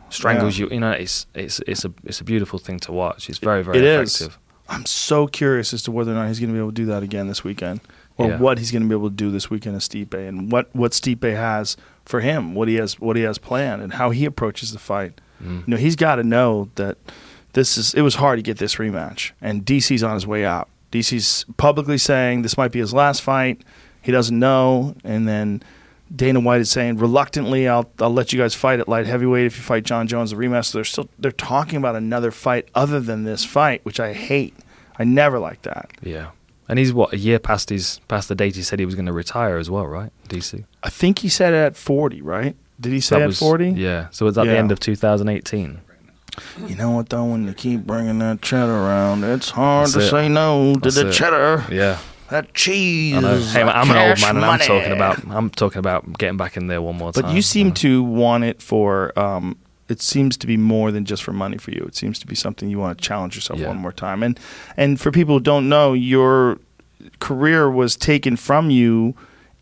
S1: Strangles you. You know, it's it's it's a it's a beautiful thing to watch. It's very very
S2: It is.
S1: effective.
S2: I'm so curious as to whether or not he's going to be able to do that again this weekend, or
S1: Yeah.
S2: what he's going to be able to do this weekend as Stipe, and what what Stipe has for him, what he has what he has planned, and how he approaches the fight.
S1: Mm.
S2: You know, he's got to know that this is. It was hard to get this rematch, and DC's on his way out. DC's publicly saying this might be his last fight. He doesn't know, and then Dana White is saying reluctantly, "I'll I'll let you guys fight at light heavyweight if you fight Jon Jones the rematch." So they're still they're talking about another fight other than this fight, which I hate. I never like that.
S1: Yeah. And he's what a year past his past the date he said he was going to retire as well, right? DC.
S2: I think he said at forty, right? Did he say
S1: That
S2: at forty?
S1: Yeah. So it's at the end of 2018.
S2: You know what though? When you keep bringing that cheddar around, it's hard
S1: That's
S2: to
S1: it.
S2: say no to
S1: That's
S2: the
S1: it.
S2: cheddar.
S1: Yeah.
S2: That cheese.
S1: I know. Hey, I'm an old man, and I'm
S2: money.
S1: talking about I'm talking about getting back in there one more time.
S2: But you seem
S1: know.
S2: to want it for. Um, it seems to be more than just for money for you. It seems to be something you want to challenge yourself
S1: Yeah.
S2: one more time. And and for people who don't know, your career was taken from you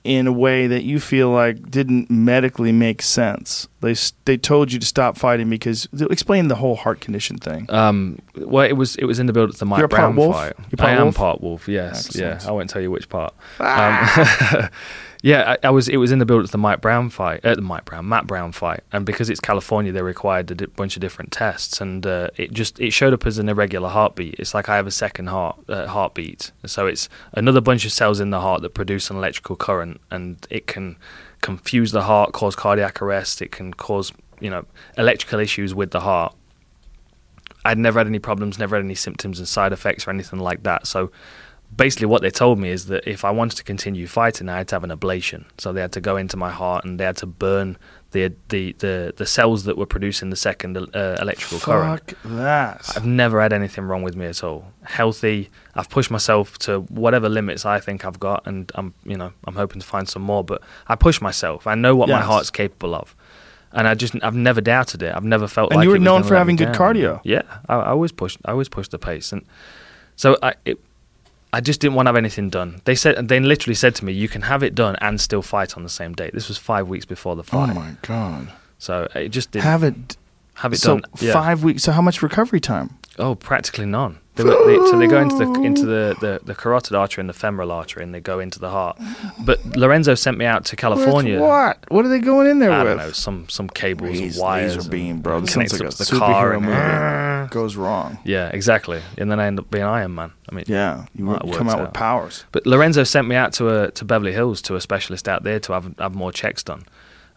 S2: in a way that you feel like didn't medically make sense. They they told you to stop fighting because explain the whole heart condition thing.
S1: Um, well, it was it was in the build up to the Mike
S2: You're a part
S1: Brown
S2: wolf?
S1: fight.
S2: You're part
S1: I am
S2: wolf?
S1: part wolf. Yes,
S2: Excellent.
S1: yeah. I won't tell you which part. Um, yeah, I, I was. It was in the build up the Mike Brown fight. Uh, the Mike Brown, Matt Brown fight, and because it's California, they required a di- bunch of different tests, and uh, it just it showed up as an irregular heartbeat. It's like I have a second heart uh, heartbeat, so it's another bunch of cells in the heart that produce an electrical current, and it can confuse the heart, cause cardiac arrest. It can cause you know electrical issues with the heart. I'd never had any problems, never had any symptoms and side effects or anything like that. So basically, what they told me is that if I wanted to continue fighting, I had to have an ablation. So they had to go into my heart and they had to burn the the the, the cells that were producing the second uh, electrical current.
S2: Fuck that.
S1: I've never had anything wrong with me at all. Healthy. I've pushed myself to whatever limits I think I've got, and I'm you know I'm hoping to find some more. But I push myself. I know what my heart's capable of, and I just I've never doubted it. I've never felt
S2: And
S1: like
S2: you were known for having good
S1: down.
S2: cardio.
S1: Yeah, I, I always pushed. I always pushed the pace, and so I it, I just didn't want to have anything done. They said they literally said to me, "You can have it done and still fight on the same date." This was five weeks before the
S2: oh
S1: fight.
S2: oh my god.
S1: so it just didn't
S2: Have it.
S1: Have it
S2: so
S1: done. Yeah.
S2: five weeks. So how much recovery time?
S1: Oh, practically none. They were, they, so they go into the into the, the, the carotid artery and the femoral artery, and they go into the heart. But Lorenzo sent me out to California.
S2: With what? What are they going in there
S1: I
S2: with?
S1: don't know some some cables
S2: Laser-
S1: and wires.
S2: laser
S1: and
S2: beam, bro. This
S1: connects
S2: sounds like a
S1: the car
S2: superhero
S1: and-
S2: movie. Goes wrong.
S1: Yeah, exactly. And then I end up being Iron Man. I mean,
S2: Yeah, you
S1: Well,
S2: would come
S1: works
S2: out with powers.
S1: But Lorenzo sent me out to a, to Beverly Hills to a specialist out there to have have more checks done,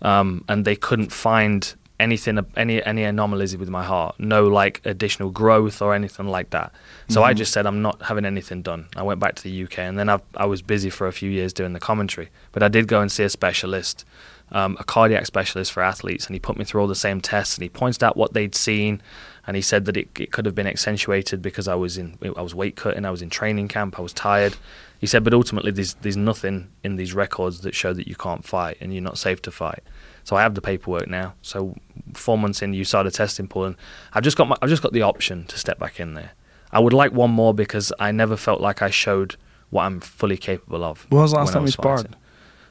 S1: um, and they couldn't find anything any any anomalies with my heart. No like additional growth or anything like that. So I just said I'm not having anything done. I went back to the UK, and then I I was busy for a few years doing the commentary. But I did go and see a specialist. Um, a cardiac specialist for athletes, and he put me through all the same tests, and he pointed out what they'd seen, and he said that it, it could have been accentuated because I was in I was weight cutting, I was in training camp, I was tired. He said, but ultimately there's there's nothing in these records that show that you can't fight and you're not safe to fight. So I have the paperwork now. So four months in, you started testing pool, and I've just got my, I've just got the option to step back in there. I would like one more because I never felt like I showed what I'm fully capable of.
S2: When was the last time you sparred?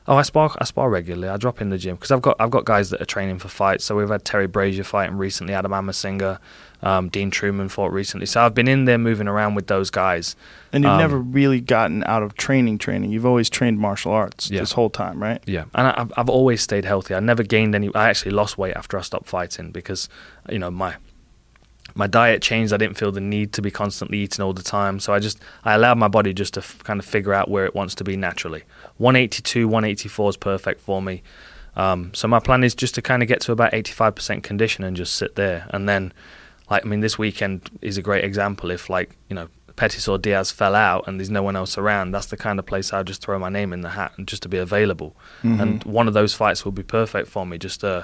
S1: Oh, I spar. I spar regularly. I drop in the gym because I've got I've got guys that are training for fights. So we've had Terry Brazier fighting recently, Adam Amarasinghe, um, Dean Trueman fought recently. So I've been in there moving around with those guys.
S2: And you've
S1: Um,
S2: never really gotten out of training training. You've always trained martial arts
S1: Yeah.
S2: this whole time, right?
S1: Yeah, and I, I've I've always stayed healthy. I never gained any. I actually lost weight after I stopped fighting because, you know, my my diet changed. I didn't feel the need to be constantly eating all the time. So I just I allowed my body just to f- kind of figure out where it wants to be naturally. 182, 184 is perfect for me. Um, so my plan is just to kind of get to about 85% condition and just sit there. And then, like I mean, this weekend is a great example. If like you know Pettis or Diaz fell out and there's no one else around, that's the kind of place I'll just throw my name in the hat and just to be available. And one of those fights will be perfect for me. Just uh,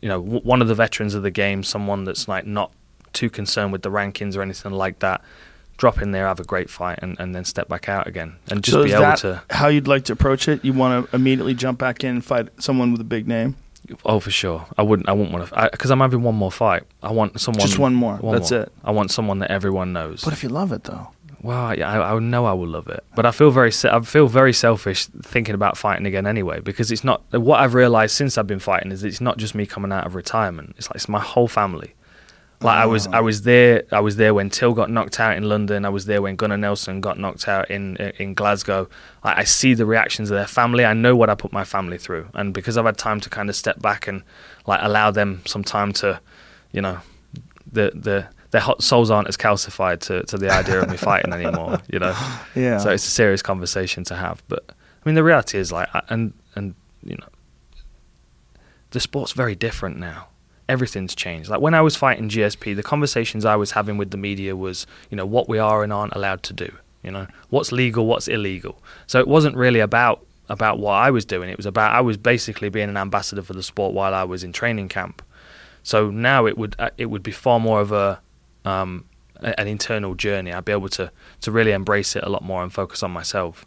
S1: you know, w- one of the veterans of the game, someone that's like not too concerned with the rankings or anything like that. Drop in there, have a great fight, and, and then step back out again, and just
S2: so
S1: be able
S2: that
S1: to.
S2: how you'd like to approach it? You want to immediately jump back in and fight someone with a big name?
S1: Oh, for sure. I wouldn't. I wouldn't want to because I'm having one more fight. I want someone.
S2: Just one more. That's
S1: more.
S2: it.
S1: I want someone that everyone knows.
S2: What if you love it though?
S1: Well, yeah, I, I know I will love it, but I feel very, I feel very selfish thinking about fighting again anyway. Because it's not what I've realized since I've been fighting is it's not just me coming out of retirement. It's like it's my whole family. Like I was, I oh. was there. I was there when Till got knocked out in London. I was there when Gunnar Nelson got knocked out in in Glasgow. I, I see the reactions of their family. I know what I put my family through, and because I've had time to kind of step back and like allow them some time to, you know, the the their hot souls aren't as calcified to, to the idea of me fighting anymore. You know,
S2: Yeah.
S1: so it's a serious conversation to have. But I mean, the reality is like, and and you know, the sport's very different now. Everything's changed. Like when I was fighting GSP, the conversations I was having with the media was, you know, what we are and aren't allowed to do. You know, what's legal, what's illegal. So it wasn't really about about what I was doing. It was about I was basically being an ambassador for the sport while I was in training camp. So now it would uh, it would be far more of a um, an internal journey. I'd be able to to really embrace it a lot more and focus on myself.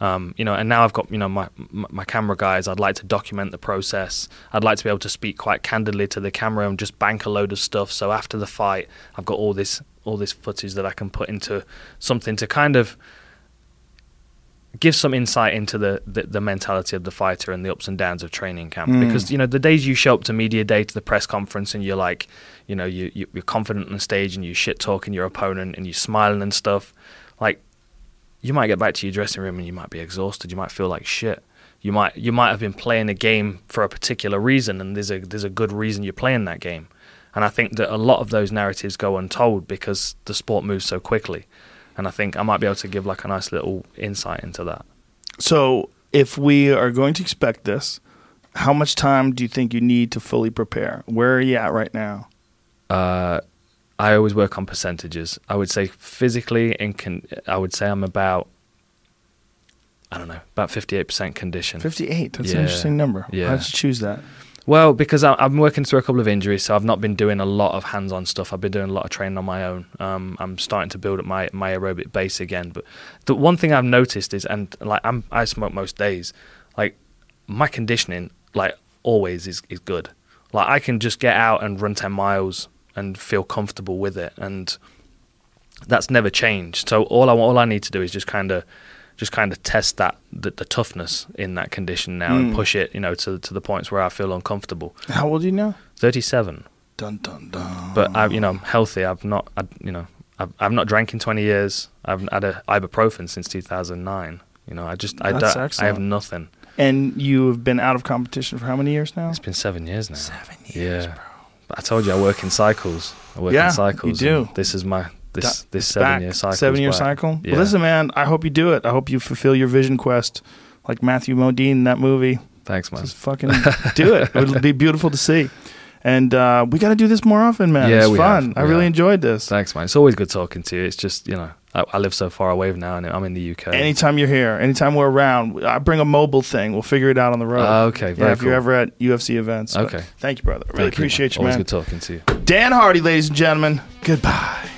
S1: Um, you know, and now I've got you know my my camera guys. I'd like to document the process. I'd like to be able to speak quite candidly to the camera and just bank a load of stuff. So after the fight, I've got all this all this footage that I can put into something to kind of give some insight into the, the, the mentality of the fighter and the ups and downs of training camp.
S2: Mm.
S1: Because you know the days you show up to media day to the press conference and you're like, you know, you, you you're confident on the stage and you shit talking your opponent and you're smiling and stuff, like you might get back to your dressing room and you might be exhausted. You might feel like shit. You might you might have been playing a game for a particular reason and there's a there's a good reason you're playing that game. And I think that a lot of those narratives go untold because the sport moves so quickly. And I think I might be able to give like a nice little insight into that.
S2: So, if we are going to expect this, how much time do you think you need to fully prepare? Where are you at right now?
S1: Uh, I always work on percentages. I would say physically, in con- I would say I'm about, I don't know, about 58% condition.
S2: 58. That's an interesting number.
S1: Yeah.
S2: How did you choose that?
S1: Well, because I, I'm working through a couple of injuries, so I've not been doing a lot of hands-on stuff. I've been doing a lot of training on my own. Um, I'm starting to build up my, my aerobic base again. But the one thing I've noticed is, and like I'm, I smoke most days, like my conditioning, like always, is is good. Like I can just get out and run ten miles and feel comfortable with it, and that's never changed. So all I all I need to do is just kind of just kind of test that the, the toughness in that condition now and
S2: Mm.
S1: push it, you know, to to the points where I feel uncomfortable.
S2: How old are you now?
S1: Thirty seven,
S2: Dun dun dun.
S1: but I, you know, I'm healthy. I've not, I, you know, I've I've not drank in twenty years. I've had a ibuprofen since two thousand nine. You know, I just I I have nothing.
S2: and you've been out of competition for how many years now?
S1: It's been seven years now.
S2: Seven years,
S1: yeah. But I told you I work in cycles. I work
S2: Yeah,
S1: in cycles.
S2: you do.
S1: This is my this this seven year cycle.
S2: Seven year cycle.
S1: Yeah.
S2: Well, listen, man. I hope you do it. I hope you fulfill your vision quest, like Matthew Modine in that movie.
S1: Thanks, man.
S2: Just fucking do it. It would be beautiful to see. And uh, we got to do this more often, man.
S1: Yeah,
S2: it's
S1: we
S2: fun.
S1: have.
S2: I really enjoyed this.
S1: Thanks, man. It's always good talking to you. It's just you know I, I live so far away now, and I'm in the UK.
S2: Anytime you're here, anytime we're around, I bring a mobile thing. We'll figure it out on the road.
S1: Ah, okay,
S2: yeah, if you're ever at UFC events.
S1: Okay.
S2: Thank you, brother. Really
S1: Thank
S2: appreciate you,
S1: Always
S2: man.
S1: good talking to you.
S2: Dan Hardy, ladies and gentlemen. Goodbye.